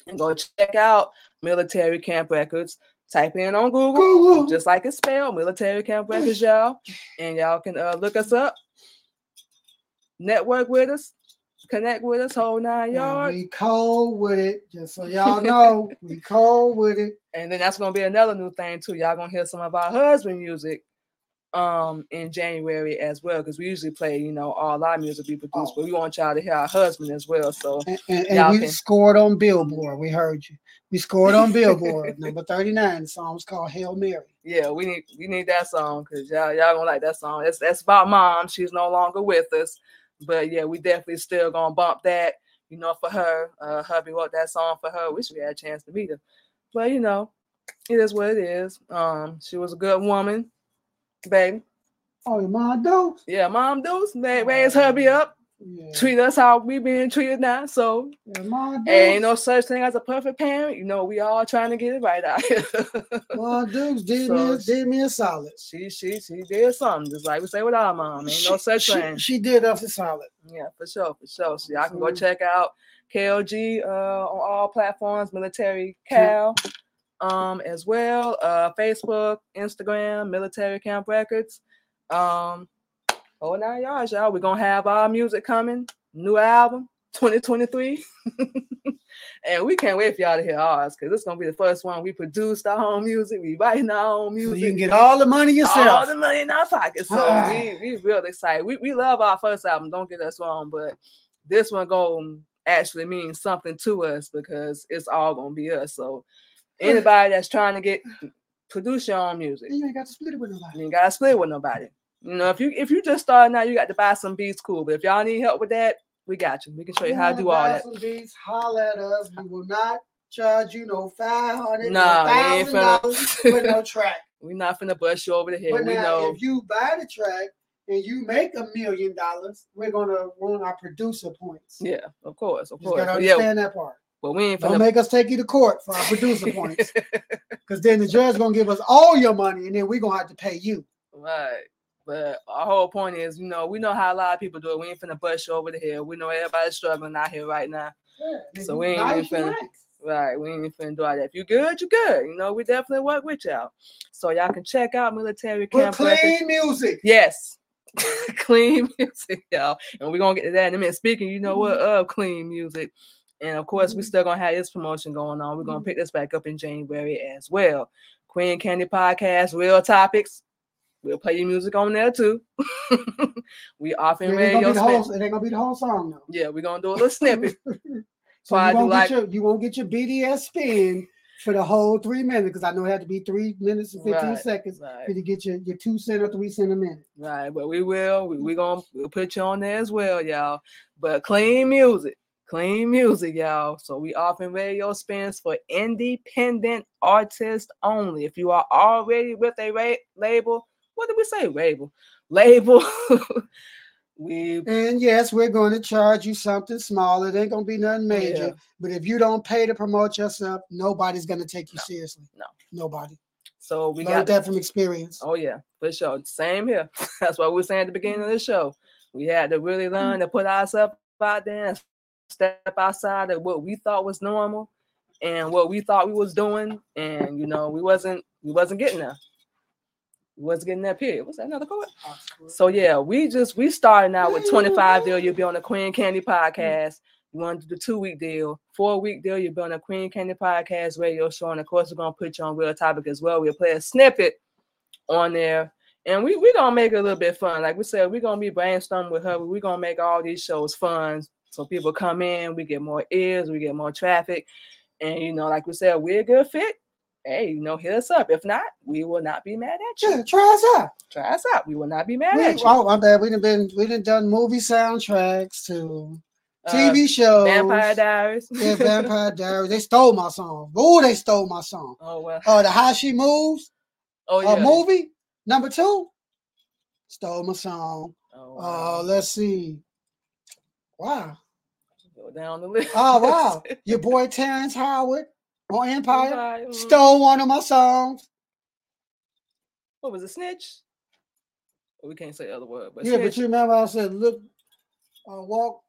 and go check out Military Camp Records. Type in on Google, Google. just like it's spelled, Military Camp Records, y'all. And y'all can uh, look us up, network with us, connect with us, whole nine yards. we cold with it, just so y'all know. we cold with it. And then that's gonna be another new thing too. Y'all gonna hear some of our husband music um in January as well. Because we usually play, you know, all our music we produce, Oh. but we want y'all to hear our husband as well. So And, and, and we can- scored on Billboard. We heard you. We scored on Billboard. Number 39. The song was called Hail Mary. yeah, we need we need that song because y'all y'all gonna like that song. It's that's about mom. She's no longer with us. But yeah, we definitely still gonna bump that, you know, for her. Uh hubby wrote that song for her. Wish we had a chance to meet her. But you know, it is what it is. Um, she was a good woman, baby. Oh, your mom do? Yeah, mom does ma- raise hubby up, Yeah. treat us how we being treated now. So do? ain't no such thing as a perfect parent. You know, we all trying to get it right out here. Mom Dukes did, me, So a- did me a solid. she she she did something, just like we say with our mom. Ain't no such she, thing. She did us a solid. Yeah, for sure, for sure. So y'all can go check out KLG uh, on all platforms, Military Cal, um, as well. Uh, Facebook, Instagram, Military Camp Records. Um, oh now y'all. Y'all, we're gonna have our music coming, new album, 2023. and we can't wait for y'all to hear ours because it's gonna be the first one we produced our own music, we writing our own So music you can get all the money yourself, all the money in our pockets. So Ah. we we real excited. We we love our first album. Don't get us wrong, but this one gonna actually mean something to us because it's all gonna be us. So anybody that's trying to get produce your own music, you ain't got to split it with nobody. you ain't gotta split with nobody. You know, if you if you just starting out, you got to buy some beats, cool. But if y'all need help with that, we got you. We can show you how to do all that. Some beats, holler at us. We will not charge you no five hundred, nah, thousand dollars for no track. We're not finna bust you over the head. But we now, know. if you buy the track and you make a million dollars, we're gonna want our producer points. Yeah, of course, of You course. gotta But yeah, understand that part. but we ain't Don't finna. make us take you to court for our producer points, because then the judge is gonna give us all your money, and then we're gonna have to pay you. Right. But our whole point is, you know, we know how a lot of people do it. We ain't finna bust you over the hill. We know everybody's struggling out here right now. Yeah, So we ain't even finna- Right. We ain't finna do all that. If you good, you good. You know, we definitely work with y'all. So y'all can check out military But camp records. clean music. Yes. clean music, y'all. And we're gonna get to that in a minute. Speaking, you know what, of clean music. And of course, we Mhm. still gonna have this promotion going on. We're gonna Mhm. pick this back up in January as well. Queen Candy Podcast, real topics. We'll play your music on there too. we often gonna your whole. It ain't gonna be the whole song though. Yeah, we're gonna do a little snippet. So I you do won't like- your you won't get your BDS spin for the whole three minutes because I know it had to be three minutes and fifteen Right, seconds Right. for you to get your, your two cent or three cent a minute. Right, but we will. We, we gonna we'll put you on there as well, y'all. But clean music, clean music, y'all. So we often radio spins for independent artists only. If you are already with a ra- label, what did we say? Label, label. we And yes, we're going to charge you something small. It ain't gonna be nothing major. Yeah. But if you don't pay to promote yourself, nobody's gonna take you No, seriously. no. Nobody. so we Learned got that from experience. Oh yeah, for sure. Same here. That's what we were saying at the beginning of the show. We had to really mm. learn to put ourselves out there and step outside of what we thought was normal and what we thought we was doing. And you know, we wasn't we wasn't getting there. Wasn't getting that period. What's that another chord? So yeah, we just we starting out with 25 deal. You'll be on the Queen Candy mm-hmm. podcast. You want to do the two week deal, four week deal. You'll be on the Queen Candy podcast radio show, and of course we're gonna put you on real topic as well. We'll play a snippet on there, and we we gonna make it a little bit fun. Like we said, we're gonna be brainstorming with her. We're gonna make all these shows fun, so people come in, we get more ears, we get more traffic, and you know, like we said, we're a good fit. Hey, you know, hit us up. If not, we will not be mad at you. Yeah, try us out. Try us out. We will not be mad We, at you. oh, my bad. We done been we done done movie soundtracks to Uh, TV shows. Vampire Diaries. Yeah, Vampire Diaries. They stole my song. Oh, they stole my song. Oh well. Oh, the How She Moves, Oh uh, yeah. movie number two, stole my song. Oh, Uh, let's see. Wow. Go down the list. Oh wow. Your boy Terrence Howard on Empire Empire, mhm. stole one of my songs. What was it? Snitch. Well, we can't say the other word, but yeah, but you remember I said, look, uh, walk,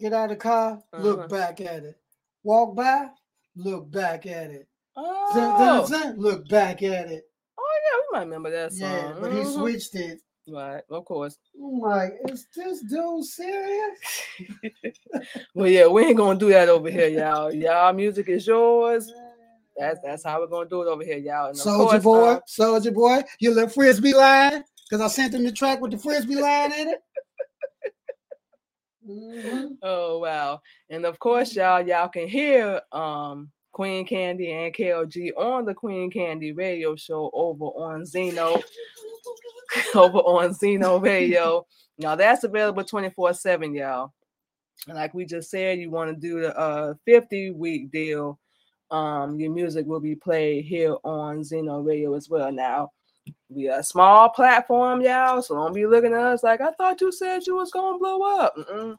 get out of the car, look Uh-huh. back at it. Walk by, look back at it. Oh. look back at it. oh yeah, we might remember that song. Yeah, but he Mhm. switched it Right, of course. I'm like, is this dude serious? Well, yeah, we ain't gonna do that over here, y'all. Y'all music is yours. That's that's how we're gonna do it over here, y'all. Soulja Boy, uh, Soulja Boy, your little frisbee line, because I sent him the track with the frisbee line in it. Mhm. Oh wow. And of course, y'all, y'all can hear um Queen Candy and KLG on the Queen Candy radio show over on Zeno, over on Zeno Radio. Now that's available 24-7, y'all. And like we just said, you want to do the uh 50 week deal. Um, your music will be played here on Zeno Radio as well. Now, we are a small platform, y'all. So don't be looking at us like I thought you said you was gonna blow up. Mm-mm.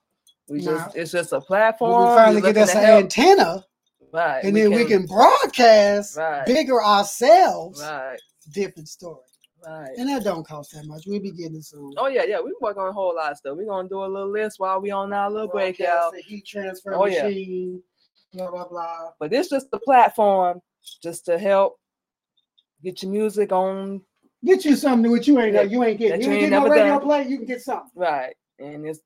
We just it's just a platform. We finally get us an antenna, right, and then we can broadcast Right. bigger ourselves. right, Different story. right. And that don't cost that much. We'll be getting it soon. Oh yeah, yeah. We work on a whole lot of stuff. We're gonna do a little list while we on our little break, y'all. the heat transfer Oh, yeah. Blah blah blah. But it's just the platform just to help get your music on Get you something that you ain't That- you ain't getting. You you ain't getting no radio done. play. You can get something. right. And it's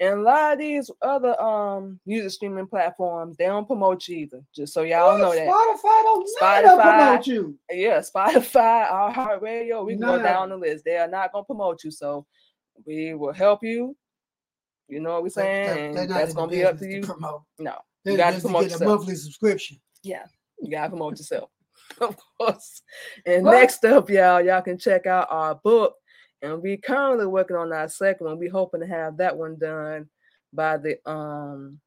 and a lot of these other um music streaming platforms, they don't promote you either. Just so y'all know that. Spotify don't Spotify- promote you. Yeah, Spotify, iHeartRadio. we can go down the list. They are not gonna promote you. So we will help you. You know what we're They- saying? they- not that's gonna be up to you. promote. No, you just to promote yourself. monthly subscription. Yeah, You gotta promote yourself, of course. And What? next up, y'all, y'all can check out our book. And we're currently working on our second one. We hoping to have that one done by the um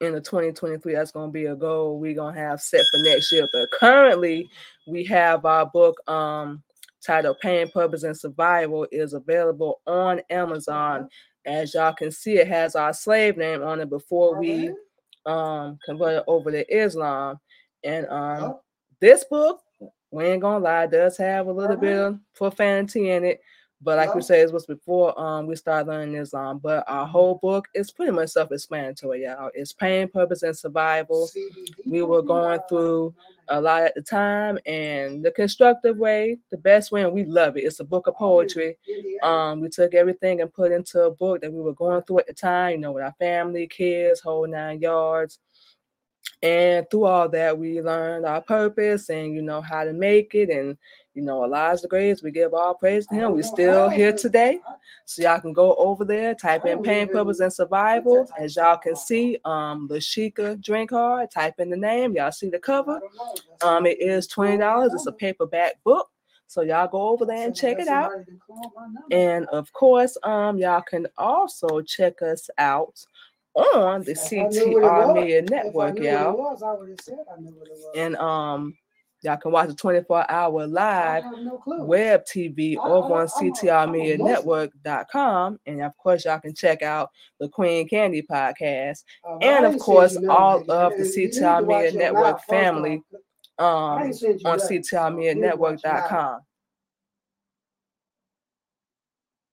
in the 2023. That's gonna be a goal we're gonna have set for next year. But currently, we have our book um titled Pain, Purpose, and Survival is available on Amazon. As y'all can see, it has our slave name on it before we. Um converted over to Islam. And um Yup. this book, we ain't gonna lie, does have a little bit of profanity in it. But like we Yup. said, it was before um we started learning Islam. But our whole book is pretty much self-explanatory, y'all. It's pain, purpose, and survival. We were going through a lot at the time and the constructive way, the best way, and we love it. It's a book of poetry. Um, we took everything and put into a book that we were going through at the time, you know, with our family, kids, whole nine yards. And through all that, we learned our purpose and you know how to make it. And you know, the greatest. We give all praise to Him. We're still here today. So y'all can go over there, type in pain, purpose, and survival. As y'all can see, um, the Sheikah drink hard. Type in the name. Y'all see the cover. Um, it is twenty dollars. It's a paperback book. So y'all go over there and check it out. And of course, um, y'all can also check us out on the CTR Media Network, y'all. And um, y'all can watch the 24 hour live web TV I- over I- on I'm a- I'm a CTRmedianetwork.com. And of course, y'all can check out the Queen Candy podcast and of course, all of the CTR Media Network family um, on CTRmedianetwork.com.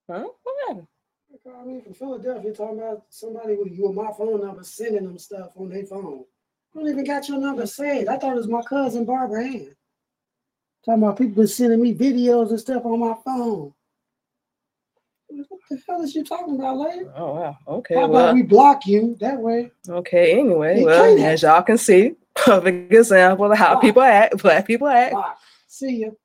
Huh? What happened? They called me from Philadelphia talking about somebody with you my phone number sending them stuff on their phone. I don't even got your number saved. I thought it was my cousin Barbara Ann. Talking about people been sending me videos and stuff on my phone. What the hell is you talking about, lady? Oh wow. Okay. How about we block you that way? okay. Anyway, well, as y'all can see, perfect example of how Block. people act. Black people act. Block. See you.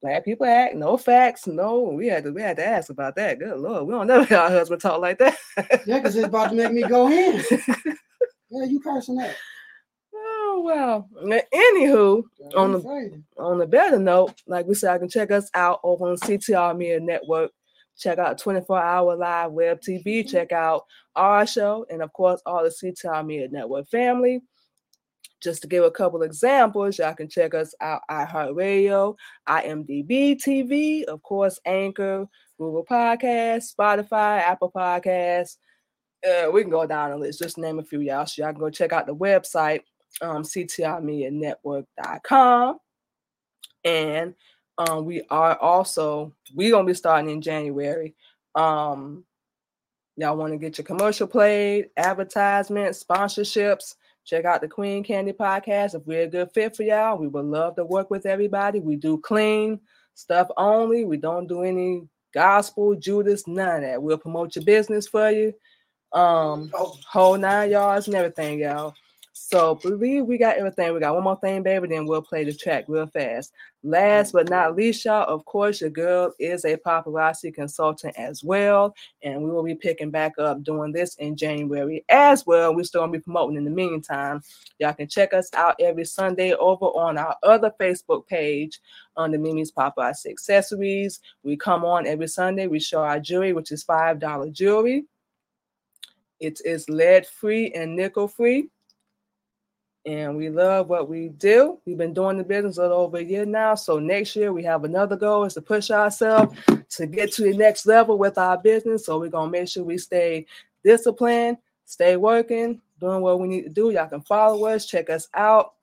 Black people act. No facts. No. We had to. We had to ask about that. Good lord. We don't never hear our husband talk like that. Yeah, because it's about to make me go in. Yeah, you cursing that. Oh. Now, Anywho, On the- on a better note, like we said, I can check us out over on CTR Media Network. Check out 24 hour live web TV. Check out our show and, of course, all the CTR Media Network family. Just to give a couple examples, y'all can check us out iHeartRadio, IMDb TV, of course, Anchor, Google Podcasts, Spotify, Apple Podcasts. Uh, we can go down the list, just name a few, y'all. So y'all can go check out the website, um, CTRmedianetwork.com. And um, we are also we're gonna be starting in January. Um, y'all want to get your commercial played, advertisements, sponsorships. Check out the Queen Candy podcast. If we're a good fit for y'all, we would love to work with everybody. We do clean stuff only. We don't do any gospel, Judas, none of that. We'll promote your business for you. Um, whole nine yards and everything, y'all. So believe we got everything. We got one more thing, baby. Then we'll play the track real fast. Last but not mm-hmm. least, y'all, of course, your girl is a paparazzi consultant as well. And we will be picking back up doing this in January as well. We're still gonna be promoting in the meantime. Y'all can check us out every Sunday over on our other Facebook page under Mimi's Paparazzi Accessories. We come on every Sunday. We show our jewelry, which is $5 jewelry. It is lead free and nickel free and we love what we do. We've been doing the business a little over a year now. So next year we have another goal is to push ourselves to get to the next level with our business. So we're gonna make sure we stay disciplined, stay working, doing what we need to do. Y'all can follow us, check us out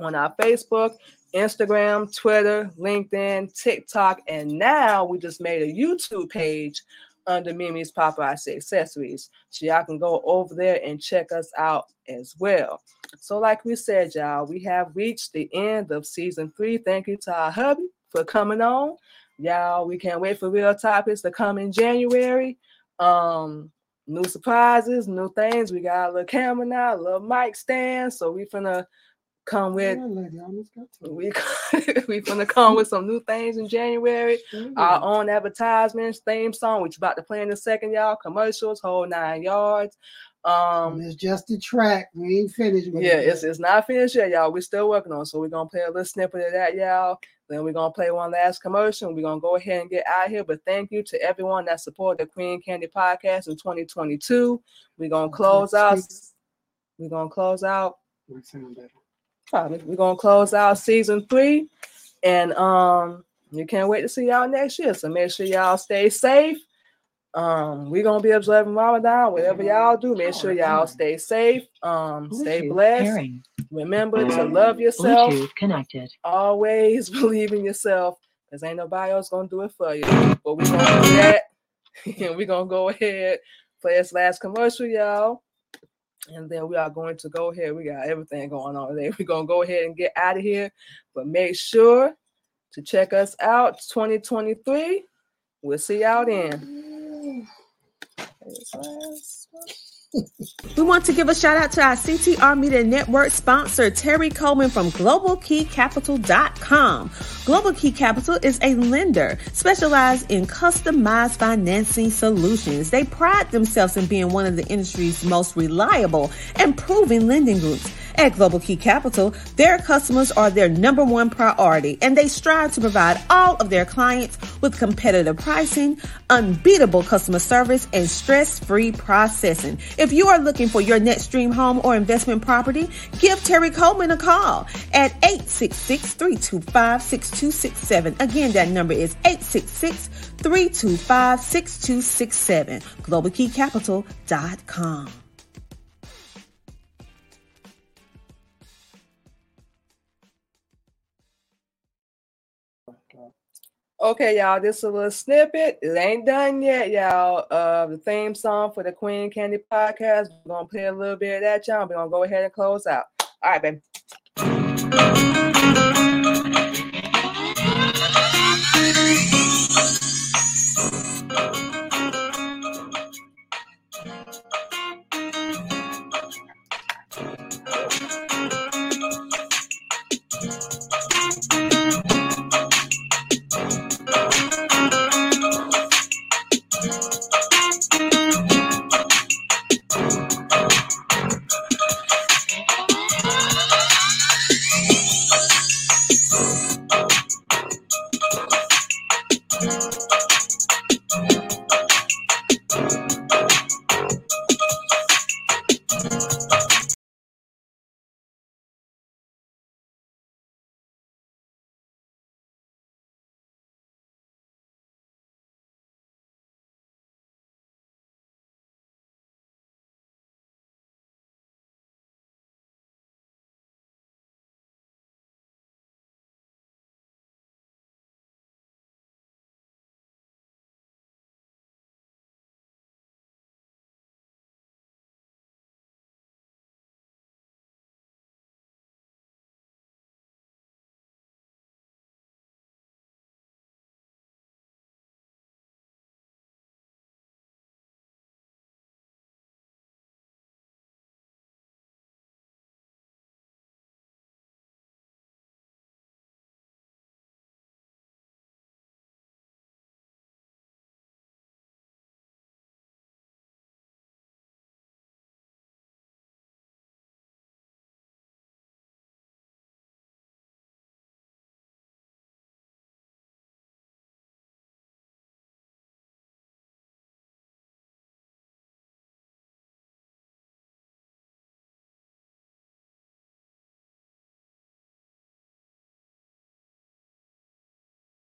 on our Facebook, Instagram, Twitter, LinkedIn, TikTok, and now we just made a YouTube page under Mimi's Paparazzi Accessories. So y'all can go over there and check us out as well. So, like we said, y'all, we have reached the end of season three. Thank you to our hubby for coming on. Y'all, we can't wait for real topics to come in January. Um, new surprises, new things. We got a little camera now, a little mic stand. So we finna come with we we gonna come with some new things in January. Our own advertisements, theme song, which about to play in a second, y'all. Commercials, whole nine yards. Um, it's just the track. We ain't finished. yeah, it it's it's not finished yet, y'all. We're still working on. It. So we're gonna play a little snippet of that, y'all. Then we're gonna play one last commercial. We're gonna go ahead and get out here. But thank you to everyone that supported the Queen Candy Podcast in 2022. We're gonna close out. We're gonna close out. We're gonna close out season three, and um, you can't wait to see y'all next year. So make sure y'all stay safe. Um, we're gonna be observing Ramadan. Whatever y'all do, make sure y'all stay safe. Um, stay blessed. Remember to love yourself. Bluetooth connected. Always believe in yourself, because ain't nobody else gonna do it for you. But we're gonna do that, and we're gonna go ahead play this last commercial, y'all. And then we are going to go ahead. We got everything going on today. We're going to go ahead and get out of here. But make sure to check us out 2023. We'll see y'all then. We want to give a shout out to our CTR Media Network sponsor, Terry Coleman from GlobalKeyCapital.com. Global Key Capital is a lender specialized in customized financing solutions. They pride themselves in being one of the industry's most reliable and proven lending groups. At Global Key Capital, their customers are their number one priority, and they strive to provide all of their clients with competitive pricing, unbeatable customer service, and stress free processing. If you are looking for your next dream home or investment property, give Terry Coleman a call at 866 325 6267. Again, that number is 866 325 6267. GlobalKeyCapital.com. Okay, y'all, this is a little snippet. It ain't done yet, y'all. Uh, the theme song for the Queen Candy podcast. We're gonna play a little bit of that, y'all. We're gonna go ahead and close out. All right, baby.